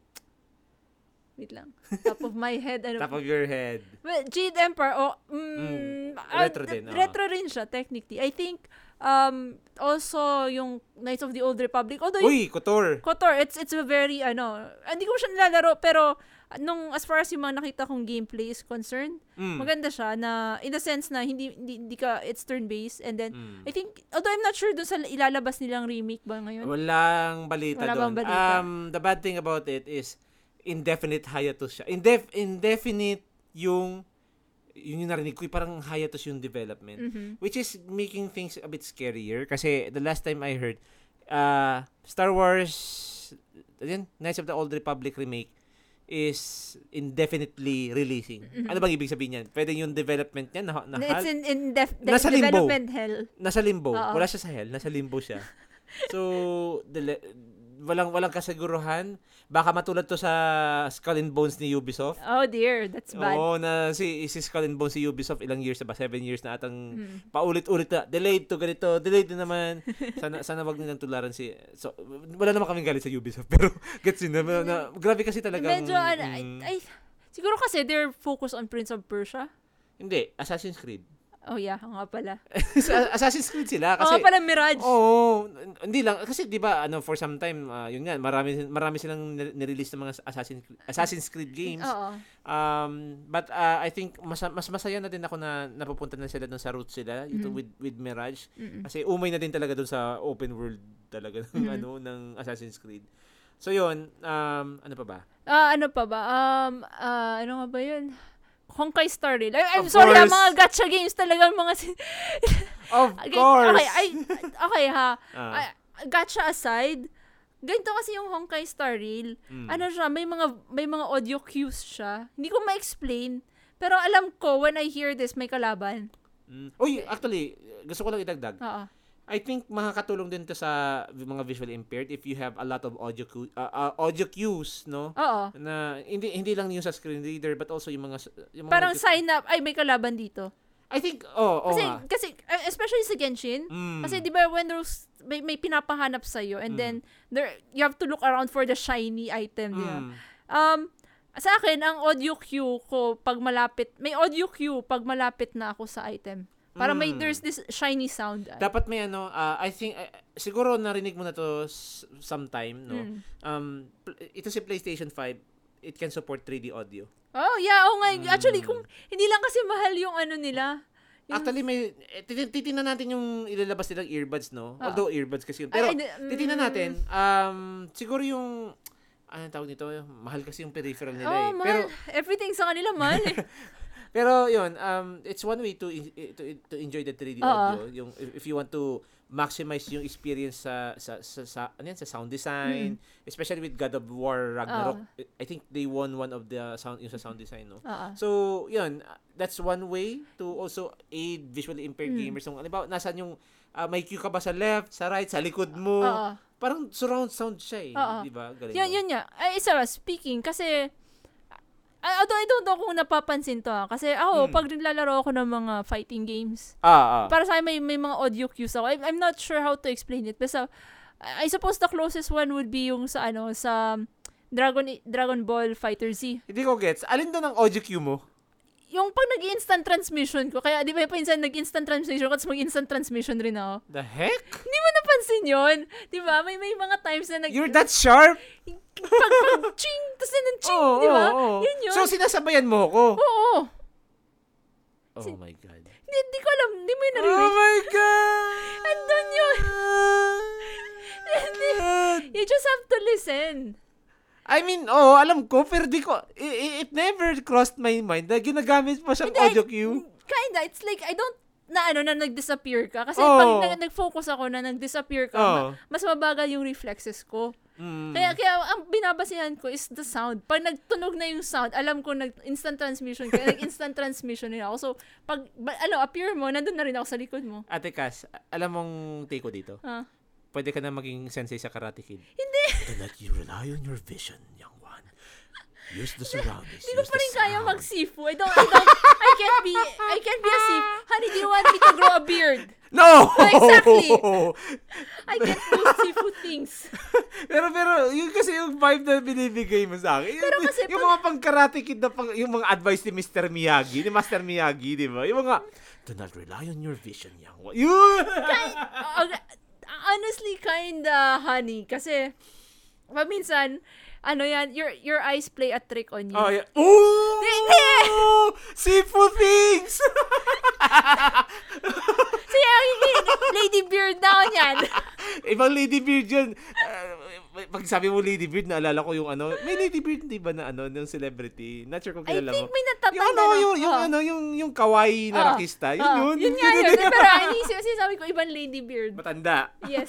wait lang. Top of my head. Ano *laughs* Top of your head. Well, Jade Empire, oh, mm, Mm, ah, retro din, oo. Retro rin siya, technically. I think, um, also, yung Knights of the Old Republic, although yung Uy, Kotor. KOTOR, it's, it's a very, ano, hindi ko siya nilalaro, pero, nung, as far as yung mga nakita kong gameplay is concerned, Mm. maganda siya, na, in a sense na, hindi, hindi, hindi ka, it's turn-based, and then, Mm. I think, although I'm not sure dun sa ilalabas nilang remake ba ngayon? Walang balita Wala doon. balita? Um, the bad thing about it is indefinite hiatus siya. Indef indefinite yung yun yung narinig ko, parang hiatus yung development. Mhm. Which is making things a bit scarier kasi the last time I heard uh, Star Wars yun, Knights of the Old Republic remake is indefinitely releasing. Mhm. Ano bang ibig sabihin niyan? Pwede yung development niya na, na It's in, in def- de- Nasa limbo. development hell. nasa limbo. Oo. Wala siya sa hell, nasa limbo siya. *laughs* So, dele- walang walang kasiguruhan. Baka matulad to sa Skull and Bones ni Ubisoft. Oh dear, that's bad. Oo, na si, si Skull and Bones si Ubisoft ilang years na ba? Seven years na atang Mm. paulit-ulit na. Delayed to ganito, delayed na naman. *laughs* Sana sana wag nilang tularan si So, wala naman kaming galit sa Ubisoft *laughs* pero gets yun na, na, grabe kasi talagang Medyo, ano, ay, mm, ay, siguro kasi they're focused on Prince of Persia. hindi, Assassin's Creed. Oh yeah, nga pala. *laughs* Sa- Assassin's Creed sila Oo kasi nga pala, Mirage. Oo, n- hindi lang kasi 'di ba ano for some time ah, yun nga marami marami silang nire- nirelease ng mga Assassin's Assassin's Creed games. Oo. Um but ah, I think mas mas masaya na din ako na napupunta na sila doon sa roots sila ito Mhm. with with Mirage Mm-mm. kasi umay na din talaga doon sa open world talaga ng Mhm. ano ng Assassin's Creed. So yun, um ano pa ba? Ah, ano pa ba? Um, ah, ano nga ba yun? Honkai Star Rail. I'm Of sorry, ah, course. mga gacha games talagang mga... *laughs* Of okay, course. Okay, ay, okay ha. Ah, Ay, gacha aside, ganito kasi yung Honkai Star Rail. mm. Ano siya, may mga may mga audio cues siya. Hindi ko ma-explain. Pero alam ko, when I hear this, may kalaban. Mm. Uy, actually, gusto ko lang idagdag. Oo. I think makakatulong din to sa mga visually impaired if you have a lot of audio cu- uh, uh, audio cues, no? Oo. Na hindi hindi lang yung sa screen reader but also yung mga yung mga Parang sign up, ay, may kalaban dito. I think oh, oh Kasi, nga. kasi uh, especially sa Genshin, Mm. Kasi 'di ba when there's may, may pinapahanap sa iyo and Mm. then there you have to look around for the shiny item, di ba? Mm. Um sa akin ang audio cue ko pag malapit, may audio cue pag malapit na ako sa item. Para may Mm. there's this shiny sound. Dapat may ano, uh, I think uh, siguro narinig mo na to sometime, no? Mm. Um ito si PlayStation 5, it can support 3D audio. Oh, yeah, oh nga. Mm. Actually, kung hindi lang kasi mahal yung ano nila. Yung- Actually may eh, titin- titingnan natin yung ilalabas nilang earbuds, no? Oo. Although earbuds kasi yun. Pero mm, titingnan natin, um siguro yung ano tawag nito, mahal kasi yung peripheral nila Oh, eh. mahal. Pero Everything sa kanila mahal eh. *laughs* Pero yun, um it's one way to i- to, to enjoy the 3D Oo. audio. Yung if, you want to maximize yung experience sa sa sa, sa ano yan, sa sound design, especially with God of War Ragnarok. I think they won one of the sound yung sa sound design, no. Oo. So, yun, that's one way to also aid visually impaired Mm. gamers. Kung halimbawa, nasan yung ah, may cue ka ba sa left, sa right, sa likod mo. Oo. Parang surround sound siya eh. Oo. Di ba? Galing. Yun, no? yun nga. Ay, isa, speaking, kasi, although I don't know kung napapansin to ha. Kasi ako, Hmm. pag naglalaro ako ng mga fighting games, Ah, ah. para sa akin may, may mga audio cues ako. I'm, I'm not sure how to explain it. Basta, I suppose the closest one would be yung sa ano, sa Dragon Dragon Ball Fighter Z. Hindi ko gets. Alin doon ang audio cue mo? Yung pag nag-instant transmission ko, kaya di ba pinsan nag-instant transmission ko, tapos mag-instant transmission rin ako. The heck? Hindi mo napansin yun? Di ba? May, may mga times na nag... You're that sharp? Pag, pag, ching, tapos na ng ching, di ba? Yun yun. So, sinasabayan mo ko? Oo. Oh my God. Hindi, hindi ko alam. Hindi mo yun Oh naririnig. my God! Andun yun. Hindi. You just have to listen. I mean, oh, alam ko, pero di ko, i- i- it never crossed my mind na ginagamit pa siyang Hindi, audio cue. Kinda. It's like, I don't, na ano, na nag-disappear ka. Kasi Oo. pag nag- nag-focus ako na nag-disappear ka, ma- mas mabagal yung reflexes ko. Mm. Kaya, kaya ang binabasihan ko is the sound. Pag nagtunog na yung sound, alam ko *laughs* nag-instant transmission ka, nag-instant transmission rin ako. So, pag, ba, ano, appear mo, nandun na rin ako sa likod mo. Ate Cass, alam mong take ko dito? Ah. Pwede ka na maging sensei sa Karate Kid. Hindi. Do not you rely on your vision. Use the surroundings. Hindi ko pa rin kaya mag-sifu. I don't, I don't, I can't be, I can't be a sif. Honey, do you want me to grow a beard? No! *laughs* Exactly. *laughs* I can't do sifu things. *laughs* pero pero yun kasi yung vibe na binibigay mo sa akin. Pero Yung- kasi yung pag- mga pang karate kid na pang, yung mga advice ni Mr. Miyagi, ni Master Miyagi, di ba? Yung mga do not rely on your vision, young one. Yun! Kind, uh, honestly, kinda honey. Kasi, paminsan, ano yan, your your eyes play a trick on you. Oh, yeah. Oh! Hindi! Sifu *laughs* things! *laughs* Sige, Lady Beard na yan. *laughs* Ibang Lady Beard yun. Uh, pag sabi mo Lady Beard, naalala ko yung ano, may Lady Beard, di ba, na ano, ng celebrity. Not sure kung I kilala think mo. may natatanda Yung ano, na- yung, yung Oh. ano, yung, yung kawaii na Oh. rakista. Yun Oh, yun. Yun nga yun. Pero inisip kasi sabi ko, ibang Lady Beard. Matanda. Yes.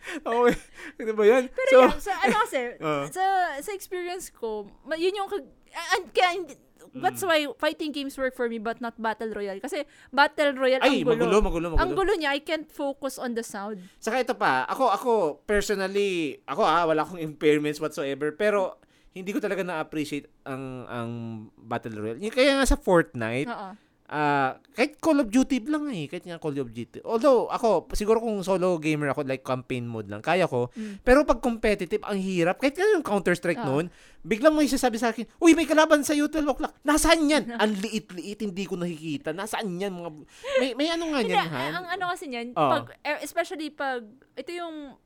*laughs* Okay. Ano ba yan? Pero so, yan, sa ano kasi, *laughs* Oh. sa, sa experience ko, yun yung, kag- ah, kaya, hindi- that's Mm. why fighting games work for me but not Battle Royale. Kasi Battle Royale, ay, ang gulo. magulo, magulo, magulo. Ang gulo niya, I can't focus on the sound. Saka ito pa, ako, ako, personally, ako ah, wala akong impairments whatsoever, pero hindi ko talaga na-appreciate ang ang Battle Royale. Kaya nga sa Fortnite, Oo. Ah kahit Call of Duty lang eh, kahit nga Call of Duty. Although, ako, siguro kung solo gamer ako, like campaign mode lang, kaya ko. Mm. Pero pag competitive, ang hirap. Kahit nga yung Counter-Strike Oo. noon, biglang may sasabi sa akin, Uy, may kalaban sa'yo, 12 o'clock. Nasaan yan? *laughs* ang liit-liit, hindi ko nakikita. Nasaan yan? Mga... May, may ano nga yan, ha? ang ano kasi niyan, Oo. pag, eh, especially pag, ito yung,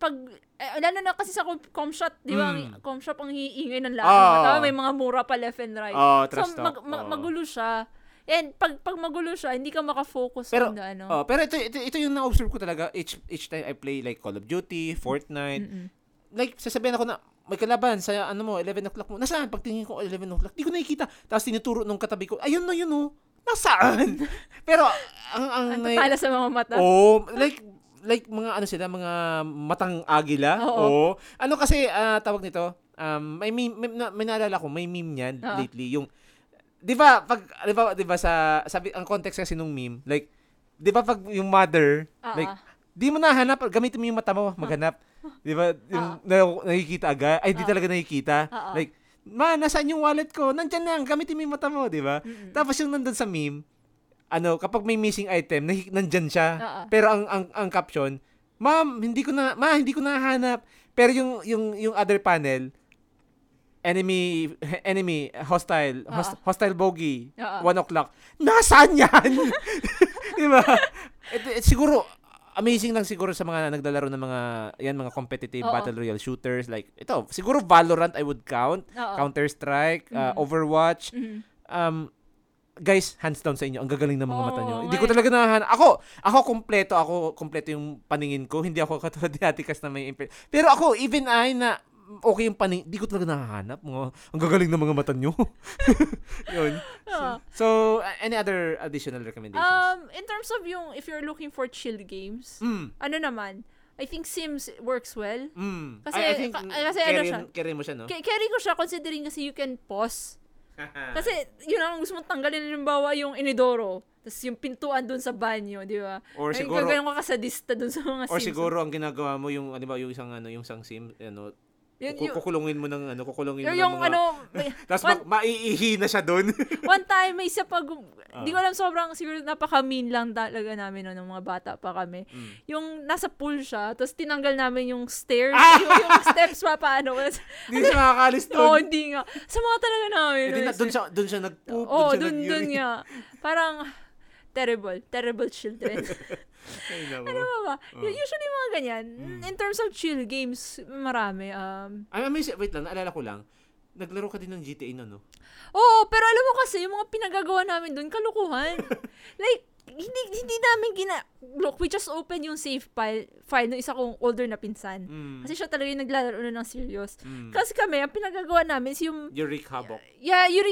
pag, eh, lalo na kasi sa com, comshot, di ba, Mm. ang comshot ang hiingay ng lahat. Tama, may mga mura pa left and right. Oh, so, mag, mag- Oo. magulo siya. And pag, pag magulo siya, hindi ka makafocus Pero, on the ano. Oh, pero ito, ito, ito yung na-observe ko talaga each, each time I play like Call of Duty, Fortnite. Mm-mm. Like, sasabihin ako na, may kalaban sa ano mo, 11 o'clock mo. Nasaan? Pagtingin ko, 11 o'clock. Di ko nakikita. Tapos tinuturo nung katabi ko, ayun na yun oh. Nasaan? *laughs* pero, ang, ang, Ang tatala sa mga mata. Oh, like like mga ano sila, mga matang agila. Oo. Oo. Ano kasi ah, tawag nito? Um, may meme, may, may naalala ko, may meme niyan lately yung 'di ba pag 'di ba 'di ba sa sabi ang context kasi nung meme, like 'di ba pag yung mother, Ah, like ah. di mo nahanap, gamitin mo yung mata mo maghanap. 'Di ba? Yung na, nakikita agad, ay di Ah. talaga nakikita. Ah, ah. Like Ma, nasaan yung wallet ko? Nandyan lang, gamitin mo yung mata mo, di ba? Mm-mm. Tapos yung nandun sa meme, ano, kapag may missing item, nahi- nandyan siya. Oo. Pero ang, ang ang caption, Ma'am, hindi ko na ma, hindi ko nahanap. Pero yung yung yung other panel, enemy *laughs* enemy hostile host- hostile bogey Oo. one o'clock nasaan yan *laughs* di ba It- it- siguro amazing lang siguro sa mga naglalaro ng mga yan mga competitive Oo. battle royale shooters like ito siguro Valorant I would count Oo. Counter Strike uh, Mhm. Overwatch Mhm. um guys, hands down sa inyo. Ang gagaling ng mga Oo, mata nyo. Hindi ko eh. talaga nahanap. Ako, ako kompleto. Ako kompleto yung paningin ko. Hindi ako katulad ni Ate Cas na may imper- Pero ako, even I na okay yung paning, di ko talaga nahahanap. Mga, ang gagaling ng mga mata nyo. *laughs* Yun. Ah. So, any other additional recommendations? Um, in terms of yung, if you're looking for chill games, mm, ano naman, I think Sims works well. mm. Kasi- I, I think, ka- kasi ano carry, siya? carry mo siya, no? K- carry ko siya considering kasi you can pause. *laughs* Kasi, yun ang gusto mong tanggalin, halimbawa yung inidoro. Tapos yung pintuan dun sa banyo, di ba? or Ay, siguro, gaganon ka kasadista dun sa mga or Sims. siguro ang ginagawa mo yung, ano ba, yung isang, ano, yung isang sim, ano, Yun, kuku- yung, kukulungin mo ng, ano, kukulungin mo yung, ng yung mga, ano, *laughs* tapos ma- maiihi na siya doon. *laughs* one time, may isa pag, Ah. di ko alam, sobrang, siguro napaka-mean lang talaga namin no, nung mga bata pa kami. Mm. Yung nasa pool siya, tapos tinanggal namin yung stairs, Ah! yung, yung steps pa paano. *laughs* Hindi siya makakalis doon. Oo, hindi nga. Sa mga talaga namin. Hindi na, doon siya, doon siya nag-poop, Oo, doon dun, dun nag-urine. nga. Parang, terrible. Terrible children. Ay, nako. ano ba ba? Oh. Usually mga ganyan. Mm. In terms of chill games, marami. Um, Ay, amazing. Wait lang, naalala ko lang. Naglaro ka din ng GTA na, no? Oo, pero alam mo kasi, yung mga pinagagawa namin doon, kalukuhan. *laughs* like, hindi hindi namin gina... Look, we just opened yung save file, file ng isa kong older na pinsan. Mm. Kasi siya talaga yung naglalaro na ng serious. Mm. Kasi kami, ang pinagagawa namin is yung... Yung Rick Havoc. Yeah, yung,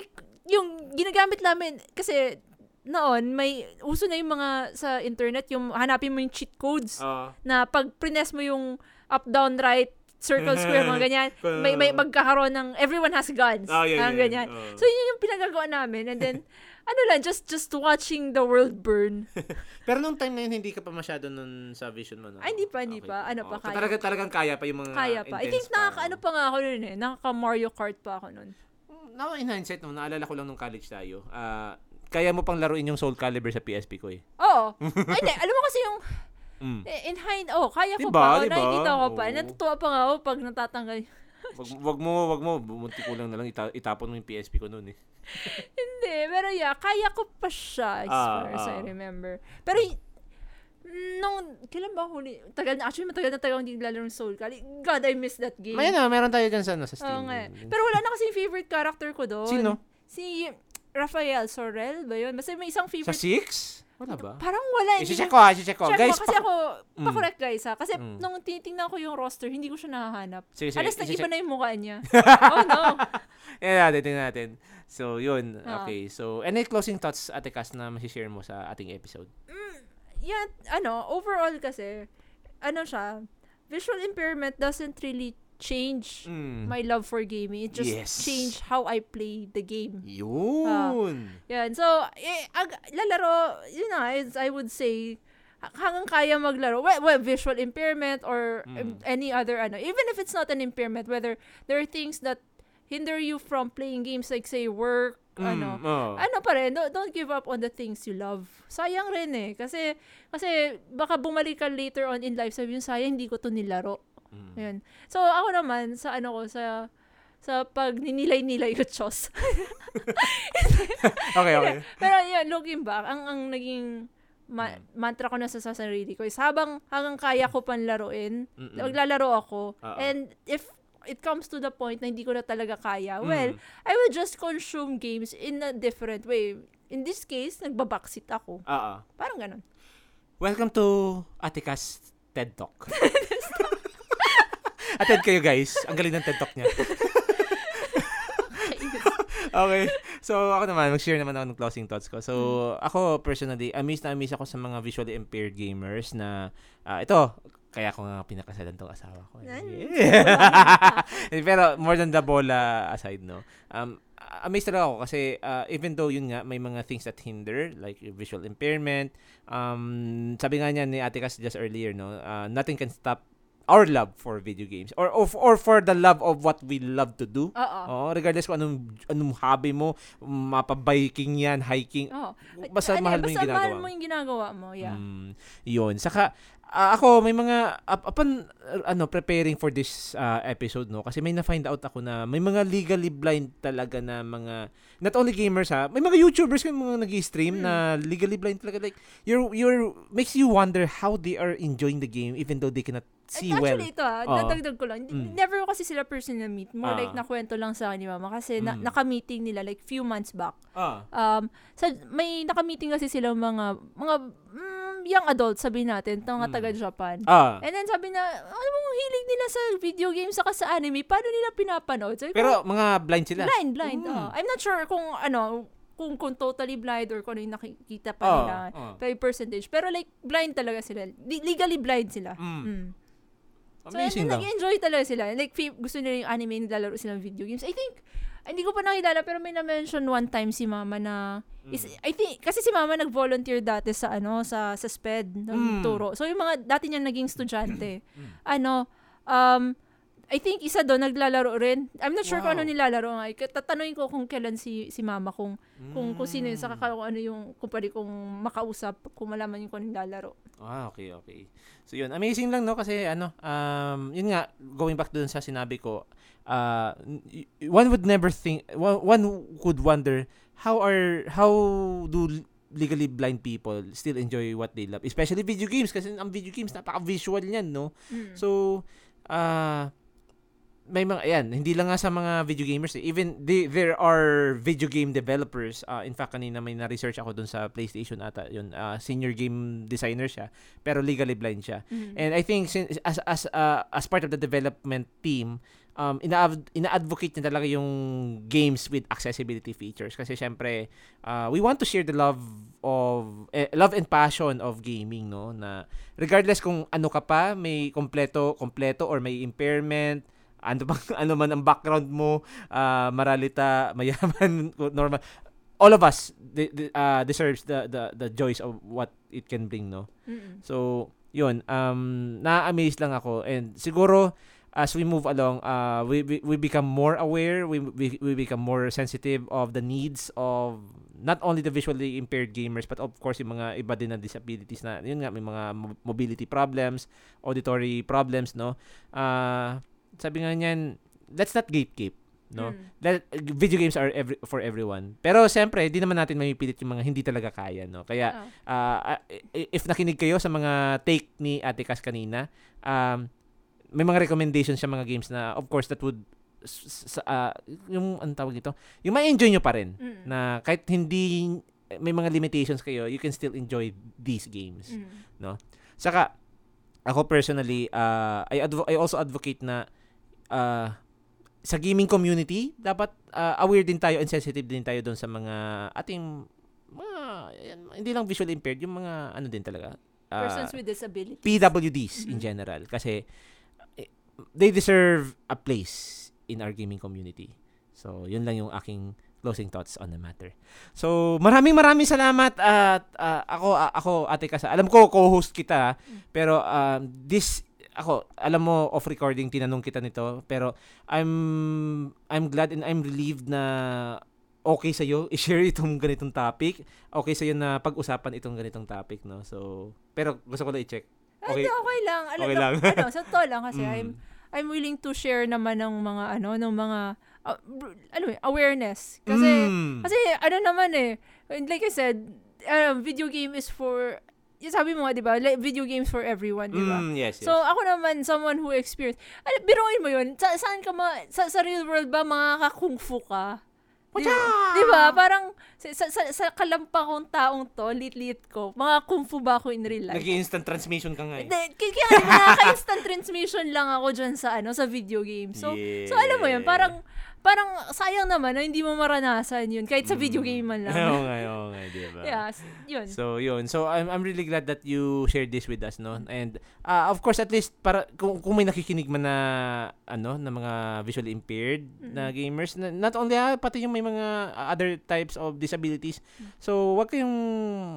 yung ginagamit namin, kasi noon, may uso na yung mga sa internet, yung hanapin mo yung cheat codes Ah. na pag prines mo yung up, down, right, circle, square, mga *laughs* ganyan, may, may magkakaroon ng everyone has guns. Ah, yeah, yeah, ganyan. ah. So, yun yung pinagagawa namin. And then, *laughs* ano lang, just just watching the world burn. *laughs* Pero nung time na yun, hindi ka pa masyado nun sa vision mo, no? Ay, hindi pa, hindi pa. Ano pa, so kaya talaga, talagang kaya pa yung mga Kaya pa. I think nakaka, ano pa nga ako nun eh. Nakaka Mario Kart pa ako nun. Now, in hindsight, no, naalala ko lang nung college tayo. Ah, kaya mo pang laruin yung Soul Calibur sa PSP ko eh. Oo. *laughs* Ay, hindi. Alam mo kasi yung Mm. eh, in hind, oh, kaya ko Diba, pa. Oh, diba? nakikita ko pa. Oo. Natutuwa pa nga ako pag natatanggal. *laughs* Wag, wag mo, wag mo, bumunti ko lang na lang ita- itapon mo yung PSP ko noon eh. *laughs* Hindi, pero yeah, kaya ko pa siya as Ah, far as I ah. remember. Pero y- nung, kailan ba huli? Tagal na, actually matagal na tagal hindi naglalaro ng Soul Calibur. God, I miss that game. May na, meron tayo dyan sa, ano, sa Steam. Oo eh. Pero wala na kasi yung favorite character ko doon. Sino? Si Rafael Sorel ba yun? Basta may isang Sa favorite. 6? Wala ba? Parang wala. hindi Isi-check ko- ha, isi-check ko. Check Guys, kasi pak- ako, Mm. pa-correct guys ha. Kasi Mm. nung tinitingnan ko yung roster, hindi ko siya nahahanap. Sige, sige. Alas, nag-iba na yung mukha niya. *laughs* oh no. Tingnan natin, tingnan natin. So, yun. Ah. Okay. So, any closing thoughts, Ate Cass, na masishare mo sa ating episode? Yeah, ano, overall kasi, ano siya, visual impairment doesn't really change Mm. my love for gaming. It just Yes. changed how I play the game. Yun. Yan. So, eh, ag- lalaro, yun na, I would say, ha- hanggang kaya maglaro, well, well visual impairment or Mm. um, any other, ano, even if it's not an impairment, whether there are things that hinder you from playing games like, say, work, ano, Mm, oh. ano pa rin, don't, don't give up on the things you love. Sayang rin eh. Kasi, kasi baka bumalik ka later on in life, sabi yung sayang, hindi ko to nilaro. Mm. Ayun. So, ako naman, sa ano ko, sa sa pag ninilay-nilay ko, *laughs* Chos. *laughs* Okay, okay. *laughs* Pero yun, looking back, ang, ang naging ma- Mm. mantra ko na sa sa sarili ko is habang hanggang kaya ko pang laruin, Mm-mm. maglalaro ako. Oo. And if it comes to the point na hindi ko na talaga kaya, Mm. well, I will just consume games in a different way. In this case, nagbabackseat ako. Oo. Parang ganun. Welcome to Ate Cass TED Talk. Attend kayo guys. Ang galing ng TED Talk niya. *laughs* Okay. So, ako naman, mag-share naman ako ng closing thoughts ko. So, ako personally, amazed na amazed ako sa mga visually impaired gamers na, ah, ito, kaya ako nga pinakasalan tong asawa ko. Yeah. *laughs* Pero, more than the bola aside, no? Um, amazed talaga ako kasi uh, even though yun nga, may mga things that hinder, like visual impairment, um, sabi nga niya ni Ate Cass just earlier, no? Uh, nothing can stop our love for video games or, or or for the love of what we love to do. Oo. Oh, regardless kung anong anong hobby mo, mapa-biking yan, hiking. Oo. Basta Ano, mahal mo yung basta ginagawa mahal mo. yung ginagawa mo, yeah. Mm, yun. Saka ah, ako may mga up- upon uh, ano preparing for this uh, episode no kasi may na-find out ako na may mga legally blind talaga na mga not only gamers ha, may mga YouTubers may mga nag-stream Hmm. na legally blind talaga like you're you're makes you wonder how they are enjoying the game even though they cannot At well. actually, ito ah, dadagdag ko lang. Mm. Never ko kasi sila personal meet. More Ah. like nakwento lang sa akin ni mama. Kasi na, Mm. naka-meeting nila like few months back. Ah. Um, sa, may naka-meeting kasi sila mga, mga, mm, young adult, sabi natin, mga Mm. taga-Japan. Ah. And then sabi na, ano mo hilig nila sa video games saka sa anime, paano nila pinapanood? Sabi ko, Pero mga blind sila. blind, blind. Mm. oh. I'm not sure kung ano, kung kung totally blind or kung ano yung nakikita pa Oh, nila. oh. By percentage. Pero like, blind talaga sila. Legally blind sila. Mm. Mm. So, Amazing lang. nag-enjoy talaga sila. Like, gusto nila yung anime, naglalaro sila ng video games. I think, hindi ko pa nakilala, pero may na-mention one time si mama na, is, Mm. I think, kasi si mama nag-volunteer dati sa, ano, sa, sa SPED, ng Mm. turo. So, yung mga, dati niya naging estudyante, Mm. ano, um, I think isa doon naglalaro rin. I'm not sure kung ano Wow. nilalaro nga. Tatanungin ko kung kailan si si mama kung kung kung sino yun Mm. saka kung ano yung kung pwede kong makausap kung malaman yung kung nilalaro. Ah, okay, okay. So yun, amazing lang no kasi ano, um yun nga going back dun sa sinabi ko, uh one would never think one, one could wonder how are how do legally blind people still enjoy what they love, especially video games kasi ang video games napaka-visual niyan, no? Mm. So, uh, may mga, ayan, hindi lang nga sa mga video gamers eh. Even, they, there are video game developers. Uh, in fact, kanina may na-research ako dun sa PlayStation ata. Yun, uh, senior game designer siya. Pero legally blind siya. Mm. And I think, since, as, as, uh, as part of the development team, um, ina- ina-advocate niya talaga yung games with accessibility features. Kasi syempre, uh, we want to share the love of, eh, love and passion of gaming, no? Na regardless kung ano ka pa, may kompleto, kompleto or may impairment, ano bang *laughs* ano man ang background mo, ah, maralita, *laughs* mayaman, normal. All of us de- de- ah, deserves the, the the joys of what it can bring, no? Mm-mm. So, yun, um, na-amaze lang ako. And siguro, as we move along, uh, we, we, we become more aware, we, we, we become more sensitive of the needs of not only the visually impaired gamers, but of course, yung mga iba din na disabilities na, yun nga, may mga mo- mobility problems, auditory problems, no? Uh, sabi nga niyan, let's not gatekeep, no? Mm. Let, video games are every, for everyone. Pero siyempre, di naman natin mamipilit yung mga hindi talaga kaya, no? Kaya. Ah, i- if nakinig kayo sa mga take ni Ate Cass kanina, um, may mga recommendations siya mga games na of course that would s- s- ah, yung ang tawag ito, yung ma-enjoy nyo pa rin Mm. na kahit hindi may mga limitations kayo, you can still enjoy these games. Mm. Saka ako personally, uh, I advo- I also advocate na uh, sa gaming community, dapat uh, aware din tayo and sensitive din tayo doon sa mga ating mga hindi lang visually impaired, yung mga ano din talaga. uh, Persons with disability. PWDs in Mhm. general kasi eh, they deserve a place in our gaming community. So, yun lang yung aking closing thoughts on the matter. So, maraming maraming salamat at ah, ako ako Ate Kasa. Alam ko co-host kita pero um, this ako alam mo off recording tinanong kita nito pero I'm I'm glad and I'm relieved na okay sa iyo *laughs* i-share itong ganitong topic. Okay sa iyo na pag-usapan itong ganitong topic, no? So, pero gusto ko lang i-check. Okay. Okay. okay lang. Alam, Okay lang. ano, sa to lang kasi *laughs* Mm. I'm I'm willing to share naman ng mga ano, ng mga uh, ano, eh, awareness. Kasi Mm. kasi ano naman eh, like I said, uh, video game is for yung sabi mo nga, di ba? Like, video games for everyone, di ba? Mm, yes, yes. So, ako naman, someone who experienced, ano, biruin mo yun, sa, saan ka ma, sa, sa real world ba, mga kung fu ka? Di, di ba? Parang, sa, sa, sa, sa kalampa kong taong to, lit-lit ko, mga kung fu ba ako in real life? Nag-instant transmission ka nga eh. Kaya kaya nakaka-instant transmission lang ako dyan sa, ano, sa video game. So, so alam mo yun, parang, parang sayang naman na hindi mo maranasan yun, kahit sa video game man lang. *laughs* Oo nga, *laughs* oo nga, di ba? yeah, yun. So, yun. So, I'm, I'm really glad that you shared this with us, no? And, uh, of course, at least, para, kung, kung may nakikinig man na, ano, na mga visually impaired na gamers, na, not only, ah, pati yung may mga other types of disabilities. So, wag kayong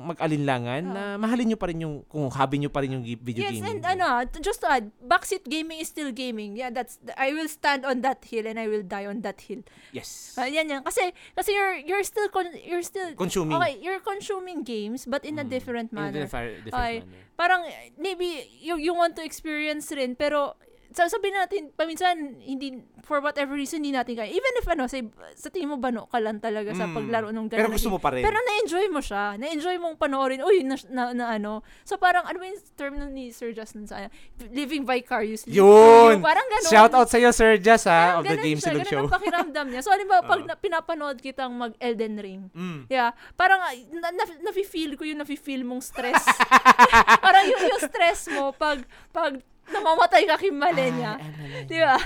mag-alinlangan na mahalin nyo pa rin yung, kung hobby nyo pa rin yung video Yes, gaming. and ano, just to add, backseat gaming is still gaming. Yeah, that's, I will stand on that hill and I will die on that hill. Yes. Ah, yan yan. Kasi, kasi you're, you're still, con- you're still, Consuming. okay, you're consuming games, but in a Mm. different In a manner. different, different Okay. manner. Parang, maybe, you, you want to experience rin, pero, sa sabihin natin, paminsan, hindi, for whatever reason, hindi natin kaya. Even if, ano, sa, sa tingin mo, bano ka lang talaga sa Mm. paglaro ng Pero ganun. gusto mo pa rin. Pero na-enjoy mo siya. Na-enjoy mong panoorin. Uy, na, na, na ano. So, parang, ano yung term ni Sir Justin sa living vicariously. Yun! Parang ganun. Shout out sa'yo, Sir Jess, ha, of the ganun Game Silog ganun Show. ang pakiramdam niya. So, halimbawa, pag Oo. na, pinapanood kitang mag-Elden Ring, Mm. Yeah. Parang ah, na, na, nafe-feel ko yung nafe-feel mong stress. *laughs* parang yung, yung stress mo pag pag namamatay ka kay Malenya. Di ba?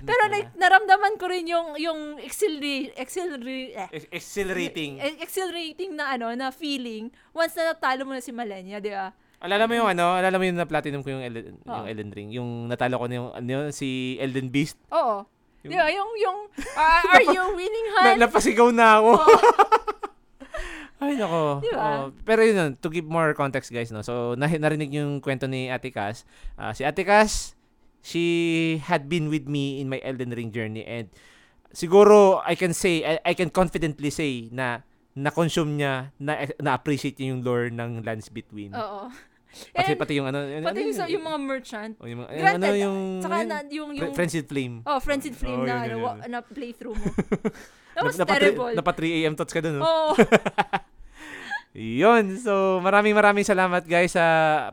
Pero like, naramdaman ko rin yung yung exhilarate, exhilarate, eh, Accelerating. eh, exhilarating na ano, na feeling once na natalo mo na si Malenya, di ba? Alala mo yung ano, alala mo yung na-platinum ko yung Elden, Oo. yung Elden Ring. Yung natalo ko na yung, ano yun, si Elden Beast. Oo. Yung- Di ba? Yung, yung, *laughs* ah, are you winning, Na, Han? napasigaw na ako. Oo. *laughs* Ay, nako. Di ba? Oo. pero yun, yun, to give more context, guys, no? So, na, narinig yung kwento ni Ate Cass. Ah, si Ate Cass, she had been with me in my Elden Ring journey and siguro I can say, I, I can confidently say na na-consume niya, na, na-appreciate niya yung lore ng Lands Between. Oo. Pati, And, pati yung ano, ano pati ano yung, sa- yung mga merchant. oh, yung mga, Granted, ano yung, Saka yun, na, yung, yung, Friends with Flame. Oh, Friends with Flame Oh, na, yun, ano, yun, wa- yun. na playthrough mo. *laughs* That was Napa- terrible. Napa 3 a.m. tots ka dun, no? Oo. *laughs* Yun. So, maraming maraming salamat guys sa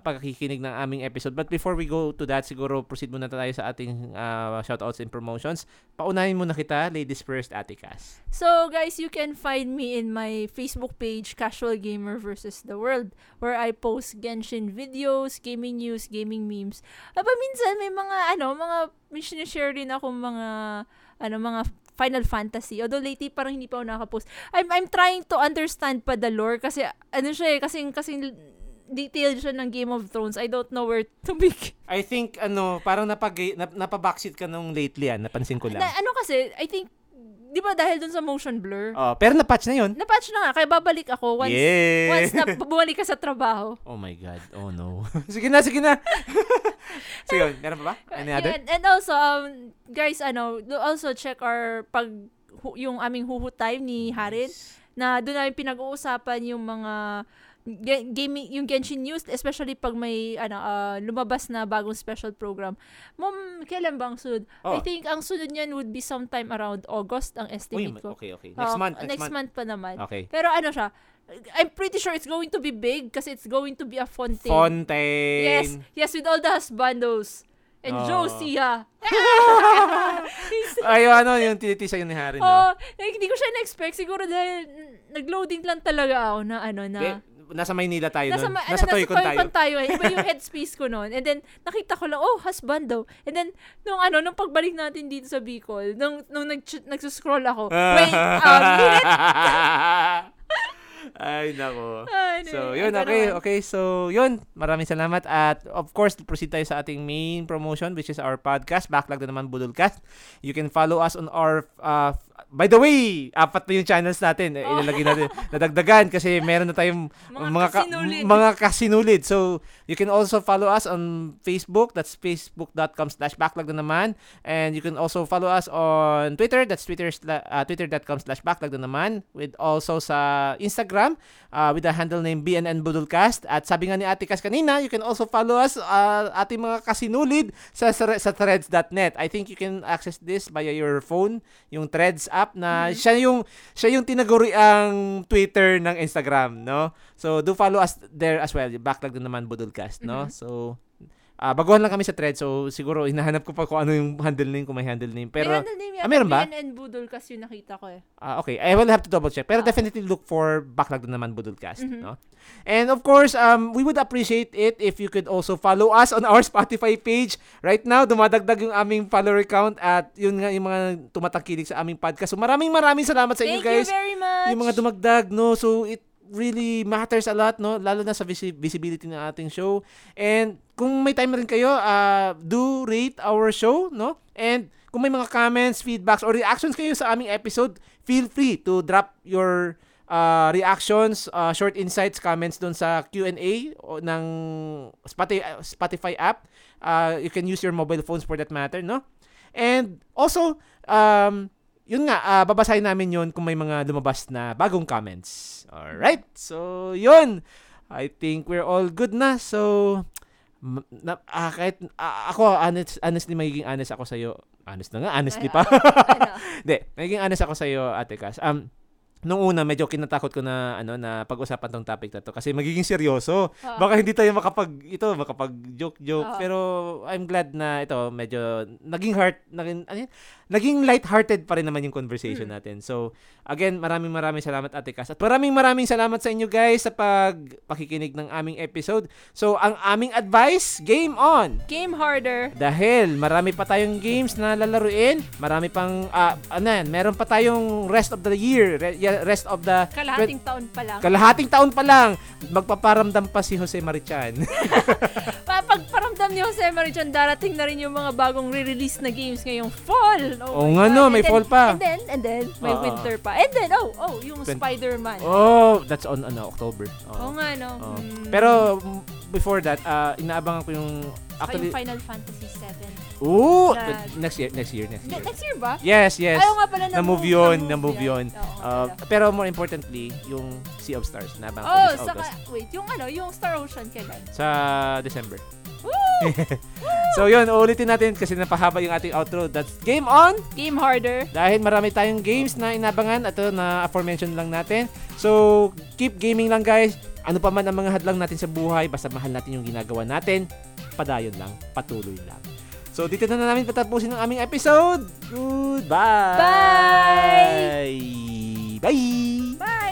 pagkikinig ng aming episode. But before we go to that, siguro proceed muna tayo sa ating uh, shoutouts and promotions. Paunahin muna kita, ladies first, Ate Cass. So, guys, you can find me in my Facebook page, Casual Gamer versus the World, where I post Genshin videos, gaming news, gaming memes. Aba, minsan may mga, ano, mga, may share din ako mga, ano, mga Final Fantasy. Although lately parang hindi pa ako nakapost. I'm, I'm trying to understand pa the lore kasi, ano siya eh, kasing, kasing detailed siya ng Game of Thrones. I don't know where to *laughs* begin. I think, ano, parang napag, nap, napabackseat ka nung lately, ah. Napansin ko lang. Na, ano kasi, I think, di ba dahil dun sa motion blur, oh, pero na-patch na yun. na-patch na nga, kaya babalik ako once, yeah. once na bumalik ka sa trabaho. Oh my God. Oh no. *laughs* sige na, sige na. *laughs* so yun, meron pa ba? Any other? And, and also, um, guys, ano, do also check our pag hu- yung aming huhu time ni Harin na doon namin pinag-uusapan yung mga ga- gaming yung Genshin news especially pag may ano ah, lumabas na bagong special program. Mom, kailan ba ang sunod? Oh. I think ang sunod niyan would be sometime around August ang Uy, estimate ko. okay, okay. Next Oo, month, next, next month. month pa naman. Okay. Pero ano siya, I'm pretty sure it's going to be big kasi it's going to be a fontaine. Fontaine. Yes, yes, with all the husbandos. And Oh. Josie, ah. *laughs* Ay, ano, yung tinitisa yun ni Harry, no? oh, like, hindi ko siya na-expect. Siguro dahil nag-loading lang talaga ako na ano na. Nasa Maynila tayo Nasa, nun. Nasa ano, Toycon tayo. Tayo. eh. Iba yung *laughs* headspace ko noon. And then, nakita ko lang, oh, husband daw. And then, nung ano, nung pagbalik natin dito sa Bicol, nung, nung nag nagsuscroll ako, wait, um, minute. *laughs* Ay, nako. Ano, So, eh, yun, ano okay, okay. So, yun, maraming salamat. At, of course, proceed tayo sa ating main promotion, which is our podcast, Backlog na naman Budulcast. You can follow us on our, uh, by the way, apat na yung channels natin. Eh, Ilalagay natin, nadagdagan kasi meron na tayong Mga mga, ka- kasinulid. mga kasinulid. So, you can also follow us on Facebook. That's facebook.com slash backlog na naman. And you can also follow us on Twitter. That's twitter uh, twitter.com slash backlog na naman. With also sa Instagram uh, with the handle name BNN Budulcast. At sabi nga ni Ate Kas kanina, you can also follow us uh, ating mga kasinulid sa, sa, sa threads.net. I think you can access this via your phone, yung threads app na siya yung siya yung tinaguri ang Twitter ng Instagram, no? So do follow us there as well. Backlog na naman Budulcast, no? So ah baguhan lang kami sa thread. So siguro hinahanap ko pa kung ano yung handle name, kung may handle name. Pero may handle name ah, yata, meron ba? BNN Budol kasi yung nakita ko eh. Ah, okay. I will have to double check. Pero Ah. definitely look for Backlog na naman Budulcast, Mhm. no? And of course, um we would appreciate it if you could also follow us on *laughs* our Spotify page. Right now, dumadagdag yung aming follower count at yun nga yung mga tumatangkilik sa aming podcast. So maraming maraming salamat sa inyo Thank guys. you very much. Yung mga dumagdag, no? So it really matters a lot, no? Lalo na sa visi- visibility ng ating show. And kung may time rin kayo, uh, do rate our show, no? And kung may mga comments, feedbacks, or reactions kayo sa aming episode, feel free to drop your uh, reactions, uh, short insights, comments doon sa Q&A ng Spotify app. Uh, you can use your mobile phones for that matter, no? And also, um, yun nga, ah, babasahin namin yun kung may mga lumabas na bagong comments. Alright? So, yun. I think we're all good na. So, na, ah, kahit ah, ako honest, honestly magiging honest ako sa honest na nga honestly pa *laughs* hindi magiging honest ako sa Ate Cass um nung una medyo kinatakot ko na ano na pag-usapan tong topic na to kasi magiging seryoso Oo. baka hindi tayo makapag ito makapag joke joke Oo. pero I'm glad na ito medyo naging heart naging ano yun? Naging light-hearted pa rin naman yung conversation Hmm. natin so again maraming maraming salamat Ate Cass at maraming maraming salamat sa inyo guys sa pag pakikinig ng aming episode so ang aming advice game on Game harder. dahil marami pa tayong games na lalaruin, marami pang ah, ano yan, meron pa tayong rest of the year, rest of the Kalahating taon pa lang. kalahating taon pa lang. Magpaparamdam pa si Jose Marichan. *laughs* Pa- Pagparamdam ni Jose Marichan, darating na rin yung mga bagong re-release na games ngayong fall. Oo my nga, God. no, And may then- fall pa. And then, and then, may Oo. winter pa. And then, oh, oh, yung Twen- Spider-Man. oh, that's on ano, October. Oo Oo. nga, no. Oo. Hmm. Pero mm, before that, ah, inaabangan ko yung actually yung Final Fantasy 7. Ooh, Na- next year, next year, next year. Next year ba? Yes, yes. Ayaw nga pala yun, na-move na-move yun. Oo nga Uh, pala. pero more importantly, yung Sea of Stars. Naabangan ko Oh, saka, August. wait, yung ano, yung Star Ocean kailan? Sa December. *laughs* So yun, uulitin natin kasi napahaba yung ating outro. That's game on! Game harder. Dahil marami tayong games na inabangan. Ito na aforementioned lang natin. So, keep gaming lang guys. Ano pa man ang mga hadlang natin sa buhay, basta mahal natin yung ginagawa natin, padayon lang, patuloy lang. So, dito na namin patapusin ang aming episode. Goodbye! Bye! Bye!